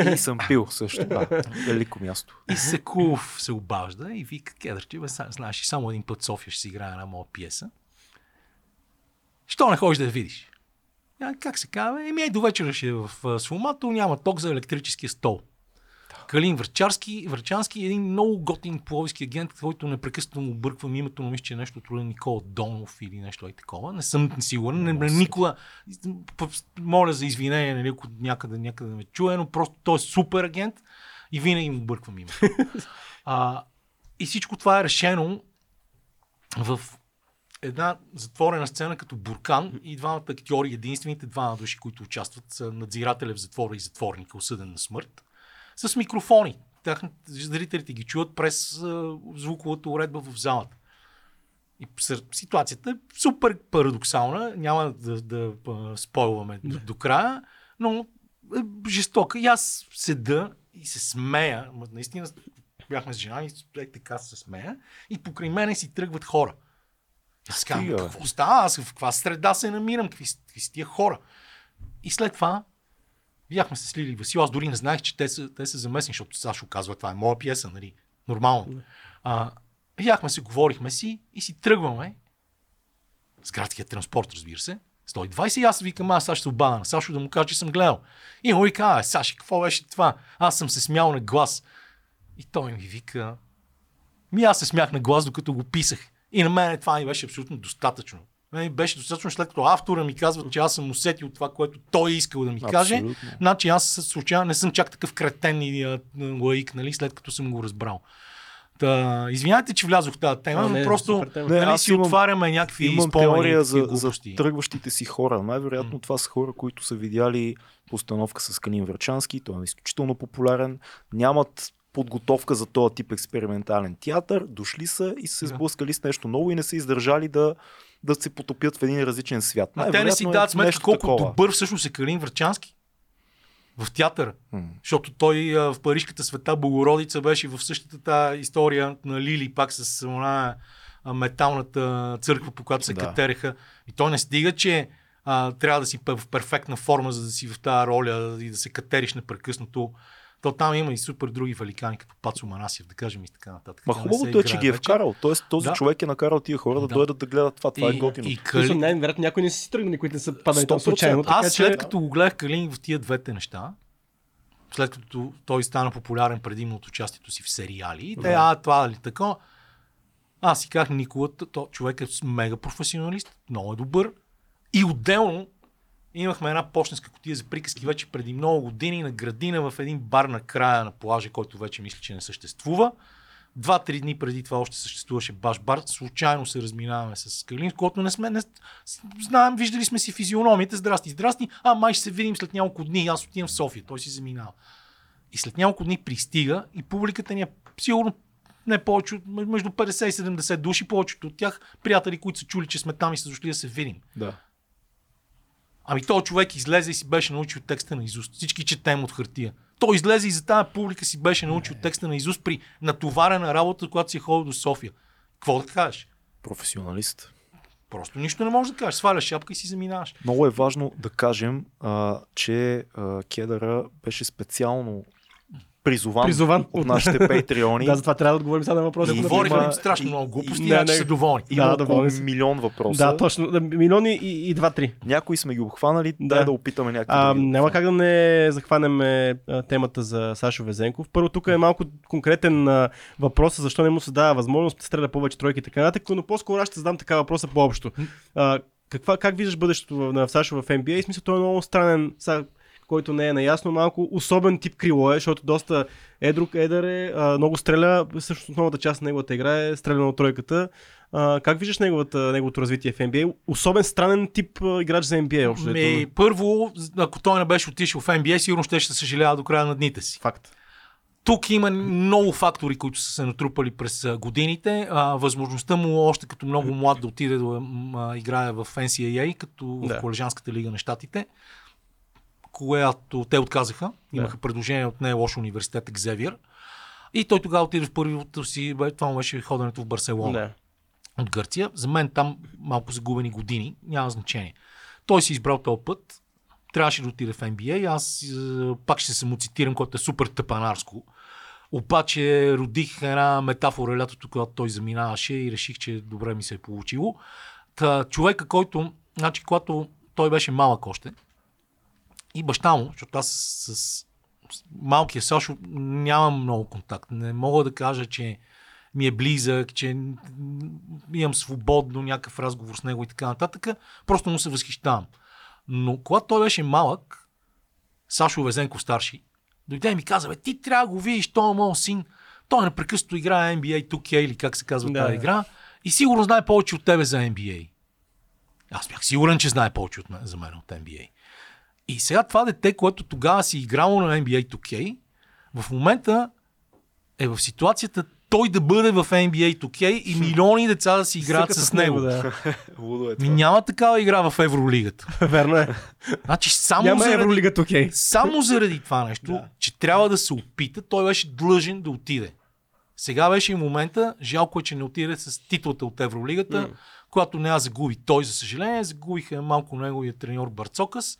И, и, съм пил също. Да. Велико място. И Секулов се обажда и вика, кедърче, бе, знаеш, и само един път София ще си играе една моя пиеса. Що не ходиш да я видиш? Как се казва? Еми, ей, до вечера ще е в а, Свомато, няма ток за електрическия стол. Калин Врачарски, Врачански е един много готин пловиски агент, който непрекъснато му бърквам името, но мисля, че е нещо на Никола Донов или нещо е такова. Не съм сигурен. Не, не, никога, п- моля за извинение, нали, ако някъде, някъде ме чуе, но просто той е супер агент и винаги му бърквам името. [LAUGHS] а, и всичко това е решено в една затворена сцена като буркан и двамата актьори, единствените двама души, които участват, са надзирателя в затвора и затворника, осъден на смърт, с микрофони. Тях, зрителите ги чуват през а, звуковата уредба в залата. И ситуацията е супер парадоксална, няма да, да, да спойлваме до, до края, но е жестока. И аз седа и се смея, наистина бяхме с жена и така се смея, и покрай мене си тръгват хора. Аз казвам, какво става? Аз в каква среда се намирам? Какви, какви са тия хора? И след това бяхме се слили Васил. Аз дори не знаех, че те са, те са замесени, защото Сашо казва, това е моя пиеса, нали? Нормално. А, бяхме се, говорихме си и си тръгваме с градския транспорт, разбира се. 120 и аз викам, аз сега ще обада на Сашо да му кажа, че съм гледал. И му вика, а, Саши, какво беше това? Аз съм се смял на глас. И той ми вика, ми аз се смях на глас, докато го писах. И на мен това ми беше абсолютно достатъчно. Мен беше достатъчно след като автора ми казва, че аз съм усетил това, което той е искал да ми каже. Значи аз случайно не съм чак такъв кретен и лаик, нали, след като съм го разбрал. Та, извинявайте, че влязох в тази тема, но просто не, нали, си имам, отваряме някакви имам теория за, за тръгващите си хора. Най-вероятно mm. това са хора, които са видяли постановка с Калин Врачански, той е изключително популярен, нямат подготовка за този тип експериментален театър, дошли са и са се сблъскали с нещо ново и не са издържали да, да се потопят в един различен свят. А те не си дадат сметка колко такова. добър всъщност е Калин Врачански в театъра. Mm. Защото той а, в Парижката света Богородица беше в същата тази история на Лили, пак с она металната църква, по която се да. катереха. И той не стига, че а, трябва да си в перфектна форма, за да си в тази роля и да се катериш непрекъснато. То там има и супер други великани, като Пацо Манасиев, да кажем и така нататък. Ма хубавото е, че ги е вкарал. Тоест този да. човек е накарал тия хора да, да дойдат да гледат това. Това е и, е готино. И Кали... най-вероятно някои не са си тръгнали, които не са падали там случайно. Аз след че... като го гледах Калин в тия двете неща, след като той стана популярен предимно от участието си в сериали, те, а, това ли така? Аз си казах, Никола, то човек е мега професионалист, много е добър. И отделно имахме една почтенска котия за приказки вече преди много години на градина в един бар на края на плажа, който вече мисля, че не съществува. Два-три дни преди това още съществуваше баш бар. Случайно се разминаваме с Калин, който не сме. Не, знаем, виждали сме си физиономите. Здрасти, здрасти. А, май ще се видим след няколко дни. Аз отивам в София. Той си заминава. И след няколко дни пристига и публиката ни е сигурно не повече, между 50 и 70 души, повечето от тях приятели, които са чули, че сме там и са дошли да се видим. Да. Ами този човек излезе и си беше научил текста на изуст. Всички четем от хартия. Той излезе и за тази публика си беше научил текста на изуст при натоварена работа, когато си е ходил до София. Какво да кажеш? Професионалист. Просто нищо не можеш да кажеш. Сваляш шапка и си заминаваш. Много е важно да кажем, а, че а, Кедъра беше специално призован, призован от нашите [LAUGHS] патреони. да, затова трябва да отговорим сега на въпроса. И говорихме има... страшно много глупости, не, не, са доволни. Има да, около милион въпроса. Да, точно. Милиони и, и два-три. Някои сме ги обхванали, да, дай да опитаме някакви. А, да няма как да не захванем темата за Сашо Везенков. Първо, тук е малко конкретен а, въпрос, защо не му се дава възможност да стреля повече тройки и така нататък, но по-скоро аз ще задам така въпроса по-общо. А, каква, как виждаш бъдещето на Сашо в NBA? И смисъл, той е много странен. Сега, който не е наясно, малко особен тип крило е, защото доста едрук, едър е, а, много стреля, всъщност основната част на неговата игра е стреляна от тройката. А, как виждаш неговата, неговото развитие в NBA? Особен странен тип а, играч за NBA. Общо, Ми, първо, ако той не беше отишъл в NBA, сигурно ще, ще съжалява до края на дните си. Факт. Тук има много фактори, които са се натрупали през годините. А, възможността му още като много млад да отиде да играе в NCAA, като да. в колежанската лига на щатите която те отказаха. Имаха предложение от не лош университет Екзевиер. И той тогава отиде в първото си, това му беше ходенето в Барселона. Да. От Гърция. За мен там малко загубени години, няма значение. Той си избрал този път, трябваше да отиде в NBA. Аз е, пак ще се му цитирам, който е супер тъпанарско. Обаче родих една метафора лятото, когато той заминаваше и реших, че добре ми се е получило. Та, човека, който, значи, когато той беше малък още, и баща му, защото аз с, с малкия Сашо нямам много контакт. Не мога да кажа, че ми е близък, че имам свободно някакъв разговор с него и така нататък. Просто му се възхищавам. Но когато той беше малък, Сашо Везенко старши, дойде и ми каза, бе, ти трябва да го видиш, той е моят син. Той непрекъснато играе NBA 2K или как се казва да. тази игра и сигурно знае повече от тебе за NBA. Аз бях сигурен, че знае повече от мен, за мен от NBA. И сега това дете, което тогава си играло на NBA 2K, в момента е в ситуацията той да бъде в NBA 2K и милиони деца да си играят Съкат с него. да. [LAUGHS] Лудо е Ми това. няма такава игра в Евролигата. [LAUGHS] Верно е. Значи само Няма заради, Евролига окей. само заради това нещо, Да. че трябва да се опита, той беше длъжен да отиде. Сега беше и момента, жалко е, че не отиде с титлата от Евролигата, М. която не я загуби той, за съжаление, загубиха малко неговия треньор Барцокас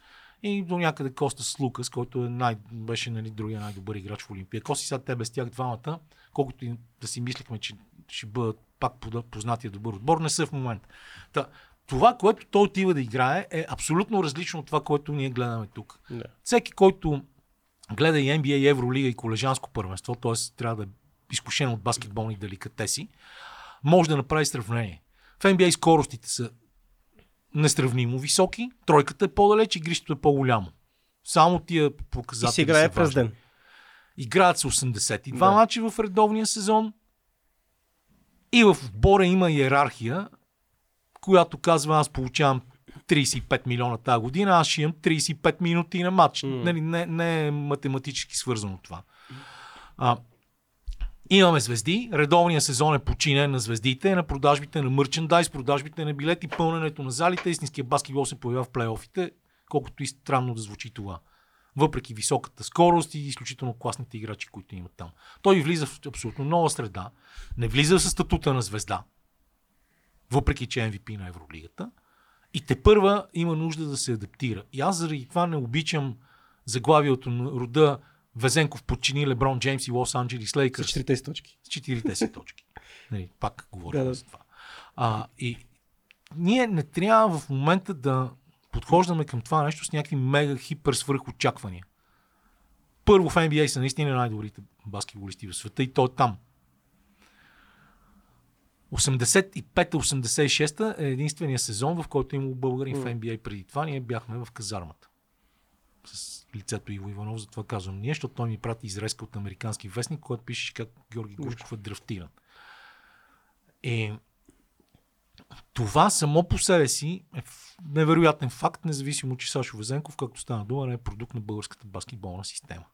и до някъде Костас Лукас, който е най- беше нали, другия най-добър играч в Олимпия. Коси сега те без тях двамата, колкото и да си мислихме, че ще бъдат пак познатия добър отбор, не са в момента. Та, това, което той отива да играе, е абсолютно различно от това, което ние гледаме тук. Да. Всеки, който гледа и NBA, и Евролига, и колежанско първенство, т.е. трябва да е изкушен от баскетболни деликатеси, може да направи сравнение. В NBA скоростите са несравнимо високи, тройката е по-далеч, игрището е по-голямо. Само тия И показатели се играе през ден. Играят се 82 Да. мача в редовния сезон. И в отбора има иерархия, която казва аз получавам 35 милиона тази година, аз ще имам 35 минути на матч. М. Нали, не, не е математически свързано това. А, имаме звезди, редовният сезон е починен на звездите, на продажбите на мърчендайз, продажбите на билети, пълненето на залите, истинския баскетбол се появява в плейофите, колкото и странно да звучи това. Въпреки високата скорост и изключително класните играчи, които имат там. Той влиза в абсолютно нова среда, не влиза с статута на звезда, въпреки че е MVP на Евролигата, и те първа има нужда да се адаптира. И аз заради това не обичам заглавието на рода Везенков подчини Леброн Джеймс и Лос Анджелис С Лейкърс четирите си точки. с 40 точки. Нали, пак говорим Да, да. за това. А, и ние не трябва в момента да подхождаме към това нещо с някакви мега хипер свръх очаквания. Първо в NBA са наистина най-добрите баскетболисти в света и то е там. 85-86 е единствения сезон, в който е имало българин в NBA преди това. Ние бяхме в казармата. С лицето Иво Иванов, затова казвам ние, защото той ми прати изрезка от американски вестник, който пише как Георги Гушков е драфтиран. И това само по себе си е невероятен факт, независимо, че Сашо Везенков, както стана дума, не е продукт на българската баскетболна система.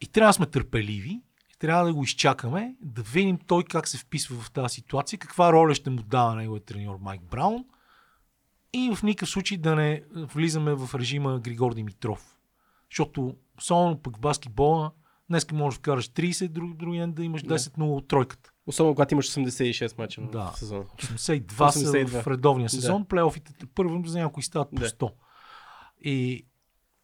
И трябва да сме търпеливи, трябва да го изчакаме, да видим той как се вписва в тази ситуация, каква роля ще му дава неговият треньор Майк Браун и в никакъв случай да не влизаме в режима Григор Димитров. Защото, особено пък в баскетбола, днес можеш да вкараш 30, друг, другия ден да имаш 10-0 от тройката. Особено когато имаш 86 мача Да. в сезона. 82 са 82. в редовния сезон, плейофите първо за някои стават по Да. 100. И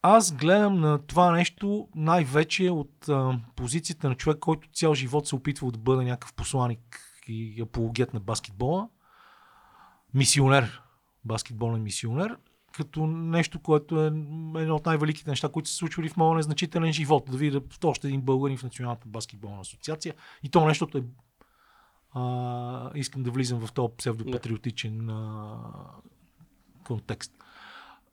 аз гледам на това нещо най-вече от а, позицията на човек, който цял живот се опитва да бъде някакъв посланик и апологет на баскетбола. Мисионер, баскетболен мисионер, като нещо, което е едно от най-великите неща, които се случвали в моя незначителен живот. Да видя още един българин в Националната баскетболна асоциация. И то нещото е а, искам да влизам в този псевдопатриотичен а, контекст.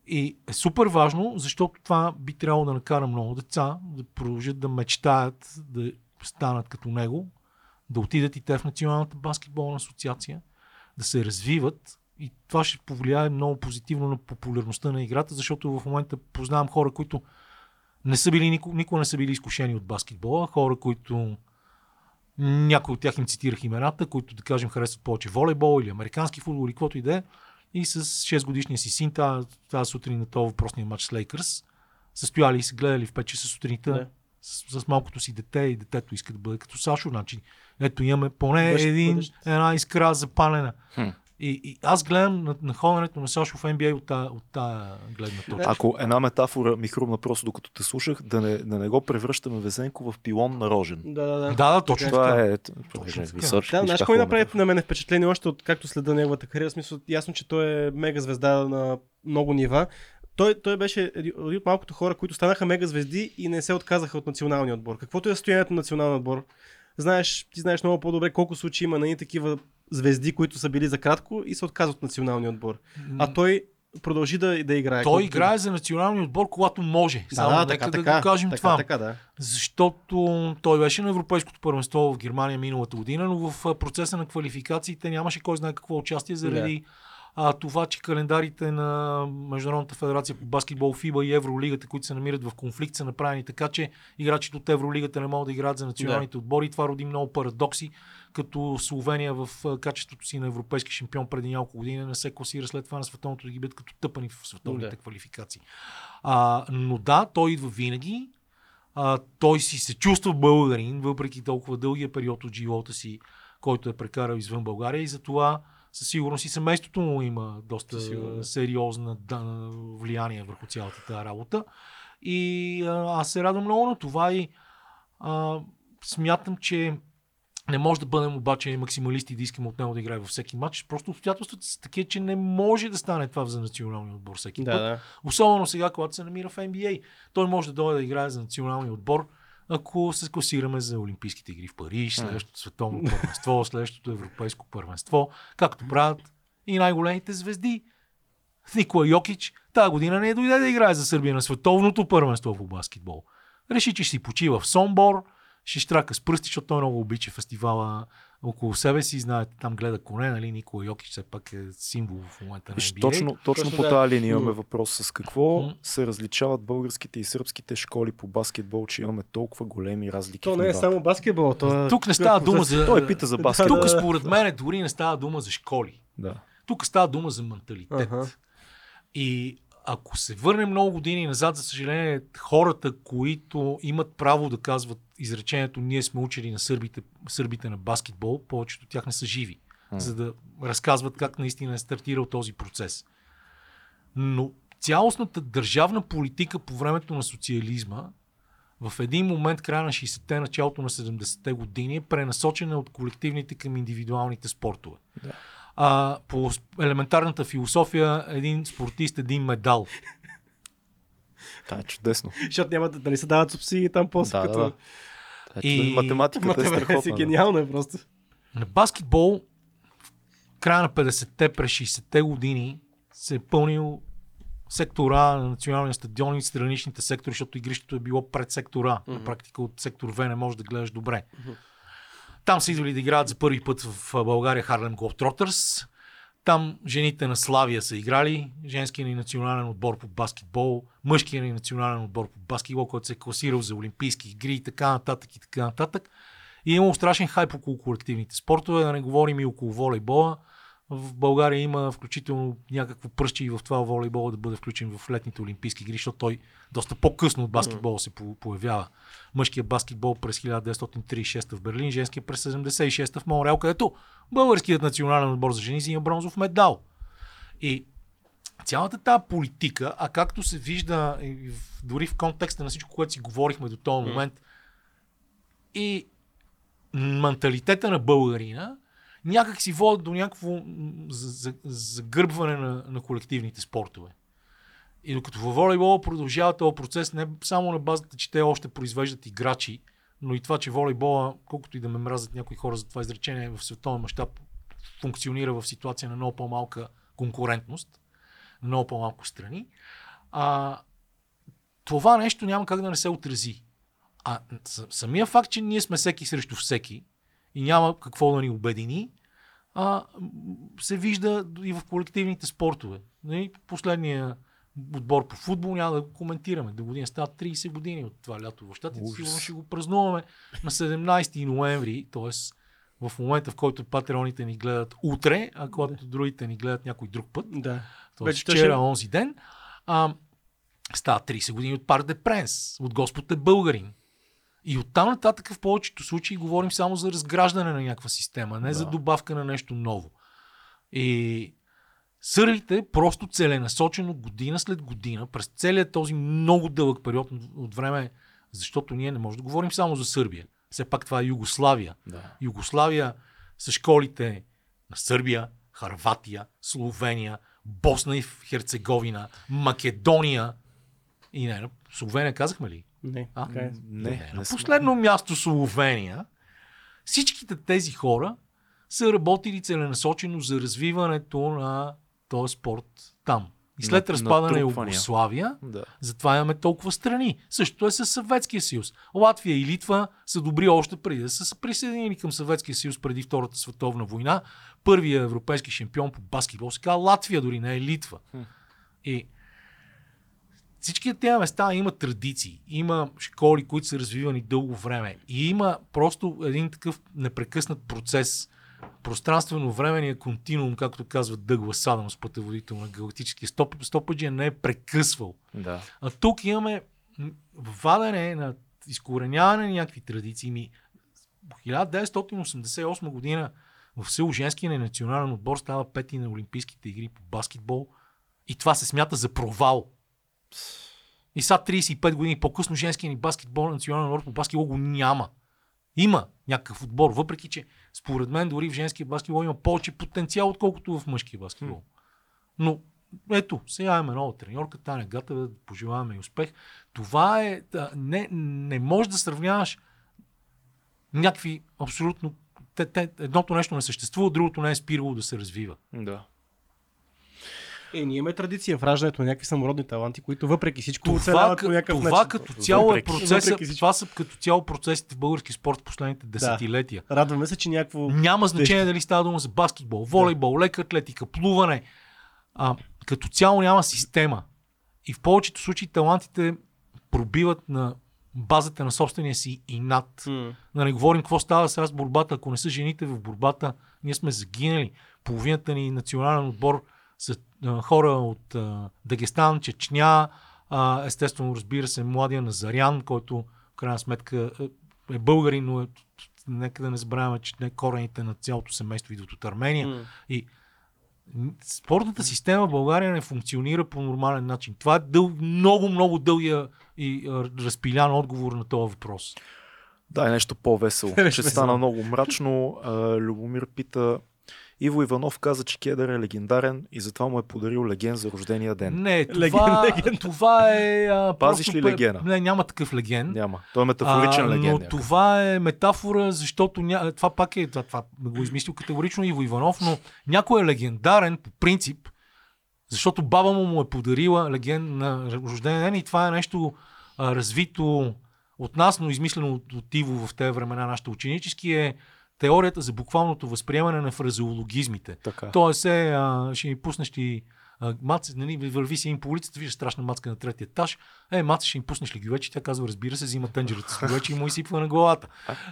И е супер важно, защото това би трябвало да накара много деца да продължат да мечтаят да станат като него, да отидат и те в Националната баскетболна асоциация, да се развиват и това ще повлияе много позитивно на популярността на играта, защото в момента познавам хора, които не са били, никога, никога не са били изкушени от баскетбола, хора, които някои от тях им цитирах имената, които да кажем харесват повече волейбол или американски футбол или каквото и да е. И с 6 годишния си син тази, тази сутрин на този въпросния матч с Лейкърс, са стояли и се гледали в 5 часа сутринта с, с, малкото си дете и детето иска да бъде като Сашо. Значи, ето имаме поне един, бъдещ. една искра запалена. Хм. И, и аз гледам на, на ходенето на Сашо в NBA от тази от тая гледна точка. Ако една метафора ми хрумна просто докато те слушах, да не, да не го превръщаме Везенко в пилон на рожен. Да, да, да. Да, да, точно Това така. е, ето, Точно продължай, така. Да, знаеш кой направи на мен впечатление още от както следа неговата кариера, в смисъл ясно, че той е мега звезда на много нива. Той, той беше един един от малкото хора, които станаха мега звезди и не се отказаха от националния отбор. Каквото е състоянието на националния отбор, знаеш, ти знаеш много по-добре колко случаи има на едни такива звезди, които са били за кратко и се отказват от националния отбор. А той продължи да, да играе. Той играе за националния отбор, когато може. Да, Само да, нека така, да така, го кажем така, това. Така, да. Защото той беше на Европейското първенство в Германия миналата година, но в процеса на квалификациите нямаше кой знае какво участие заради а, това, че календарите на Международната федерация по баскетбол, ФИБА и Евролигата, които се намират в конфликт, са направени така, че играчите от Евролигата не могат да играят за националните да. отбори. Това роди много парадокси, като Словения в качеството си на европейски шампион преди няколко години не се класира след това на световното да ги бъдат като тъпани в световните да. квалификации. А, но да, той идва винаги. А, той си се чувства българин, въпреки толкова дългия период от живота си, който е прекарал извън България и затова със сигурност и семейството му има доста сериозна влияние върху цялата тази работа. И а, аз се радвам много на това и а, смятам, че не може да бъдем обаче максималисти да искаме от него да играе във всеки матч. Просто обстоятелствата са такива, че не може да стане това за националния отбор всеки да, път. Да. Особено сега, когато се намира в NBA. Той може да дойде да играе за националния отбор, ако се класираме за Олимпийските игри в Париж, следващото световно първенство, [LAUGHS] следващото европейско първенство, както правят и най-големите звезди. Никола Йокич тази година не дойде да играе за Сърбия на световното първенство по баскетбол. Реши, че ще си почива в Сомбор, ще штрака с пръсти, защото той много обича фестивала около себе си. Знаете, там гледа коне, нали? Никола Йокич все пак е символ в момента на NBA. Точно, точно по тази линия имаме въпрос. С какво се различават българските и сръбските школи по баскетбол, че имаме толкова големи разлики? То не е само баскетбол. То е... Тук не става дума за... Той пита за баскетбол. Тук според мен дори не става дума за школи. Да. Тук става дума за менталитет. Uh-huh. И ако се върнем много години назад, за съжаление, хората, които имат право да казват изречението ние сме учили на сърбите, сърбите на баскетбол, повечето от тях не са живи, mm. за да разказват как наистина е стартирал този процес. Но цялостната държавна политика по времето на социализма в един момент, края на 60-те, началото на 70-те години, е пренасочена от колективните към индивидуалните спортове. Да. А, по елементарната философия, един спортист, един медал. Това е чудесно. Защото няма да, да не се дават субсидии там после. Да, като... да, да. И... Математиката е страхотна. Е гениална е просто. На баскетбол в края на 50-те, през 60-те години се е пълнил сектора на националния стадион и страничните сектори, защото игрището е било пред сектора. Mm-hmm. На практика от сектор В не можеш да гледаш добре. Mm-hmm. Там са идвали да играят за първи път в България Харлем Globetrotters. Там жените на Славия са играли, женския ни национален отбор по баскетбол, мъжкия ни национален отбор по баскетбол, който се е класирал за Олимпийски игри и така нататък и така нататък. И имало страшен хайп около колективните спортове, да не говорим и около волейбола. В България има включително някакво пръще и в това волейбола да бъде включен в летните Олимпийски игри, защото той доста по-късно от баскетбола се появява. Мъжкият баскетбол през 1936 в Берлин, женският през 76 в Монреал, където българският национален отбор за жени взима бронзов медал. И цялата тази политика, а както се вижда дори в контекста на всичко, което си говорихме до този момент, и менталитета на българина, някак си водят до някакво загърбване на, на колективните спортове. И докато във волейбола продължава този процес не само на базата, че те още произвеждат играчи, но и това, че волейбола, колкото и да ме мразят някои хора за това изречение, в световен мащаб функционира в ситуация на много по-малка конкурентност, на много по-малко страни, а, това нещо няма как да не се отрази. А самия факт, че ние сме всеки срещу всеки и няма какво да ни обедини, а, се вижда и в колективните спортове. Нали, последния отбор по футбол няма да го коментираме. До година става 30 години от това лято в щатите. Сигурно ще го празнуваме на 17 ноември, т.е. в момента, в който патреоните ни гледат утре, а когато да. другите ни гледат някой друг път. Да. Т.е. вчера, онзи ден. А, става 30 години от Пар де Пренс, от Господ е българин. И оттам нататък в повечето случаи говорим само за разграждане на някаква система, не да. за добавка на нещо ново. И Сърбите просто целенасочено година след година, през целият този много дълъг период от време, защото ние не можем да говорим само за Сърбия. Все пак това е Югославия. Да. Югославия са школите на Сърбия, Харватия, Словения, Босна и Херцеговина, Македония и не, Словения казахме ли? Не. А? Не, не, не, на последно място Словения. Всичките тези хора са работили целенасочено за развиването на този спорт там. И след На- разпадане на. Югославия, Да. затова имаме толкова страни. Същото е с Съветския съюз. Латвия и Литва са добри още преди да са се присъединили към Съветския съюз преди Втората световна война. Първият европейски шампион по баскетбол се казва Латвия, дори не е Литва. И всички тези места има традиции, има школи, които са развивани дълго време и има просто един такъв непрекъснат процес, пространствено-времения континуум, както казва Дъглас Адамс, пътеводител на галактическия стоп, стопаджия, не е прекъсвал. Да. А тук имаме вадене на изкореняване на някакви традиции. Ми, в 1988 година в село женския национален отбор става пети на Олимпийските игри по баскетбол и това се смята за провал. И сега 35 години по-късно женския ни баскетбол, национален отбор по баскетбол го няма. Има някакъв отбор, въпреки че според мен дори в женския баскетбол има повече потенциал, отколкото в мъжкия баскетбол. Но ето, сега имаме нова треньорка, Таня Гатева, да пожелаваме и успех. Това е, не, не можеш да сравняваш някакви абсолютно... Те, те, едното нещо не съществува, другото не е спирало да се развива. Да. Е, ние имаме традиция в раждането на някакви самородни таланти, които въпреки всичко Това, оцеляват по някакъв това начин. като цяло е Въпреки- въпреки всичко. това са като цяло процесите в български спорт в последните десетилетия. Радваме се, че някакво... Няма значение дали става дума за баскетбол, волейбол, лека атлетика, плуване. А, като цяло няма система. И в повечето случаи талантите пробиват на базата на собствения си инат. М. Да не говорим какво става сега с борбата. Ако не са жените в борбата, ние сме загинали. Половината ни национален отбор са а, хора от а, Дагестан, Чечня, а, естествено, разбира се, младия Назарян, който в крайна сметка е, българин, но е, нека да не забравяме, че не корените на цялото семейство идват от Армения. М. И спортната система в България не функционира по нормален начин. Това е дъл, много, много дългия и а, разпилян отговор на този въпрос. Да, е нещо по-весело. [LAUGHS] Ще стана много мрачно. А, Любомир пита Иво Иванов каза, че Кедър е легендарен и затова му е подарил леген за рождения ден. Не, [LAUGHS] това, Леген- това е... А, Пазиш просто ли легена? Не, няма такъв леген. Няма. Той е метафоричен а, леген. Но някакъв. това е метафора, защото ня... това пак е, това, това го измислил категорично Иво Иванов, но някой е легендарен по принцип, защото баба му му е подарила леген на рожден ден и това е нещо а, развито от нас, но измислено от, от Иво в тези времена, нашите ученически, е теорията за буквалното възприемане на фразеологизмите. Така. Тоест, е, а, ще ми пуснеш ти а, маца, нали, върви си им по улицата, виждаш страшна мацка на третия етаж. Е, маца, ще им пуснеш ли гювече? Тя казва, разбира се, взима тънджерата с гювече и му изсипва на главата.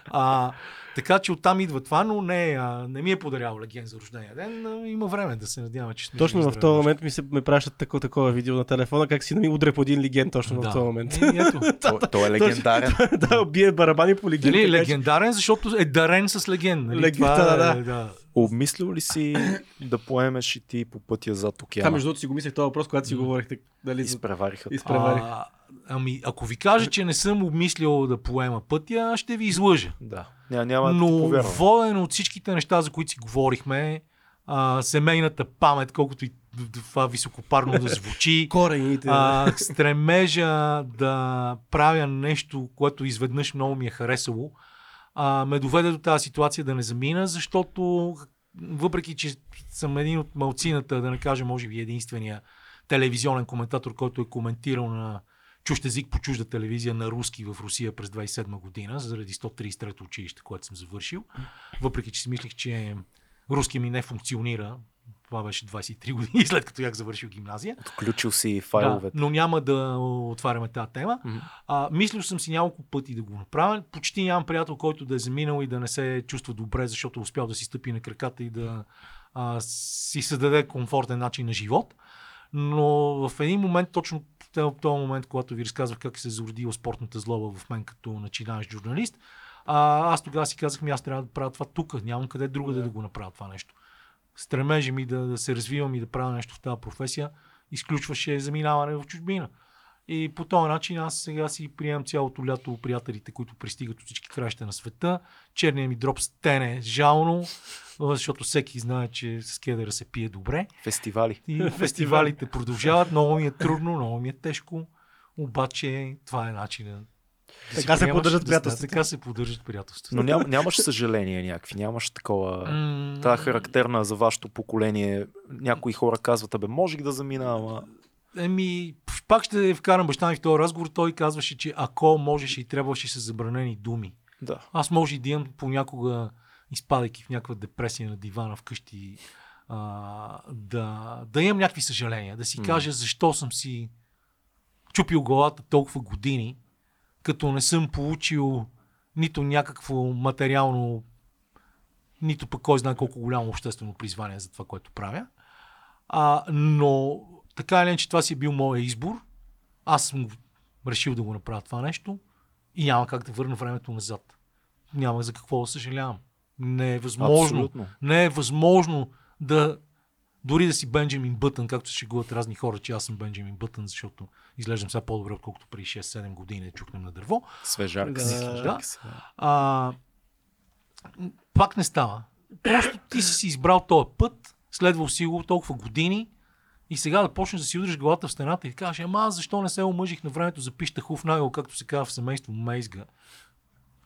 А, така че оттам идва това, но не, а, не ми е подарял леген за рождения ден. А, има време да се надяваме, че сме Точно в този момент ми се ме пращат такова, такова видео на телефона, как си да ми удря по един леген точно в този момент. Е, ето. [LAUGHS] Е легендарен. [LAUGHS] да, бие барабани по леген. Нали, така че- легендарен, защото е дарен с леген. Нали? Леген, това [LAUGHS] да, е, да. да. Обмислил ли си да поемеш и ти по пътя зад Това, океана? между другото, си го мислех този въпрос, когато си говорихте. Дали, Изпревариха. Изпреварих. А, ами, ако ви кажа, че не съм обмислял да поема пътя, ще ви излъжа. Да. Няма, няма да ти Но повярвам. воден от всичките неща, за които си говорихме, а, семейната памет, колкото и това високопарно да звучи, [LAUGHS] Корените. а, стремежа да правя нещо, което изведнъж много ми е харесало, а, ме доведе до тази ситуация да не замина, защото въпреки, че съм един от малцината, да не кажа, може би единствения телевизионен коментатор, който е коментирал на чужд език по чужда телевизия на руски в Русия през 27 година, заради 133 училище, което съм завършил. Въпреки, че си мислих, че руски ми не функционира. Това беше 23 години [LAUGHS] след като бях завършил гимназия. Отключил си Да, файловете. но няма да отваряме тази тема. Мгм. А, мислил съм си няколко пъти да го направя. Почти нямам приятел, който да е заминал и да не се чувства добре, защото е успял да си стъпи на краката и да а, си създаде комфортен начин на живот. Но в един момент, точно в този момент, когато ви разказвах как се е зародила спортната злоба в мен като начинаещ журналист, а, аз тогава си казах, ми аз трябва да правя това тук, нямам къде друга да, да го направя това нещо. Стремежа ми да, да се развивам и да правя нещо в тази професия изключваше заминаване в чужбина. И по този начин аз сега си приемам цялото лято приятелите, които пристигат от всички краища на света. Черният ми дроп стене жално, защото всеки знае, че с кедъра се пие добре. Фестивали. И фестивалите продължават. Много ми е трудно, много ми е тежко. Обаче това е начинът. Така се поддържат приятелствата. Така се поддържат приятелствата. Но ням, нямаш съжаление някакви, нямаш такова... М, Та характерна за вашето поколение. Някои хора казват, абе, можех да замина, ама Еми, пак ще вкарам баща ми в този разговор. Той казваше, че ако можеше и трябваше с забранени думи. Да. Аз може и да имам понякога, изпадайки в някаква депресия на дивана вкъщи, а, да, да имам някакви съжаления. Да си кажа защо съм си чупил главата толкова години, като не съм получил нито някакво материално, нито пък кой знае колко голямо обществено призвание за това, което правя. А, но така или иначе това си е бил моят избор. Аз съм решил да го направя това нещо и няма как да върна времето назад. Няма за какво да съжалявам. Не е възможно. Абсолютно. Не е възможно да дори да си Бенджамин Бътън, както се шегуват разни хора, че аз съм Бенджамин Бътън, защото изглеждам сега по-добре, отколкото преди 6-7 години да чукнем на дърво. Свежак Да. си. Да. А, пак не става. Просто ти си избрал този път, следвал си го толкова години и сега да почнеш да си удриш главата в стената и да кажеш, ама аз защо не се омъжих на времето за пища хув нагъл, както се казва в семейство Мейзга.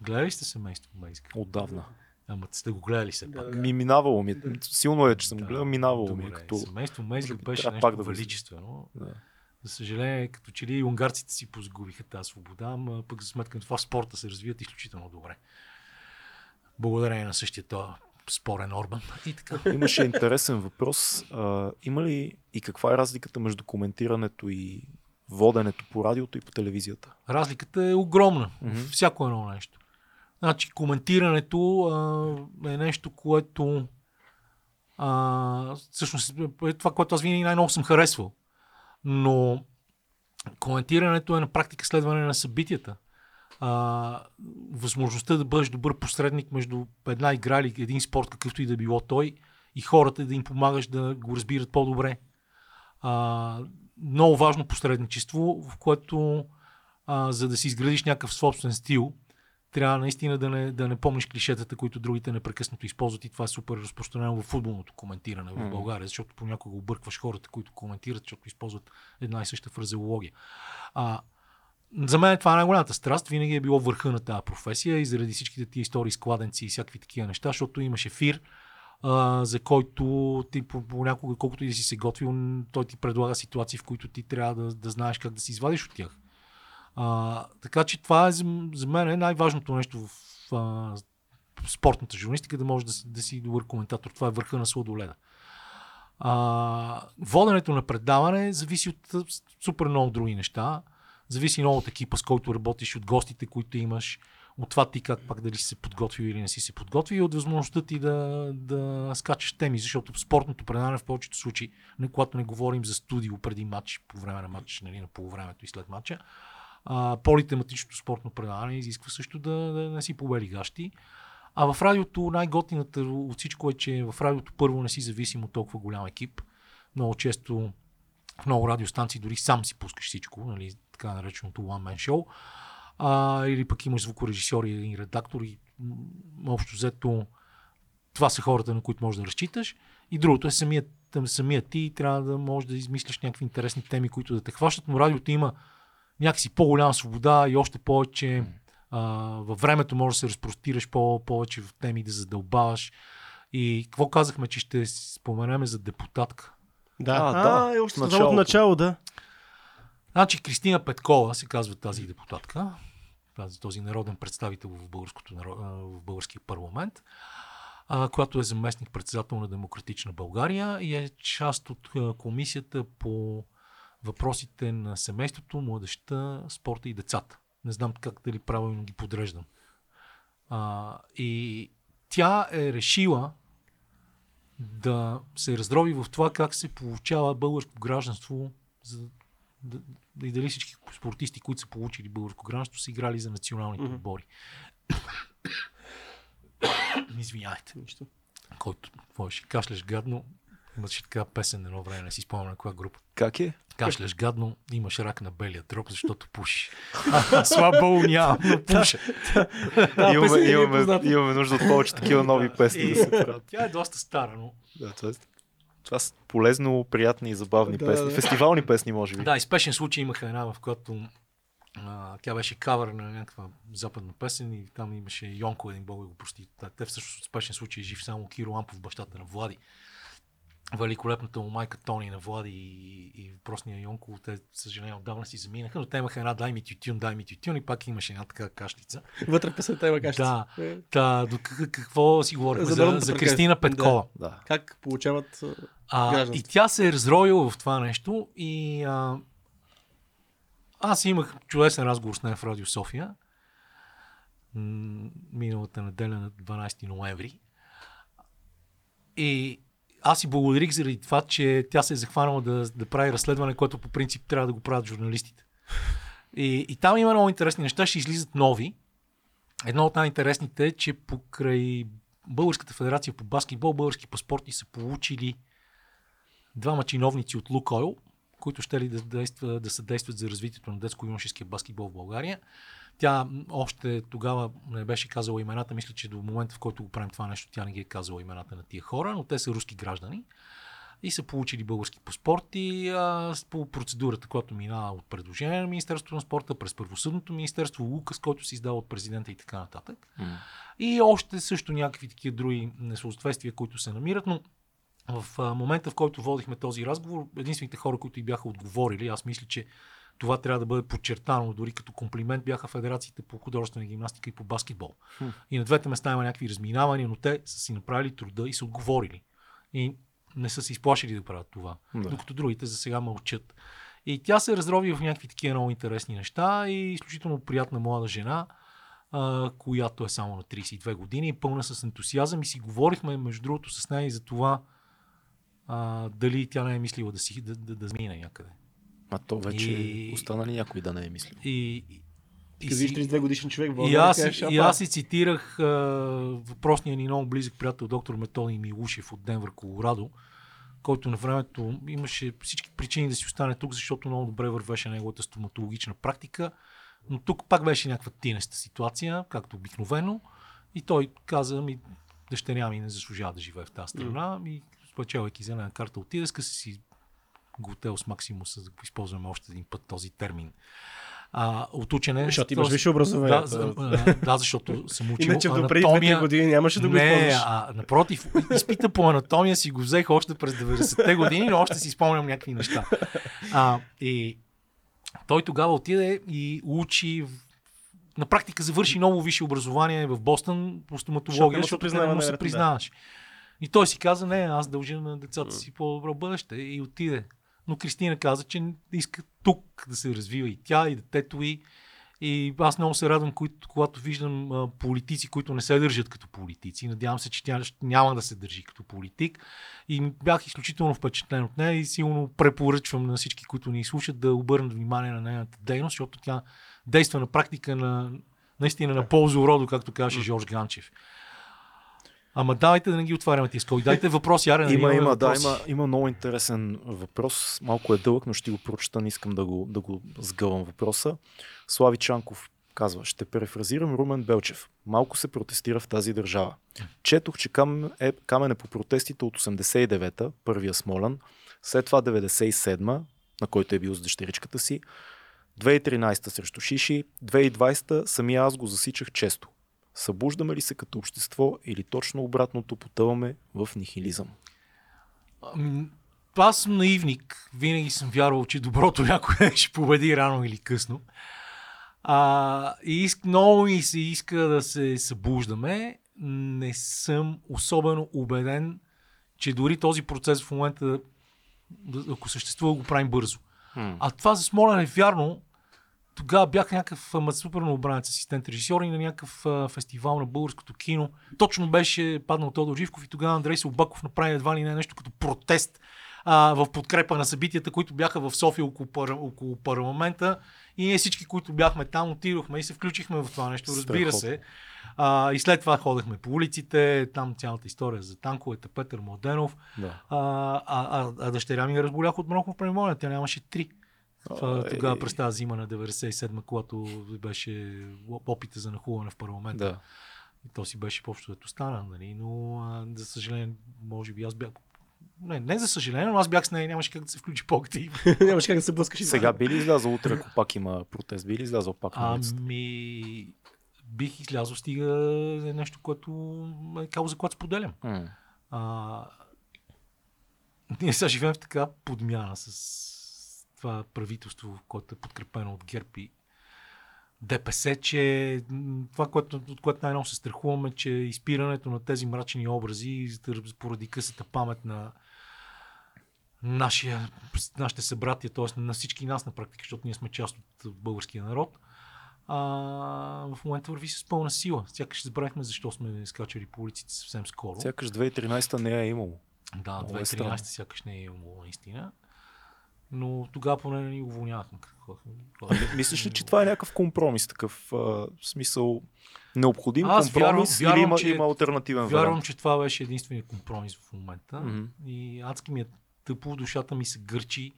Гледали сте семейство Мейзга? Отдавна. Ама сте го гледали се пак. Ми минавало ми. Силно е, че съм Да, гледал, минавало ми. е. Като... Семейство би беше нещо пак да величествено. Да. За съжаление, като че ли унгарците си позагубиха тази свобода, ама пък за сметка на това спорта се развият изключително добре. Благодарение на същия този спорен Орбан. И така. [LAUGHS] Имаше интересен въпрос. А, има ли и каква е разликата между коментирането и воденето по радиото и по телевизията? Разликата е огромна. Мгм. Всяко едно нещо. Значи, коментирането а, е нещо, което а, всъщност е това, което аз винаги най-много съм харесвал. Но коментирането е на практика следване на събитията. А, възможността да бъдеш добър посредник между една игра или един спорт, какъвто и да било той, и хората да им помагаш да го разбират по-добре. А, много важно посредничество, в което а, за да си изградиш някакъв собствен стил, трябва наистина да не, да не помниш клишетата, които другите непрекъснато използват и това е супер разпространено в футболното коментиране в. България, защото понякога объркваш хората, които коментират, защото използват една и съща фразеология. А, за мен това е най-голямата страст. Винаги е било върха на тази професия и заради всичките тия истории с кладенци и всякакви такива неща, защото имаш ефир, а, за който ти по- понякога, колкото и да си се готвил, той ти предлага ситуации, в които ти трябва да, да знаеш как да си извадиш от тях. А, така че това е за, за мен е най-важното нещо в, а, спортната журналистика, да можеш да, да си добър коментатор. Това е върха на сладоледа. А, воденето на предаване зависи от супер много други неща. Зависи много от екипа, с който работиш, от гостите, които имаш, от това ти как пак дали си се подготвил или не си се подготвил и от възможността ти да, да скачаш теми, защото спортното предаване в повечето случаи, когато не говорим за студио преди матч, по време на матч, нали, на полувремето и след матча, а, политематичното спортно предаване изисква също да, да не си побели гащи. А в радиото най-готината от всичко е, че в радиото първо не си зависим от толкова голям екип. Много често в много радиостанции дори сам си пускаш всичко, нали, така нареченото one man show. А, или пък имаш звукорежисьор и редактор и общо взето това са хората, на които можеш да разчиташ. И другото е самият, самият ти трябва да можеш да измислиш някакви интересни теми, които да те хващат, но радиото има някакси по-голяма свобода и още повече а, във времето можеш да се разпростираш по- повече в теми, да задълбаваш. И какво казахме, че ще споменеме за депутатка? Да, А, а, да, е още началото. началото. начало, да. Значи Кристина Петкова се казва тази депутатка, тази, този народен представител в, българското, а, в българския парламент, а, която е заместник председател на Демократична България и е част от а, комисията по въпросите на семейството, младеща, спорта и децата. Не знам как дали правилно ги подреждам. А, и тя е решила да се раздроби в това как се получава българско гражданство за да, и дали всички спортисти, които са получили българско гражданство, са играли за националните Мгм. отбори. [COUGHS] Извинявайте. Нищо. Който какво ще кашляш гадно, имаше така песен едно време, не си спомням на коя група. Как е? Кашляш гадно, имаш рак на белия дроб, защото пушиш. [LAUGHS] А, Слабо нямам, но пуша. Да, имаме, е имаме, имаме нужда от повече такива [LAUGHS] нови песни. Да се правят. тя е доста стара, но Да, това, е, това са полезно, приятни и забавни Да, песни. да. Фестивални песни, може би. Да, и спешен случай имаха една, в която а, тя беше кавър на някаква западна песен и там имаше Йонко, един бог го прости. Те всъщност спешен случай е жив само Киро Лампов, бащата на Влади. Великолепната му майка Тони на Влади и, и въпросния Йонко, те, съжаление, отдавна си заминаха, но те имаха една дай ми тютюн, дай ми тютюн и пак имаше една така кашлица. Вътре в песента има кашлица. Да, Е, да, до какво си говорим? За За, за. Кристина Петкова. Да. Как получават... а, и тя се е разроила в това нещо и а, аз имах чудесен разговор с нея в Радио София миналата неделя на 12 ноември. И аз си благодарих заради това, че тя се е захванала да, да прави разследване, което по принцип трябва да го правят журналистите. И, и там има много интересни неща, ще излизат нови. Едно от най-интересните е, че покрай Българската федерация по баскетбол, български паспорти са получили двама чиновници от Лукойл, които ще ли да, действа, да съдействат за развитието на детско-юношеския баскетбол в България. Тя още тогава не беше казала имената, мисля, че до момента, в който го правим това нещо, тя не ги е казала имената на тия хора, но те са руски граждани и са получили български паспорти а, по процедурата, която минава от предложение на Министерството на спорта, през първосъдното министерство, указ, който се издава от президента и така нататък. М. И още също някакви такива други несъответствия, които се намират, но в а, момента, в който водихме този разговор, единствените хора, които и бяха отговорили, аз мисля, че това трябва да бъде подчертано, дори като комплимент бяха федерациите по художествена гимнастика и по баскетбол. Хм. И на двете места има някакви разминавания, но те са си направили труда и са отговорили. И не са се изплашили да правят това. Да. Докато другите за сега мълчат. И тя се разрови в някакви такива много интересни неща и изключително приятна млада жена, а, която е само на 32 години и пълна с ентусиазъм и си говорихме между другото с нея и за това а, дали тя не е мислила да си да, да, да змине някъде. А то вече И- остана ли някой да не е мислил? И, и, и, Като видиш 32 годишен човек в и, България, аз, кажеш, и аз си цитирах а, въпросния ни много близък приятел доктор Методи Милушев от Денвър, Колорадо, който на времето имаше всички причини да си остане тук, защото много добре вървеше неговата стоматологична практика. Но тук пак беше някаква тинеста ситуация, както обикновено. И той каза ми, дъщеря ми не заслужава да живее в тази страна. И спечелвайки зелена карта, отиде, скъса си готел с Максимуса, за да използваме още един път този термин. А, от учене. Защото имаш висше образование. Да, за, а, да, защото съм учил Иначе до преди анатомия. 2 години нямаше да го не, използваш. а, напротив, изпита по анатомия си го взех още през 90-те години, но още си спомням някакви неща. А, и той тогава отиде и учи в- на практика завърши ново висше образование в Бостън по Защото стоматология, защото признава не му се най-вероятно, да. признаваш. И той си каза, не, аз дължа на децата си по-добро бъдеще и отиде. Но Кристина каза, че иска тук да се развива и тя, и детето и и аз много се радвам, когато виждам политици, които не се държат като политици. Надявам се, че тя няма да се държи като политик. И бях изключително впечатлен от нея и силно препоръчвам на всички, които ни слушат, да обърнат внимание на нейната дейност, защото тя действа на практика на наистина на полза уроду, както казваше Жорж Ганчев. Ама давайте да не ги отваряме тези скоби. Дайте въпроси, нали Има, имаме има, да, има, има много интересен въпрос. Малко е дълъг, но ще го прочета, не искам да го, да го сгъвам въпроса. Слави Чанков казва, ще перефразирам Румен Белчев. Малко се протестира в тази държава. Четох, че кам е, камен е по протестите от 89-та, първия Смолен, след това 97-ма, на който е бил с дъщеричката си, 2013 срещу Шиши, 2020 самия аз го засичах често. Събуждаме ли се като общество или точно обратното потъваме в нихилизъм? Ами, Аз съм наивник. Винаги съм вярвал, че доброто някой ще победи рано или късно. А, и иск, много ми се иска да се събуждаме. Не съм особено убеден, че дори този процес в момента, ако съществува, го правим бързо. А това за Смолен е вярно. Тогава бях някакъв ама, супер новобранец асистент режисьор и на някакъв а, фестивал на българското кино. Точно беше паднал Тодор Живков и тогава Андрей Собаков направи едва ли не нещо като протест а, в подкрепа на събитията, които бяха в София около, пар... около парламента. И ние всички, които бяхме там, отидохме и се включихме в това нещо, разбира се. А, и след това ходехме по улиците, там цялата история за танковете, Петър Младенов. Да. А, а, а, а дъщеря ми разболях от бронхов пневмония. Тя нямаше три. Това, тогава през тази зима на 97 когато беше опита за нахуване в парламента. Да. И то си беше по-общо ето стана, нали? но а, за съжаление, може би аз бях... Не, не за съжаление, но аз бях с нея и нямаше как да се включи по-активно. [LAUGHS] Нямаше как да се блъскаш. Сега би ли излязъл утре, ако пак има протест? Би ли излязъл пак? Ами, бих излязъл, стига е нещо, което е кауза, която споделям. М. А, ние сега живеем в така подмяна с това правителство, което е подкрепено от ГЕРБ и ДПС, че това, което, от което най-много се страхуваме, че изпирането на тези мрачни образи поради късата памет на нашия, нашите събратия, т.е. на всички нас на практика, защото ние сме част от българския народ, а, в момента върви с пълна сила. Сякаш забравихме защо сме скачали по улиците съвсем скоро. Сякаш 2013 не е имало. Да, Много е 2013 странно. сякаш не е имало наистина. Но тогава поне не ни уволнявахме. Какво- Мислиш ли, че това е някакъв компромис, такъв а, смисъл необходим Аз компромис вярвам- вярвам, или има, че- има альтернативен Вярвам, вариант? че това беше единствения компромис в момента. Мгм. И адски ми е тъпо, душата ми се гърчи.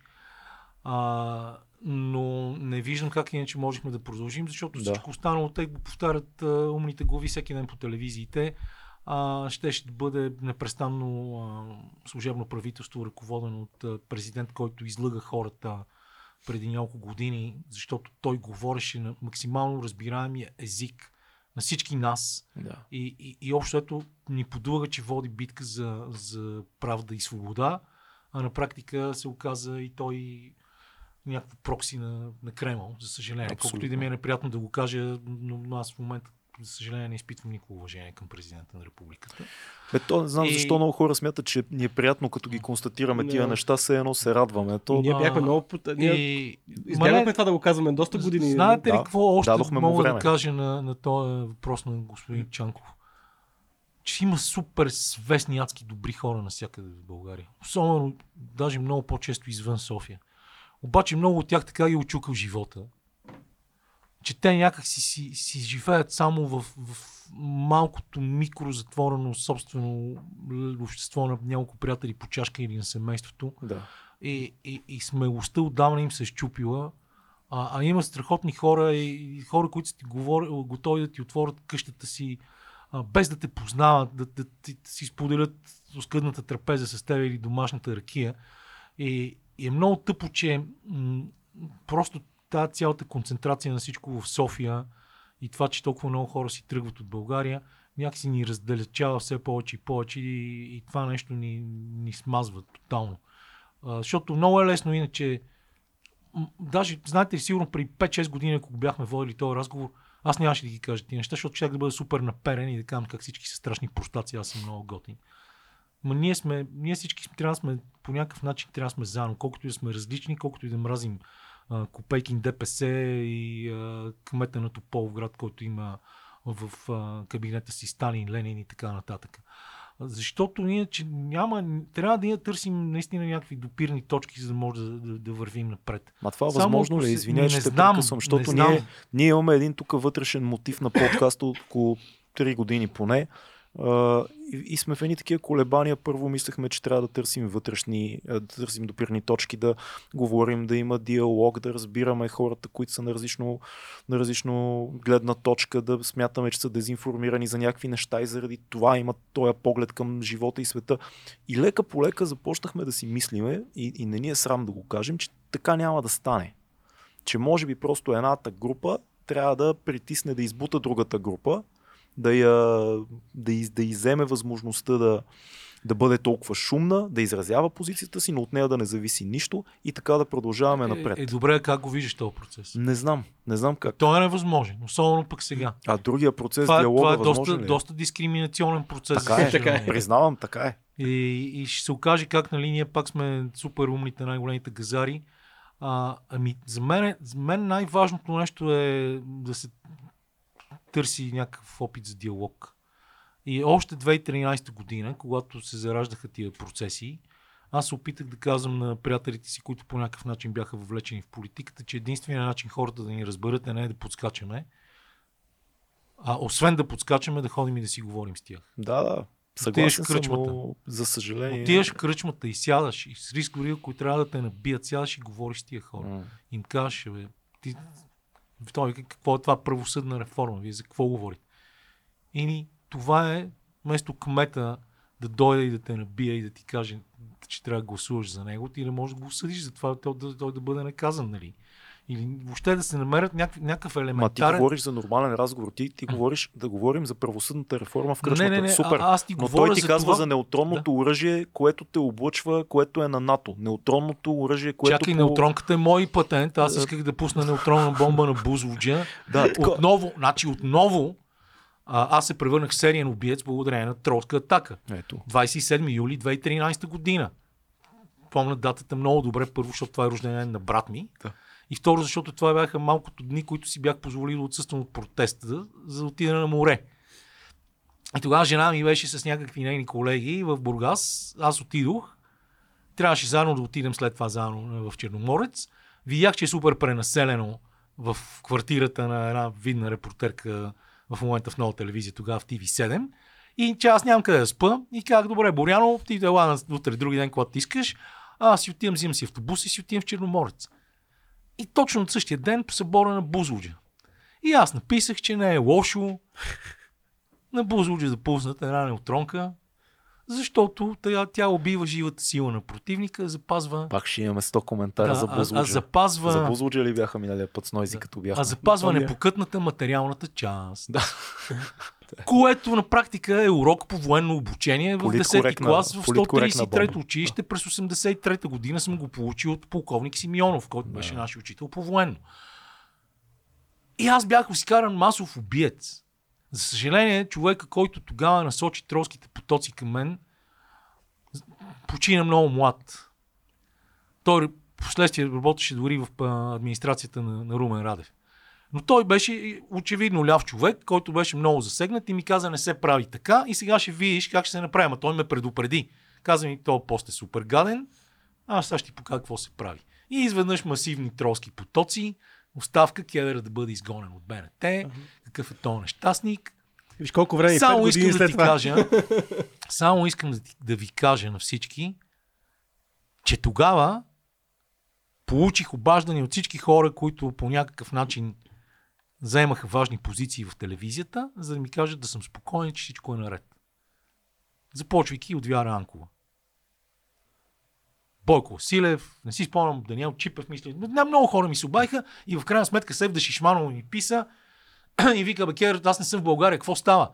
А, но не виждам как иначе можехме да продължим, защото Да. всичко останало, те го повтарят а, умните глави всеки ден по телевизиите. А, ще, ще бъде непрестанно а, служебно правителство, ръководено от а, президент, който излъга хората преди няколко години, защото той говореше на максимално разбираемия език на всички нас. Да. И, и, и общо ето ни подлага, че води битка за, за правда и свобода, а на практика се оказа и той някакво прокси на, на Кремъл, за съжаление. Абсолютно. Колкото и да ми е неприятно да го кажа, но, но аз в момента, за съжаление, не изпитвам никакво уважение към президента на републиката. Е, то не знам И- защо много хора смятат, че ни е приятно, като ги констатираме Не. тия неща, все едно се радваме. То, Ние бяхме много... пут- Ние И, избягахме това да го казваме доста години. Знаете ли Да, какво още дадохме мога да кажа на, на този въпрос на господин Чанков? Че има супер свестни адски добри хора навсякъде в България. Особено, даже много по-често извън София. Обаче много от тях така ги е очукал живота. Че те някак си, си, си живеят само в, в малкото микро затворено собствено общество на няколко приятели по чашка или на семейството да. и, и, и смелостта отдавна им се е щупила. А, а има страхотни хора и, и хора, които са ти говори, готови да ти отворят къщата си, а, без да те познават, да, да, ти- да си споделят оскъдната трапеза с теб или домашната ракия. И, и е много тъпо, че м- просто тази цялата концентрация на всичко в София и това, че толкова много хора си тръгват от България, някакси ни раздалечава все повече и повече и, и това нещо ни, ни смазва тотално. А, защото много е лесно иначе. Даже, знаете ли, сигурно при 5-6 години, ако бяхме водили този разговор, аз нямаше да ги кажа тези неща, защото ще да бъда супер наперен и да казвам как всички са страшни простаци, аз съм много готин. Ма ние сме, ние всички трябва да сме по някакъв начин трябва да сме заедно, колкото и да сме различни, колкото и да мразим Копейкин ДПС и кмета на Тополовград, който има в кабинета си Сталин, Ленин и така нататък. Защото ние че няма, трябва да ние търсим наистина някакви допирни точки, за да може да, да, да вървим напред. Ма това Само възможно ли? е? Извинявай, че не знам, прекъсвам, не защото знам. ние, ние имаме един тук вътрешен мотив на подкаста от около 3 години поне. И, и сме в едни такива колебания. Първо мислехме, че трябва да търсим вътрешни, да търсим допирни точки, да говорим, да има диалог, да разбираме хората, които са на различно, на различно гледна точка, да смятаме, че са дезинформирани за някакви неща и заради това имат този поглед към живота и света. И лека по лека започнахме да си мислиме и, и не ни е срам да го кажем, че така няма да стане. Че може би просто едната група трябва да притисне да избута другата група, да, я, да, из, да иземе възможността да, да бъде толкова шумна, да изразява позицията си, но от нея да не зависи нищо и така да продължаваме напред. Е, е, добре, как го виждаш този процес? Не знам, не знам как. Той е невъзможен, особено пък сега. А другия процес, Това, диалога, това е възможен доста, ли е? доста дискриминационен процес. Така е, [LAUGHS] съжаление. признавам, така е. И, и ще се окаже как нали, ние пак сме супер умните, най-големите газари. А, ами, за мен, за мен най-важното нещо е да се търси някакъв опит за диалог. И още 2013 година, когато се зараждаха тия процеси, аз се опитах да казвам на приятелите си, които по някакъв начин бяха въвлечени в политиката, че единственият начин хората да ни разберат е не да подскачаме, а освен да подскачаме, да ходим и да си говорим с тях. Да, да. Отиваш Съгласен в съм, кръчмата. но за съжаление... Отиваш в кръчмата и сядаш и с риск дори, ако трябва да те набият, сядаш и говориш с тия хора. М. Им кажеш, бе, ти, той, какво е това правосъдна реформа? Вие за какво говорите? И ни, това е, вместо кмета да дойде и да те набие и да ти каже, че трябва да гласуваш за него, ти не можеш да го осъдиш за това той да, той да бъде наказан, нали? Или въобще да се намерят някакъв, някакъв Ма ти елементарен... говориш за нормален разговор. Ти, ти говориш да говорим за правосъдната реформа в кръчмата. не, не, не, Супер. а, аз ти Но той ти за казва това... за неутронното оръжие, което те облъчва, което е на НАТО. Неутронното оръжие, което. Чакай, по- неутронката е мой патент. Аз Е. исках да пусна неутронна бомба на Бузлуджа. [LAUGHS] Да, Отново, значи отново, а, аз се превърнах в сериен убиец благодарение на тролска атака. ето. 27 юли 2013 година. Помня датата много добре, първо, защото това е рождение на брат ми. Да. И второ, защото това бяха малкото дни, които си бях позволил да отсъствам от протеста, за да отида на море. И тогава жена ми беше с някакви нейни колеги в Бургас. Аз отидох. Трябваше заедно да отидем след това заедно в Черноморец. Видях, че е супер пренаселено в квартирата на една видна репортерка в момента в нова телевизия, тогава в TV7. И че аз нямам къде да спа. И казах, добре, Боряно, ти дела утре, други ден, когато ти искаш. А, аз си отивам, взимам си автобус и си отивам в Черноморец. И точно от същия ден по събора на Бузлуджа. И аз написах, че не е лошо на Бузлуджа да пуснат една неутронка, защото тя, тя убива живата сила на противника, запазва... Пак ще имаме 100 коментара Да, за а, Бузлуджа. а запазва... За Бузлуджа ли бяха миналия път с Нойзи, като бяхме? А запазва Помня. непокътната материалната част. Да. [LAUGHS] Което на практика е урок по военно обучение в 10 Политкоректна- клас в политкоректна 133 бомба. училище. През 83 година съм го получил от полковник Симеонов, който беше нашия учител по военно. И аз бях изкаран масов убиец. За съжаление, човека, който тогава насочи тролските потоци към мен, почина много млад. Той последствие работеше дори в администрацията на, на Румен Радев. Но той беше очевидно ляв човек, който беше много засегнат и ми каза не се прави така и сега ще видиш как ще се направи. Ама той ме предупреди. Каза ми, този пост е супер гаден, аз сега ще ти покажа какво се прави. И изведнъж масивни тролски потоци, оставка Кедър да бъде изгонен от БНТ, какъв е този нещастник. Виж колко време, Само искам да след ти това. кажа, [LAUGHS] само искам да, ти- да ви кажа на всички, че тогава получих обаждане от всички хора, които по някакъв начин заемаха важни позиции в телевизията, за да ми кажат да съм спокоен, че всичко е наред. Започвайки от Вяра Анкова. Бойко Василев, не си спомням, Даниел Чипев, мисля. Не, много хора ми се обаиха и в крайна сметка Севда Шишманова ми писа [CLEARS THROAT] и вика, бе, Кер, аз не съм в България, какво става?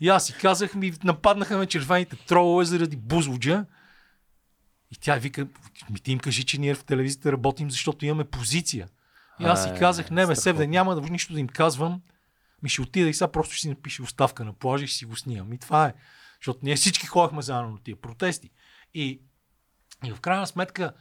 И аз си казах, ми нападнаха ме червените тролове заради бузлуджа. И тя вика, ми ти им кажи, че ние в телевизията работим, защото имаме позиция. И аз си казах, не, ме, страхотно. няма да нищо да им казвам. Ми ще отида и сега просто ще си напиша оставка на плажа и ще си го снимам. И това е. Защото ние всички ходихме заедно на тия протести. И, и в крайна сметка,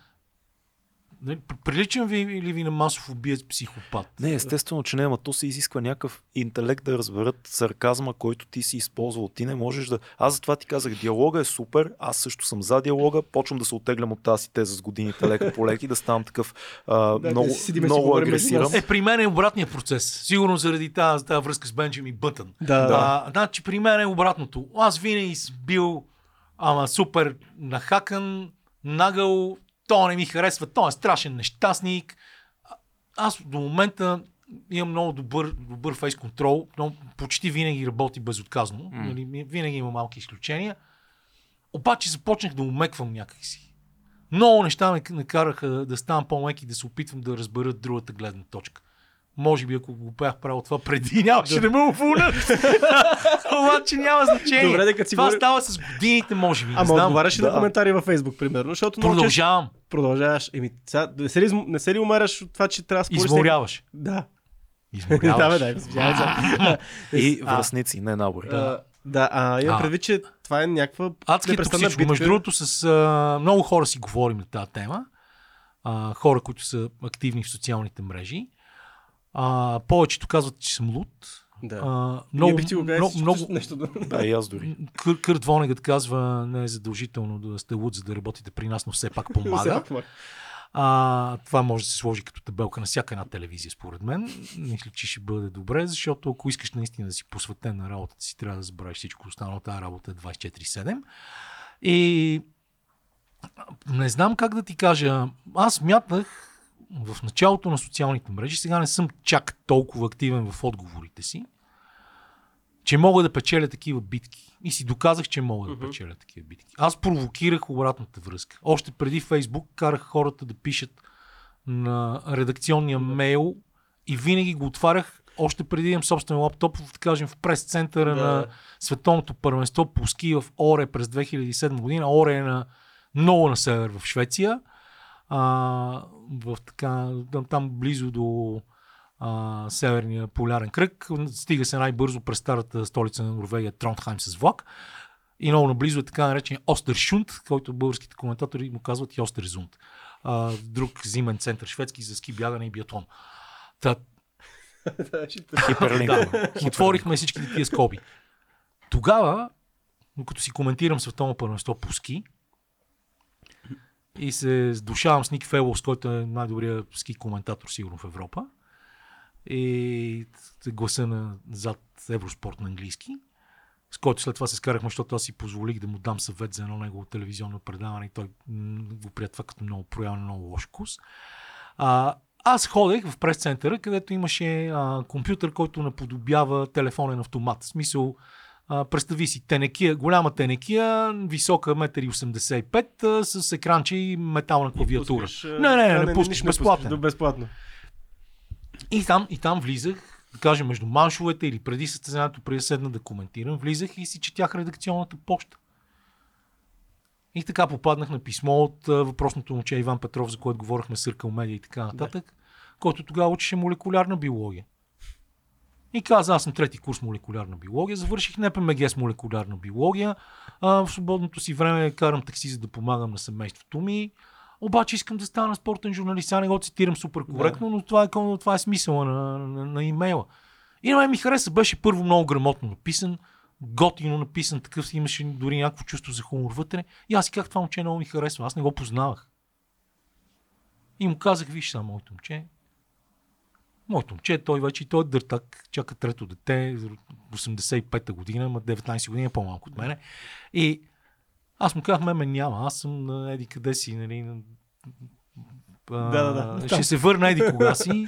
нали, приличам ви или ви на масов убиец психопат? Не, естествено, че не, ама то се изисква някакъв интелект да разберат сарказма, който ти си използвал. Ти не можеш да. Аз затова ти казах, диалога е супер, аз също съм за диалога, почвам да се оттеглям от тази теза с годините лека по леки, да ставам такъв а, Да, много, да много агресиран. Е, при мен е обратният процес. Сигурно заради тази, тази връзка с Бенджамин Бътън. Да, да. А, значи при мен е обратното. Аз винаги съм бил ама супер нахакан, нагъл, то не ми харесва, той е страшен нещастник. Аз до момента имам много добър, добър фейс контрол, но почти винаги работи безотказно. Mm. Нали, винаги има малки изключения. Обаче започнах да умеквам някакси. Много неща ме накараха да ставам по-мек и да се опитвам да разбера другата гледна точка. Може би ако го бях правил това преди, нямаше да ме уволнят. [LAUGHS] Обаче няма значение. Добре, дека си това говори- става с годините, може би. Ама отговаряш ли Да. на коментари във Фейсбук, примерно, защото Продължавам. продължаваш. Еми, сега, не, се ли, не се ли умераш от това, че трябва да спориш? Изморяваш. Да. Изморяваш. да, бе, да. И връзници, не набори. а, Да, а имам предвид, че това е някаква Адски е непрестанна битка. Между другото, с а, много хора си говорим на тази тема. А, хора, които са активни в социалните мрежи. А, повечето казват, че съм луд. Да. А, Много, бих ти го много, много, нещо да... Да, и аз дори. Кър, Кърт Вонегът казва, не е задължително да сте луд, за да работите при нас, но все пак помага. [LAUGHS] А, това може да се сложи като табелка на всяка една телевизия, според мен. Мисля, че ще бъде добре, защото ако искаш наистина да си посветен на работата си, трябва да забравиш всичко останало. Тази работа е 24-7. И не знам как да ти кажа. Аз мятнах в началото на социалните мрежи, сега не съм чак толкова активен в отговорите си, че мога да печеля такива битки. И си доказах, че мога да печеля такива битки. Аз провокирах обратната връзка. Още преди Фейсбук карах хората да пишат на редакционния мейл и винаги го отварях още преди имам собствен лаптоп, да кажем в прес-центъра Да. на Световното първенство по ски в Оре през 2007 година. Оре е на много на север в Швеция. А, в така, там, там близо до а, Северния полярен кръг. Стига се най-бързо през старата столица на Норвегия Тронхайм с влак. И много наблизо е така наречения Остершунд, който българските коментатори му казват и Остерзунд. А, друг зимен център шведски за ски бягане и биатлон. Та, [LAUGHS] отворихме всички тия скоби. Тогава, докато си коментирам световно първенство по ски, и се сдушавам с Ник Фелос, който е най-добрият ски коментатор сигурно в Европа. И гласа на зад Евроспорт на английски, с който след това се скарахме, защото аз си позволих да му дам съвет за едно негово телевизионно предаване и той го приятва като много проявен, много лош вкус. А, аз ходех в прес-центъра, където имаше а, компютър, който наподобява телефонен автомат. В смисъл, а, представи си, тенекия, голяма тенекия, висока 1,85 м, с екранче и метална клавиатура. Не, не, не, не, пускаш, безплатно. До безплатно. И там, и там влизах, да кажем, между маншовете или преди състезанието, преди да седна да коментирам, влизах и си четях редакционната почта. И така попаднах на писмо от а, въпросното момче Иван Петров, за което говорихме Съркъл Медиа и така нататък, който тогава учеше молекулярна биология. И каза, аз съм трети курс молекулярна биология, завърших НПМГ с молекулярна биология, а, в свободното си време карам такси, за да помагам на семейството ми, обаче искам да стана спортен журналист. Сега не го цитирам супер коректно, но това е, това е смисъла на, на, на имейла. И на мен ми хареса, беше първо много грамотно написан, готино написан, такъв си имаше дори някакво чувство за хумор вътре. И аз казах, това момче много ми харесва, аз не го познавах. И му казах, виж сега, моето момче, моето момче, той вече, той е дъртак, чака трето дете, 85-та година, има 19 години, е по-малко от мене. И аз му казах, ме, ме няма, аз съм на еди къде си, нали, на... А, Да, да, да. Ще се върна еди кога си.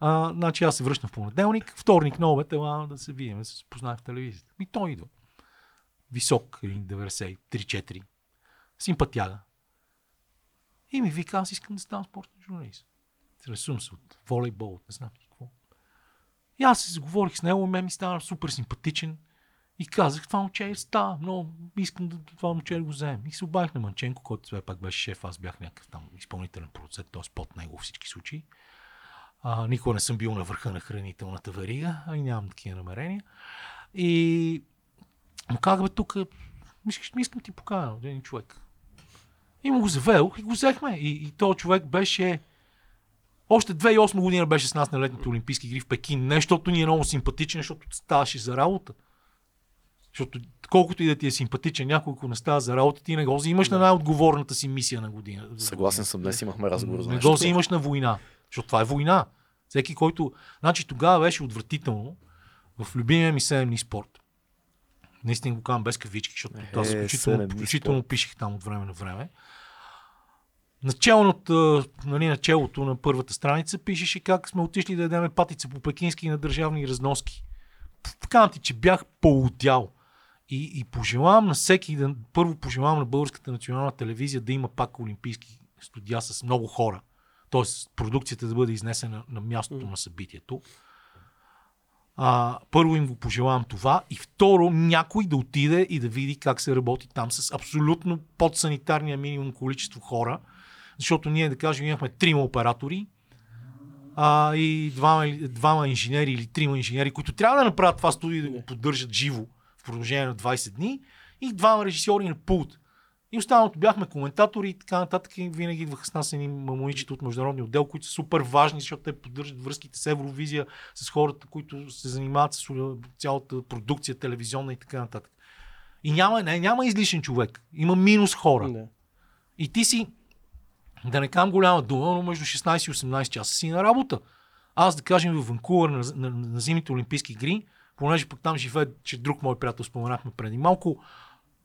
А, значи аз се връщам в понеделник, вторник на обед, ела да се видим, да се спознаем в телевизията. И той идва. Висок, 93-4. Симпатяга. И ми вика, аз искам да ставам спортен журналист. Интересувам се от волейбол, не знам какво. И аз се заговорих с него, мен ми стана супер симпатичен. И казах, това момче става, много искам да това момче да го вземем. И се обадих на Манченко, който все пак беше шеф, аз бях някакъв там изпълнителен продуцент, т.е. под него в всички случаи. А, никога не съм бил на върха на хранителната верига, а и нямам такива намерения. И му казах, бе, тук, искаш, искам ти покажа един човек. И му го завел и го взехме. И, и този човек беше... Още 2008 година беше с нас на летните Олимпийски игри в Пекин. Не, защото ни е много симпатичен, защото ставаше за работа. Защото колкото и да ти е симпатичен някой, ако не става за работа, ти не го взимаш на най-отговорната си мисия на година. Съгласен съм, днес имахме разговор за Не го взимаш на война. Защото това е война. Всеки, който... Значи тогава беше отвратително в любимия ми седемни спорт. Наистина го казвам без кавички, защото Е, аз включително, включително пишех там от време на време. Началното, нали, началото на първата страница пишеше как сме отишли да ядеме патица по пекински на държавни разноски. Казвам ти, че бях полудял. И, и пожелавам на всеки, да, първо пожелавам на Българската национална телевизия да има пак олимпийски студия с много хора. Тоест продукцията да бъде изнесена на мястото на събитието. А, първо им го пожелавам това и второ някой да отиде и да види как се работи там с абсолютно под санитарния минимум количество хора. Защото ние, да кажем, имахме трима оператори а, и двама, двама инженери или трима инженери, които трябва да направят това студио и да го поддържат живо в продължение на 20 дни и двама режисьори на пулт. И останалото бяхме коментатори и така нататък. И винаги идваха с нас едни мамоничета от международния отдел, които са супер важни, защото те поддържат връзките с Евровизия, с хората, които се занимават с цялата продукция, телевизионна и така нататък. И няма, не, няма излишен човек. Има минус хора. Да. И ти си, да не кам голяма дума, но между 16 и 18 часа си на работа. Аз, да кажем, в Ванкувър на, на, на зимните Олимпийски игри, понеже пък там живее, че друг мой приятел споменахме преди малко,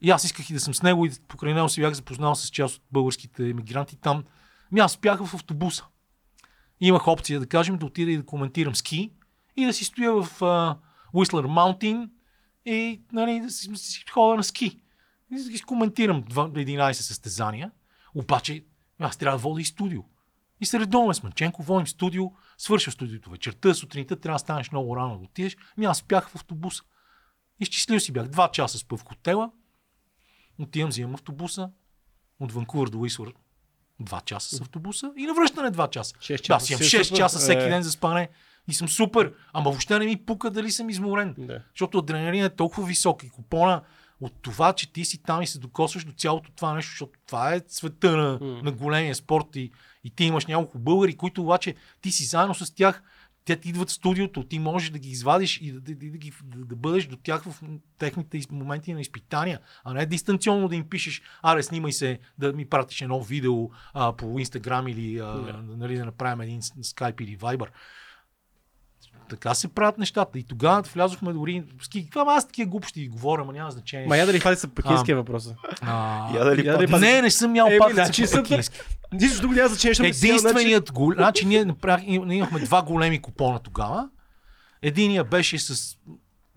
и аз исках и да съм с него и покрай него се бях запознал с част от българските емигранти там. Ми аз спях в автобуса. Имах опция, да кажем, да отида и да коментирам ски и да си стоя в uh, Mountain и нали, да си, си ходя на ски. И да ги коментирам два- 11 състезания. Обаче аз трябва да водя и студио. И се редовно с Манченко, водим студио, свършва студиото вечерта, сутринта трябва да станеш много рано да отидеш. Ми аз спях в автобуса. Изчислил си бях два часа спъв в хотела, отивам, взимам автобуса, от Ванкувър до Уисур два часа с автобуса и навръщане два часа. Шест Да, часа си имам си 6 супер. часа всеки Е. ден за спане и съм супер. Ама въобще не ми пука дали съм изморен. Да. Защото адреналинът е толкова висок и купона от това, че ти си там и се докосваш до цялото това нещо, защото това е света на, М. на големия спорт и, и ти имаш няколко българи, които обаче ти си заедно с тях, те ти идват в студиото, ти можеш да ги извадиш и да, да, да, ги- да, да бъдеш до тях в техните моменти на изпитания, а не дистанционно да им пишеш, аре, снимай се, да ми пратиш едно видео а, по Инстаграм или а, Да. нали, да направим един скайп или вайбър. Така се правят нещата. И тогава влязохме дори. Ски, каква аз такива глупости ги говоря, ама няма значение. Ма я да ли хвали са пекинския въпрос. А, Я да ли Я да ли пак- пак- не, не съм ял пак значи съм- Нищо друго няма значение, значи- Единственият гол... Значи ние, направих, ние имахме два големи купона тогава. Единия беше с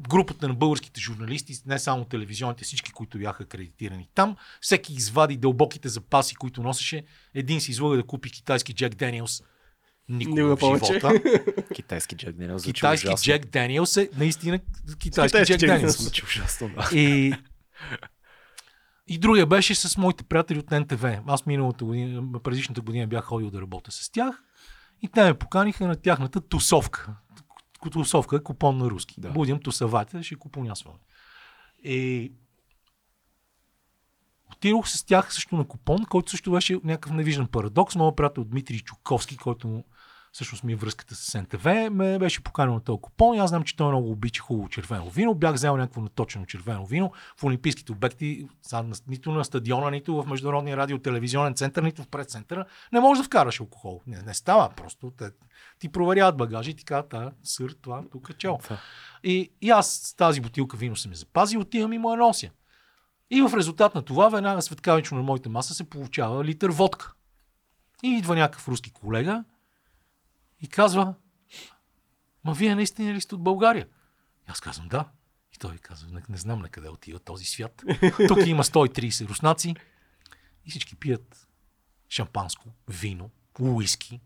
групата на българските журналисти, не само телевизионните, всички, които бяха акредитирани там. Всеки извади дълбоките запаси, които носеше. Един си излага да купи китайски Джек Даниелс. Никога Никога в повече. живота. [LAUGHS] Китайски Джек Денел звучи Китайски ужасно. Джек Даниелс е наистина китайски Китайски Джек Даниелс. Звучи ужасно, да. И, и другия беше с моите приятели от НТВ. Аз миналата година, предишната година бях ходил да работя с тях и те ме поканиха на тяхната тусовка. Тусовка е купон на руски. Да. Да. Будем тусавате, ще купонясваме. И отидох с тях също на купон, който също беше някакъв невиждан парадокс. Моят приятел Дмитрий Чуковски, който всъщност ми е връзката с НТВ, ме беше поканил на този купон и аз знам, че той много обича хубаво червено вино. Бях взел някакво наточено червено вино в Олимпийските обекти, нито на стадиона, нито в Международния радио-телевизионен център, нито в предцентъра. Не можеш да вкараш алкохол. Не, не става просто. Те, ти проверяват багажи и ти казват, а, сър, това, тук е чел. И, и аз с тази бутилка вино съм я запазил, отивам и му я нося. И в резултат на това, веднага светкавично на моята маса се получава литър водка. И идва някакъв руски колега и казва, ма вие наистина ли сте от България? И аз казвам, да. И той казва, не, не знам на къде отива този свят. Тук има 130 руснаци и всички пият шампанско, вино, уиски.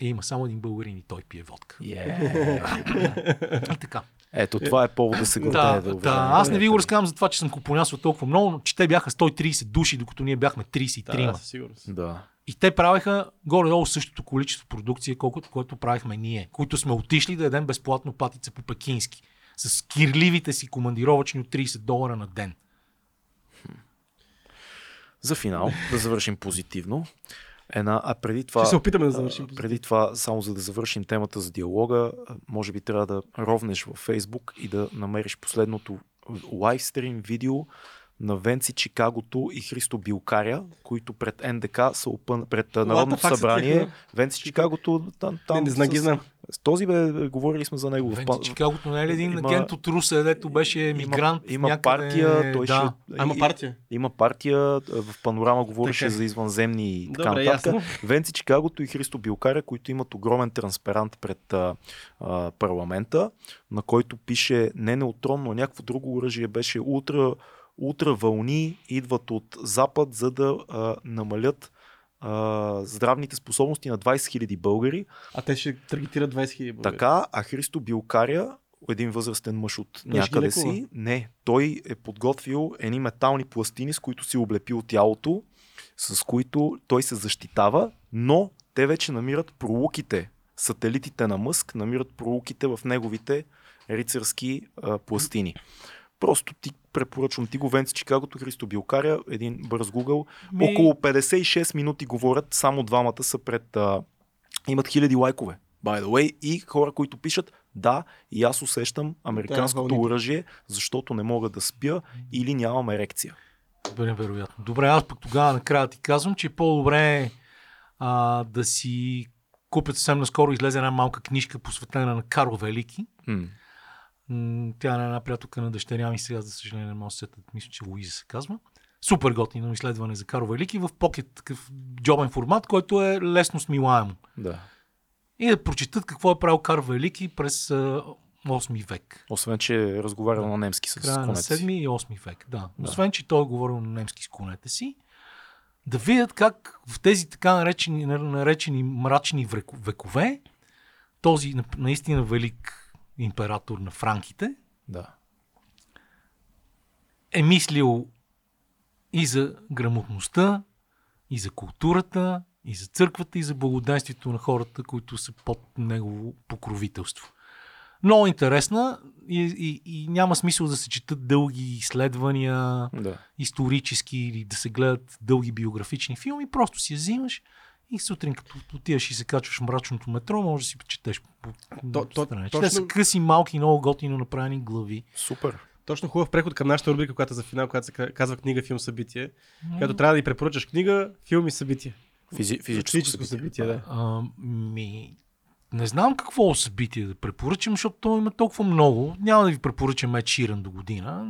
И има само един българин и той пие водка. Yeah. И така. Ето, това е повод да се Да, гордее. да, уважаеми аз не ви го разказвам за това, че съм купонясвал толкова много, но че те бяха 130 души, докато ние бяхме 33. Да, със сигурност. Да. И те правеха горе-долу същото количество продукция, колкото което правихме ние, които сме отишли да ядем безплатно патица по пекински. С кирливите си командировъчни от 30 долара на ден. За финал, да завършим позитивно. Една, а преди това... Ще се опитаме да завършим. Преди това, само за да завършим темата за диалога, може би трябва да ровнеш във Фейсбук и да намериш последното лайвстрим видео на Венци Чикагото и Христо Билкаря, които пред НДК са опън... пред а, Народното събрание. тия? Венци Чикагото там, там Не, не знам, ги с- знам. С този бе, говорили сме за него. в Венци Чикагото не е ли един има- агент от Руса, дето беше мигрант Има, има някъде? партия, той да. ще... А, има и- партия. Има партия, в панорама говореше Така. за извънземни и така Добре, нататък. ясно. Венци Чикагото и Христо Билкаря, които имат огромен транспарант пред а, а, парламента, на който пише не неутрон, но някакво друго оръжие беше ултра, ултра вълни идват от запад, за да а, намалят а, здравните способности на 20 000 българи. А те ще таргетират 20 000 българи. Така, а Христо Билкаря, един възрастен мъж от Той някъде си, не, той е подготвил едни метални пластини, с които си облепил тялото, с които той се защитава, но те вече намират пролуките, сателитите на Мъск, намират пролуките в неговите рицарски а, пластини. Просто ти препоръчвам ти го Венци Чикагото, Христо Билкаря, един бърз Google. Ми- Около 56 минути говорят, само двамата са пред... А, имат хиляди лайкове, by the way, и хора, които пишат, да, и аз усещам американското вълните. оръжие, защото не мога да спя или нямам ерекция. Добре, вероятно. Добре, аз пък тогава накрая ти казвам, че е по-добре а, да си купят съвсем наскоро излезе една малка книжка, посветена на Карл Велики. М. Тя е една приятелка на дъщеря ми, сега за съжаление не мога да мисля, че Луиза се казва. Супер готино изследване за Карл Велики в покет, такъв джобен формат, който е лесно смилаемо. Да. И да прочитат какво е правил Карл Велики през а, 8 век. Освен, че е разговарял на немски с Края на конец. 7 и 8 век, да. Освен, че той е говорил на немски с конете си. да видят как в тези така наречени, наречени мрачни веко- векове този на- наистина велик император на франките Да. е мислил и за грамотността, и за културата, и за църквата, и за благоденствието на хората, които са под негово покровителство. Много интересна и, и, и няма смисъл да се четат дълги изследвания, Да. исторически или да се гледат дълги биографични филми, просто си я взимаш и сутрин, като отиваш и се качваш в мрачното метро, може да си почетеш по То- то- точно- Те са къси, малки, много готино направени глави. Супер. Точно хубав преход към нашата рубрика, която за финал, която се ка- казва книга, филм, събитие. Като трябва да ни препоръчаш книга, филм и събитие. Физи, физическо, Физическо събитие. събитие, да. А, ми, не знам какво събитие да препоръчам, защото то има толкова много. Няма да ви препоръчам Ед Ширан до година.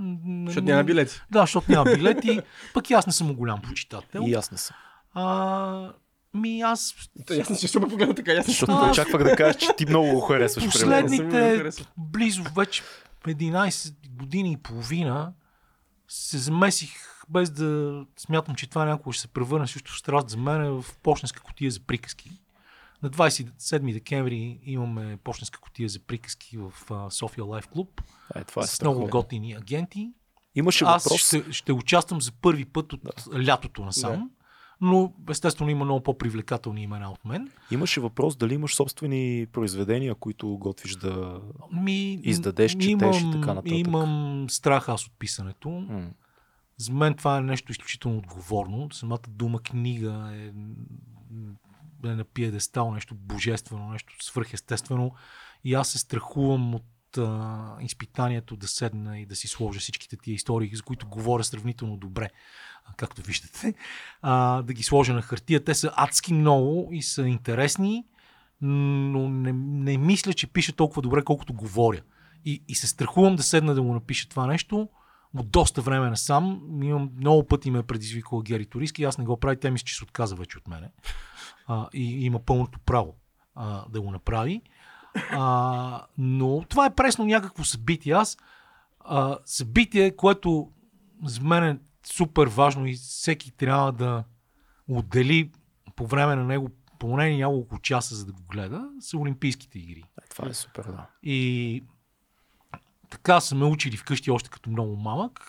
Защото няма билети. Да, защото няма билети. Пък и аз не съм голям почитател. И аз не съм. А, ми аз То, ясно, че ще ме погледна така, ясно. Защото А. очаквах да кажеш, че ти много го харесваш. последните харесал. близо вече 11 години и половина се замесих без да смятам, че това някога ще се превърне също в страст за мен в почтенска котия за приказки. На 27 декември имаме почтенска котия за приказки в София Лайф Клуб Е, това е с много страхотно. готини агенти. Имаше Аз въпрос. ще, ще участвам за първи път от лятото насам. Да. Но естествено има много по-привлекателни имена от мен. Имаше въпрос дали имаш собствени произведения, които готвиш да... Ми, Издадеш, четеш и така нататък. Имам страх аз от писането. М. За мен това е нещо изключително отговорно. Самата дума книга е, е на пиедестал, нещо божествено, нещо свръхестествено. И аз се страхувам от а, изпитанието да седна и да си сложа всичките тия истории, за които говоря сравнително добре, както виждате, а, да ги сложа на хартия. Те са адски много и са интересни, но не, не мисля, че пиша толкова добре, колкото говоря. И, и се страхувам да седна да го напиша това нещо от доста време насам. Имам, много пъти ме е предизвикала Гери Туриски, аз не го правя, тя мисля, че се отказа вече от мене. А, и, и има пълното право а, да го направи. А, но това е пресно някакво събитие. Аз а, събитие, което за мен е супер важно и всеки трябва да отдели по време на него поне няколко часа, за да го гледа, са Олимпийските игри. Е, това е супер, да. И така са ме учили вкъщи още като много малък.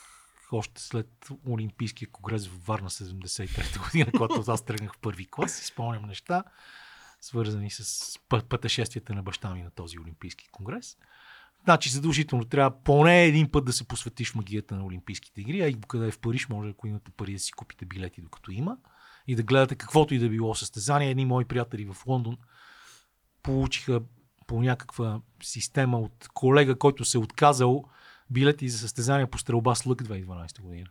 Още след Олимпийския конгрес в Варна 73-та година, когато аз тръгнах в първи клас, си спомням неща, свързани с пъ- пътешествията на баща ми на този Олимпийски конгрес. Значи задължително трябва поне един път да се посветиш в магията на Олимпийските игри, а и къде е в Париж, може ако имате пари да си купите билети докато има и да гледате каквото и да било състезание. Едни мои приятели в Лондон получиха по някаква система от колега, който се е отказал билети за състезания по стрелба с лък 2012 година.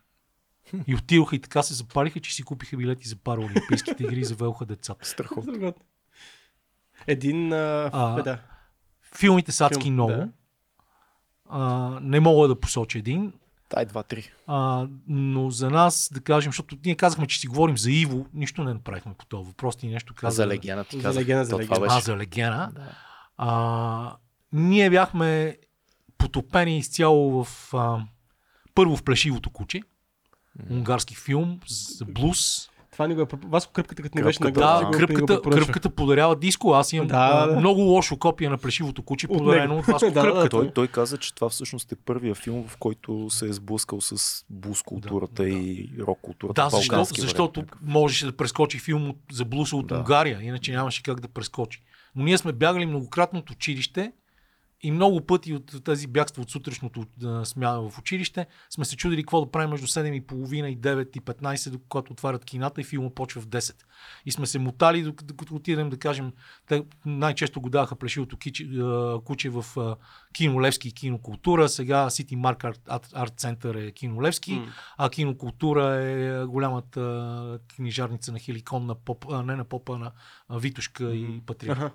И отидоха и така се запалиха, че си купиха билети за пара Олимпийските игри и завелха децата. Страхотно. Един... А, а, да. Филмите са адски Филм, много. да. А, не мога да посоча един. Дай два-три. А, но за нас, да кажем, защото ние казахме, че си говорим за Иво, нищо не направихме по този въпрос. Ти нещо А каза. за легена ти За казах. легена, за То това легена. А, за Легена. Да. А, ние бяхме потопени изцяло в а, първо в Плешивото куче, унгарски филм за блуз. Това ни го е... Васко кръпката, като не беше на Да, глас, го- кръпката, кръпката подарява диско. Аз имам Да, а, да. много лошо копие на Плешивото куче, подарено от Васко [LAUGHS] Да, да, кръпката. Той, той каза, че това всъщност е първия филм, в който се е сблъскал с блуз културата Да, да. и рок културата. Да, защо, защото вариант. можеше да прескочи филм от, за блуса от Да. Унгария, иначе нямаше как да прескочи. Но ние сме бягали многократно от училище и много пъти от тези бягства от сутрешното смяна в училище сме се чудили какво да правим между 7.30 и 9 и 15, когато отварят кината и филма почва в 10. И сме се мотали, док- докато отидем да кажем, те най-често го даваха а, куче в а, кино Левски и кино Култура, сега City Mark Art, Art, Center е кино Левски, М. а кинокултура е голямата книжарница на Хеликон, на поп, а, не на попа, на Витушка и Патриарх. Аха.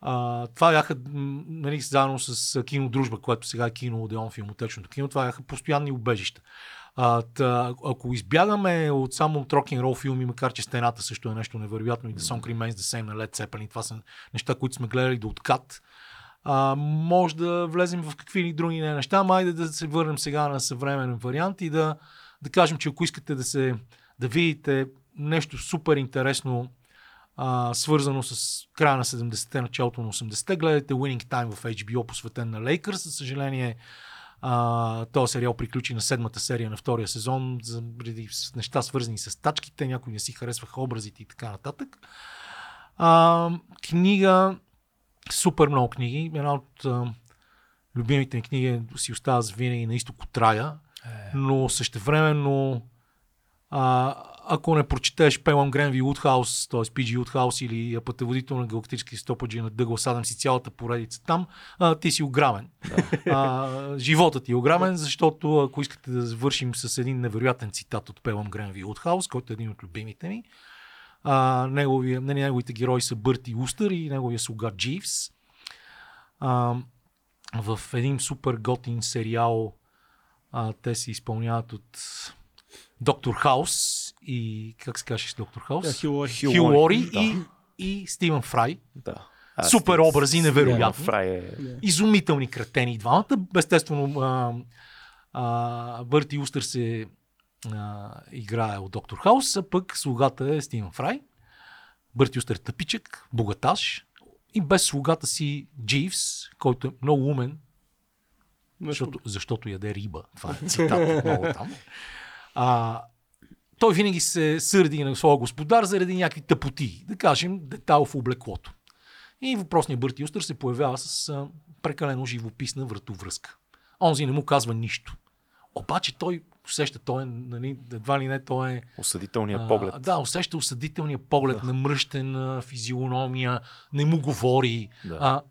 А, това бяха, нали, заедно с кинодружба, което сега е кино Одеон филмотечното кино, това бяха постоянни убежища. А, та, ако избягаме от само от рок н рол филми, макар че стената също е нещо невероятно и The Song Remains the Same на Led Zeppelin, това са неща, които сме гледали до откат, а, може да влезем в какви ли други не неща, ама айде да се върнем сега на съвременен вариант и да, да кажем, че ако искате да се да видите нещо супер интересно, а, свързано с края на 70-те, началото на 80-те. Гледайте Winning Time в HBO, посветен на Лейкърс. За съжаление, а, този сериал приключи на седмата серия на втория сезон, заради неща свързани с тачките, някои не си харесваха образите и така нататък. А, книга, супер много книги. Една от а, любимите ми книги си остава винаги на изток от рая, но същевременно а, ако не прочетеш Пелъм Гренви Удхаус, т.е. PG Удхаус или пътеводител на галактически стопаджи на Дъгъл Садам си цялата поредица там, а, ти си ограмен. Да. А, животът ти е ограмен, защото ако искате да завършим с един невероятен цитат от Пелъм Гренви Удхаус, който е един от любимите ми, а, неговия, не, неговите герои са Бърти Устър и неговия слуга Дживс. А, в един супер готин сериал а, те се изпълняват от Доктор Хаус и как се казваш Доктор Хаус? Да, Хил Лори. Хил Лори Да. и, и Стивен Фрай. Да. Супер образи, Стивен невероятни. Фрай е... Изумителни кретени и двамата. Естествено, а, а, Бърти Устър се а, играе от Доктор Хаус, а пък слугата е Стивен Фрай. Бърти Устър е тъпичък, богаташ и без слугата си Дживс, който е много умен, защото, защото яде риба. Това е цитат отново там. [LAUGHS] А, той винаги се сърди на своя господар заради някакви тъпоти. Да кажем, детайл в облеклото. И въпросният Бърти Устър се появява с прекалено живописна вратовръзка. Онзи не му казва нищо. Обаче той усеща, той е, нали, едва ли не, той е Осъдителният а, поглед. Да, усеща осъдителния поглед да. на мръщен физиономия, не му говори. Да. А,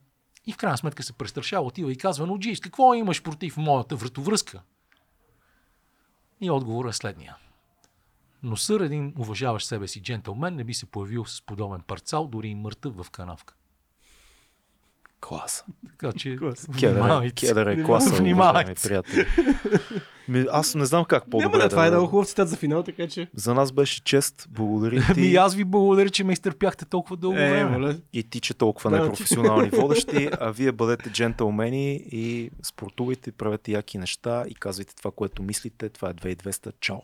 и в крайна сметка се престрашава, отива и казва, но Дживс, какво имаш против моята вратовръзка? И отговорът е следния. Но сър един уважаващ себе си джентълмен не би се появил с подобен парцал, дори и мъртъв в канавка. Клас. Така че, Клас. Кедър е, внимавайте. кедър е класа, Внимавайте. приятели. Ми, аз не знам как по-добре Няма да, това е да... много хубав цитат за финал, така че... За нас беше чест. Благодарим ти. Ами аз ви благодаря, че ме изтърпяхте толкова дълго Е, време. моля. И ти, че толкова Да, непрофесионални [LAUGHS] водещи, а вие бъдете джентълмени и спортувайте, правете яки неща и казвайте това, което мислите. Това е 2200. Чао!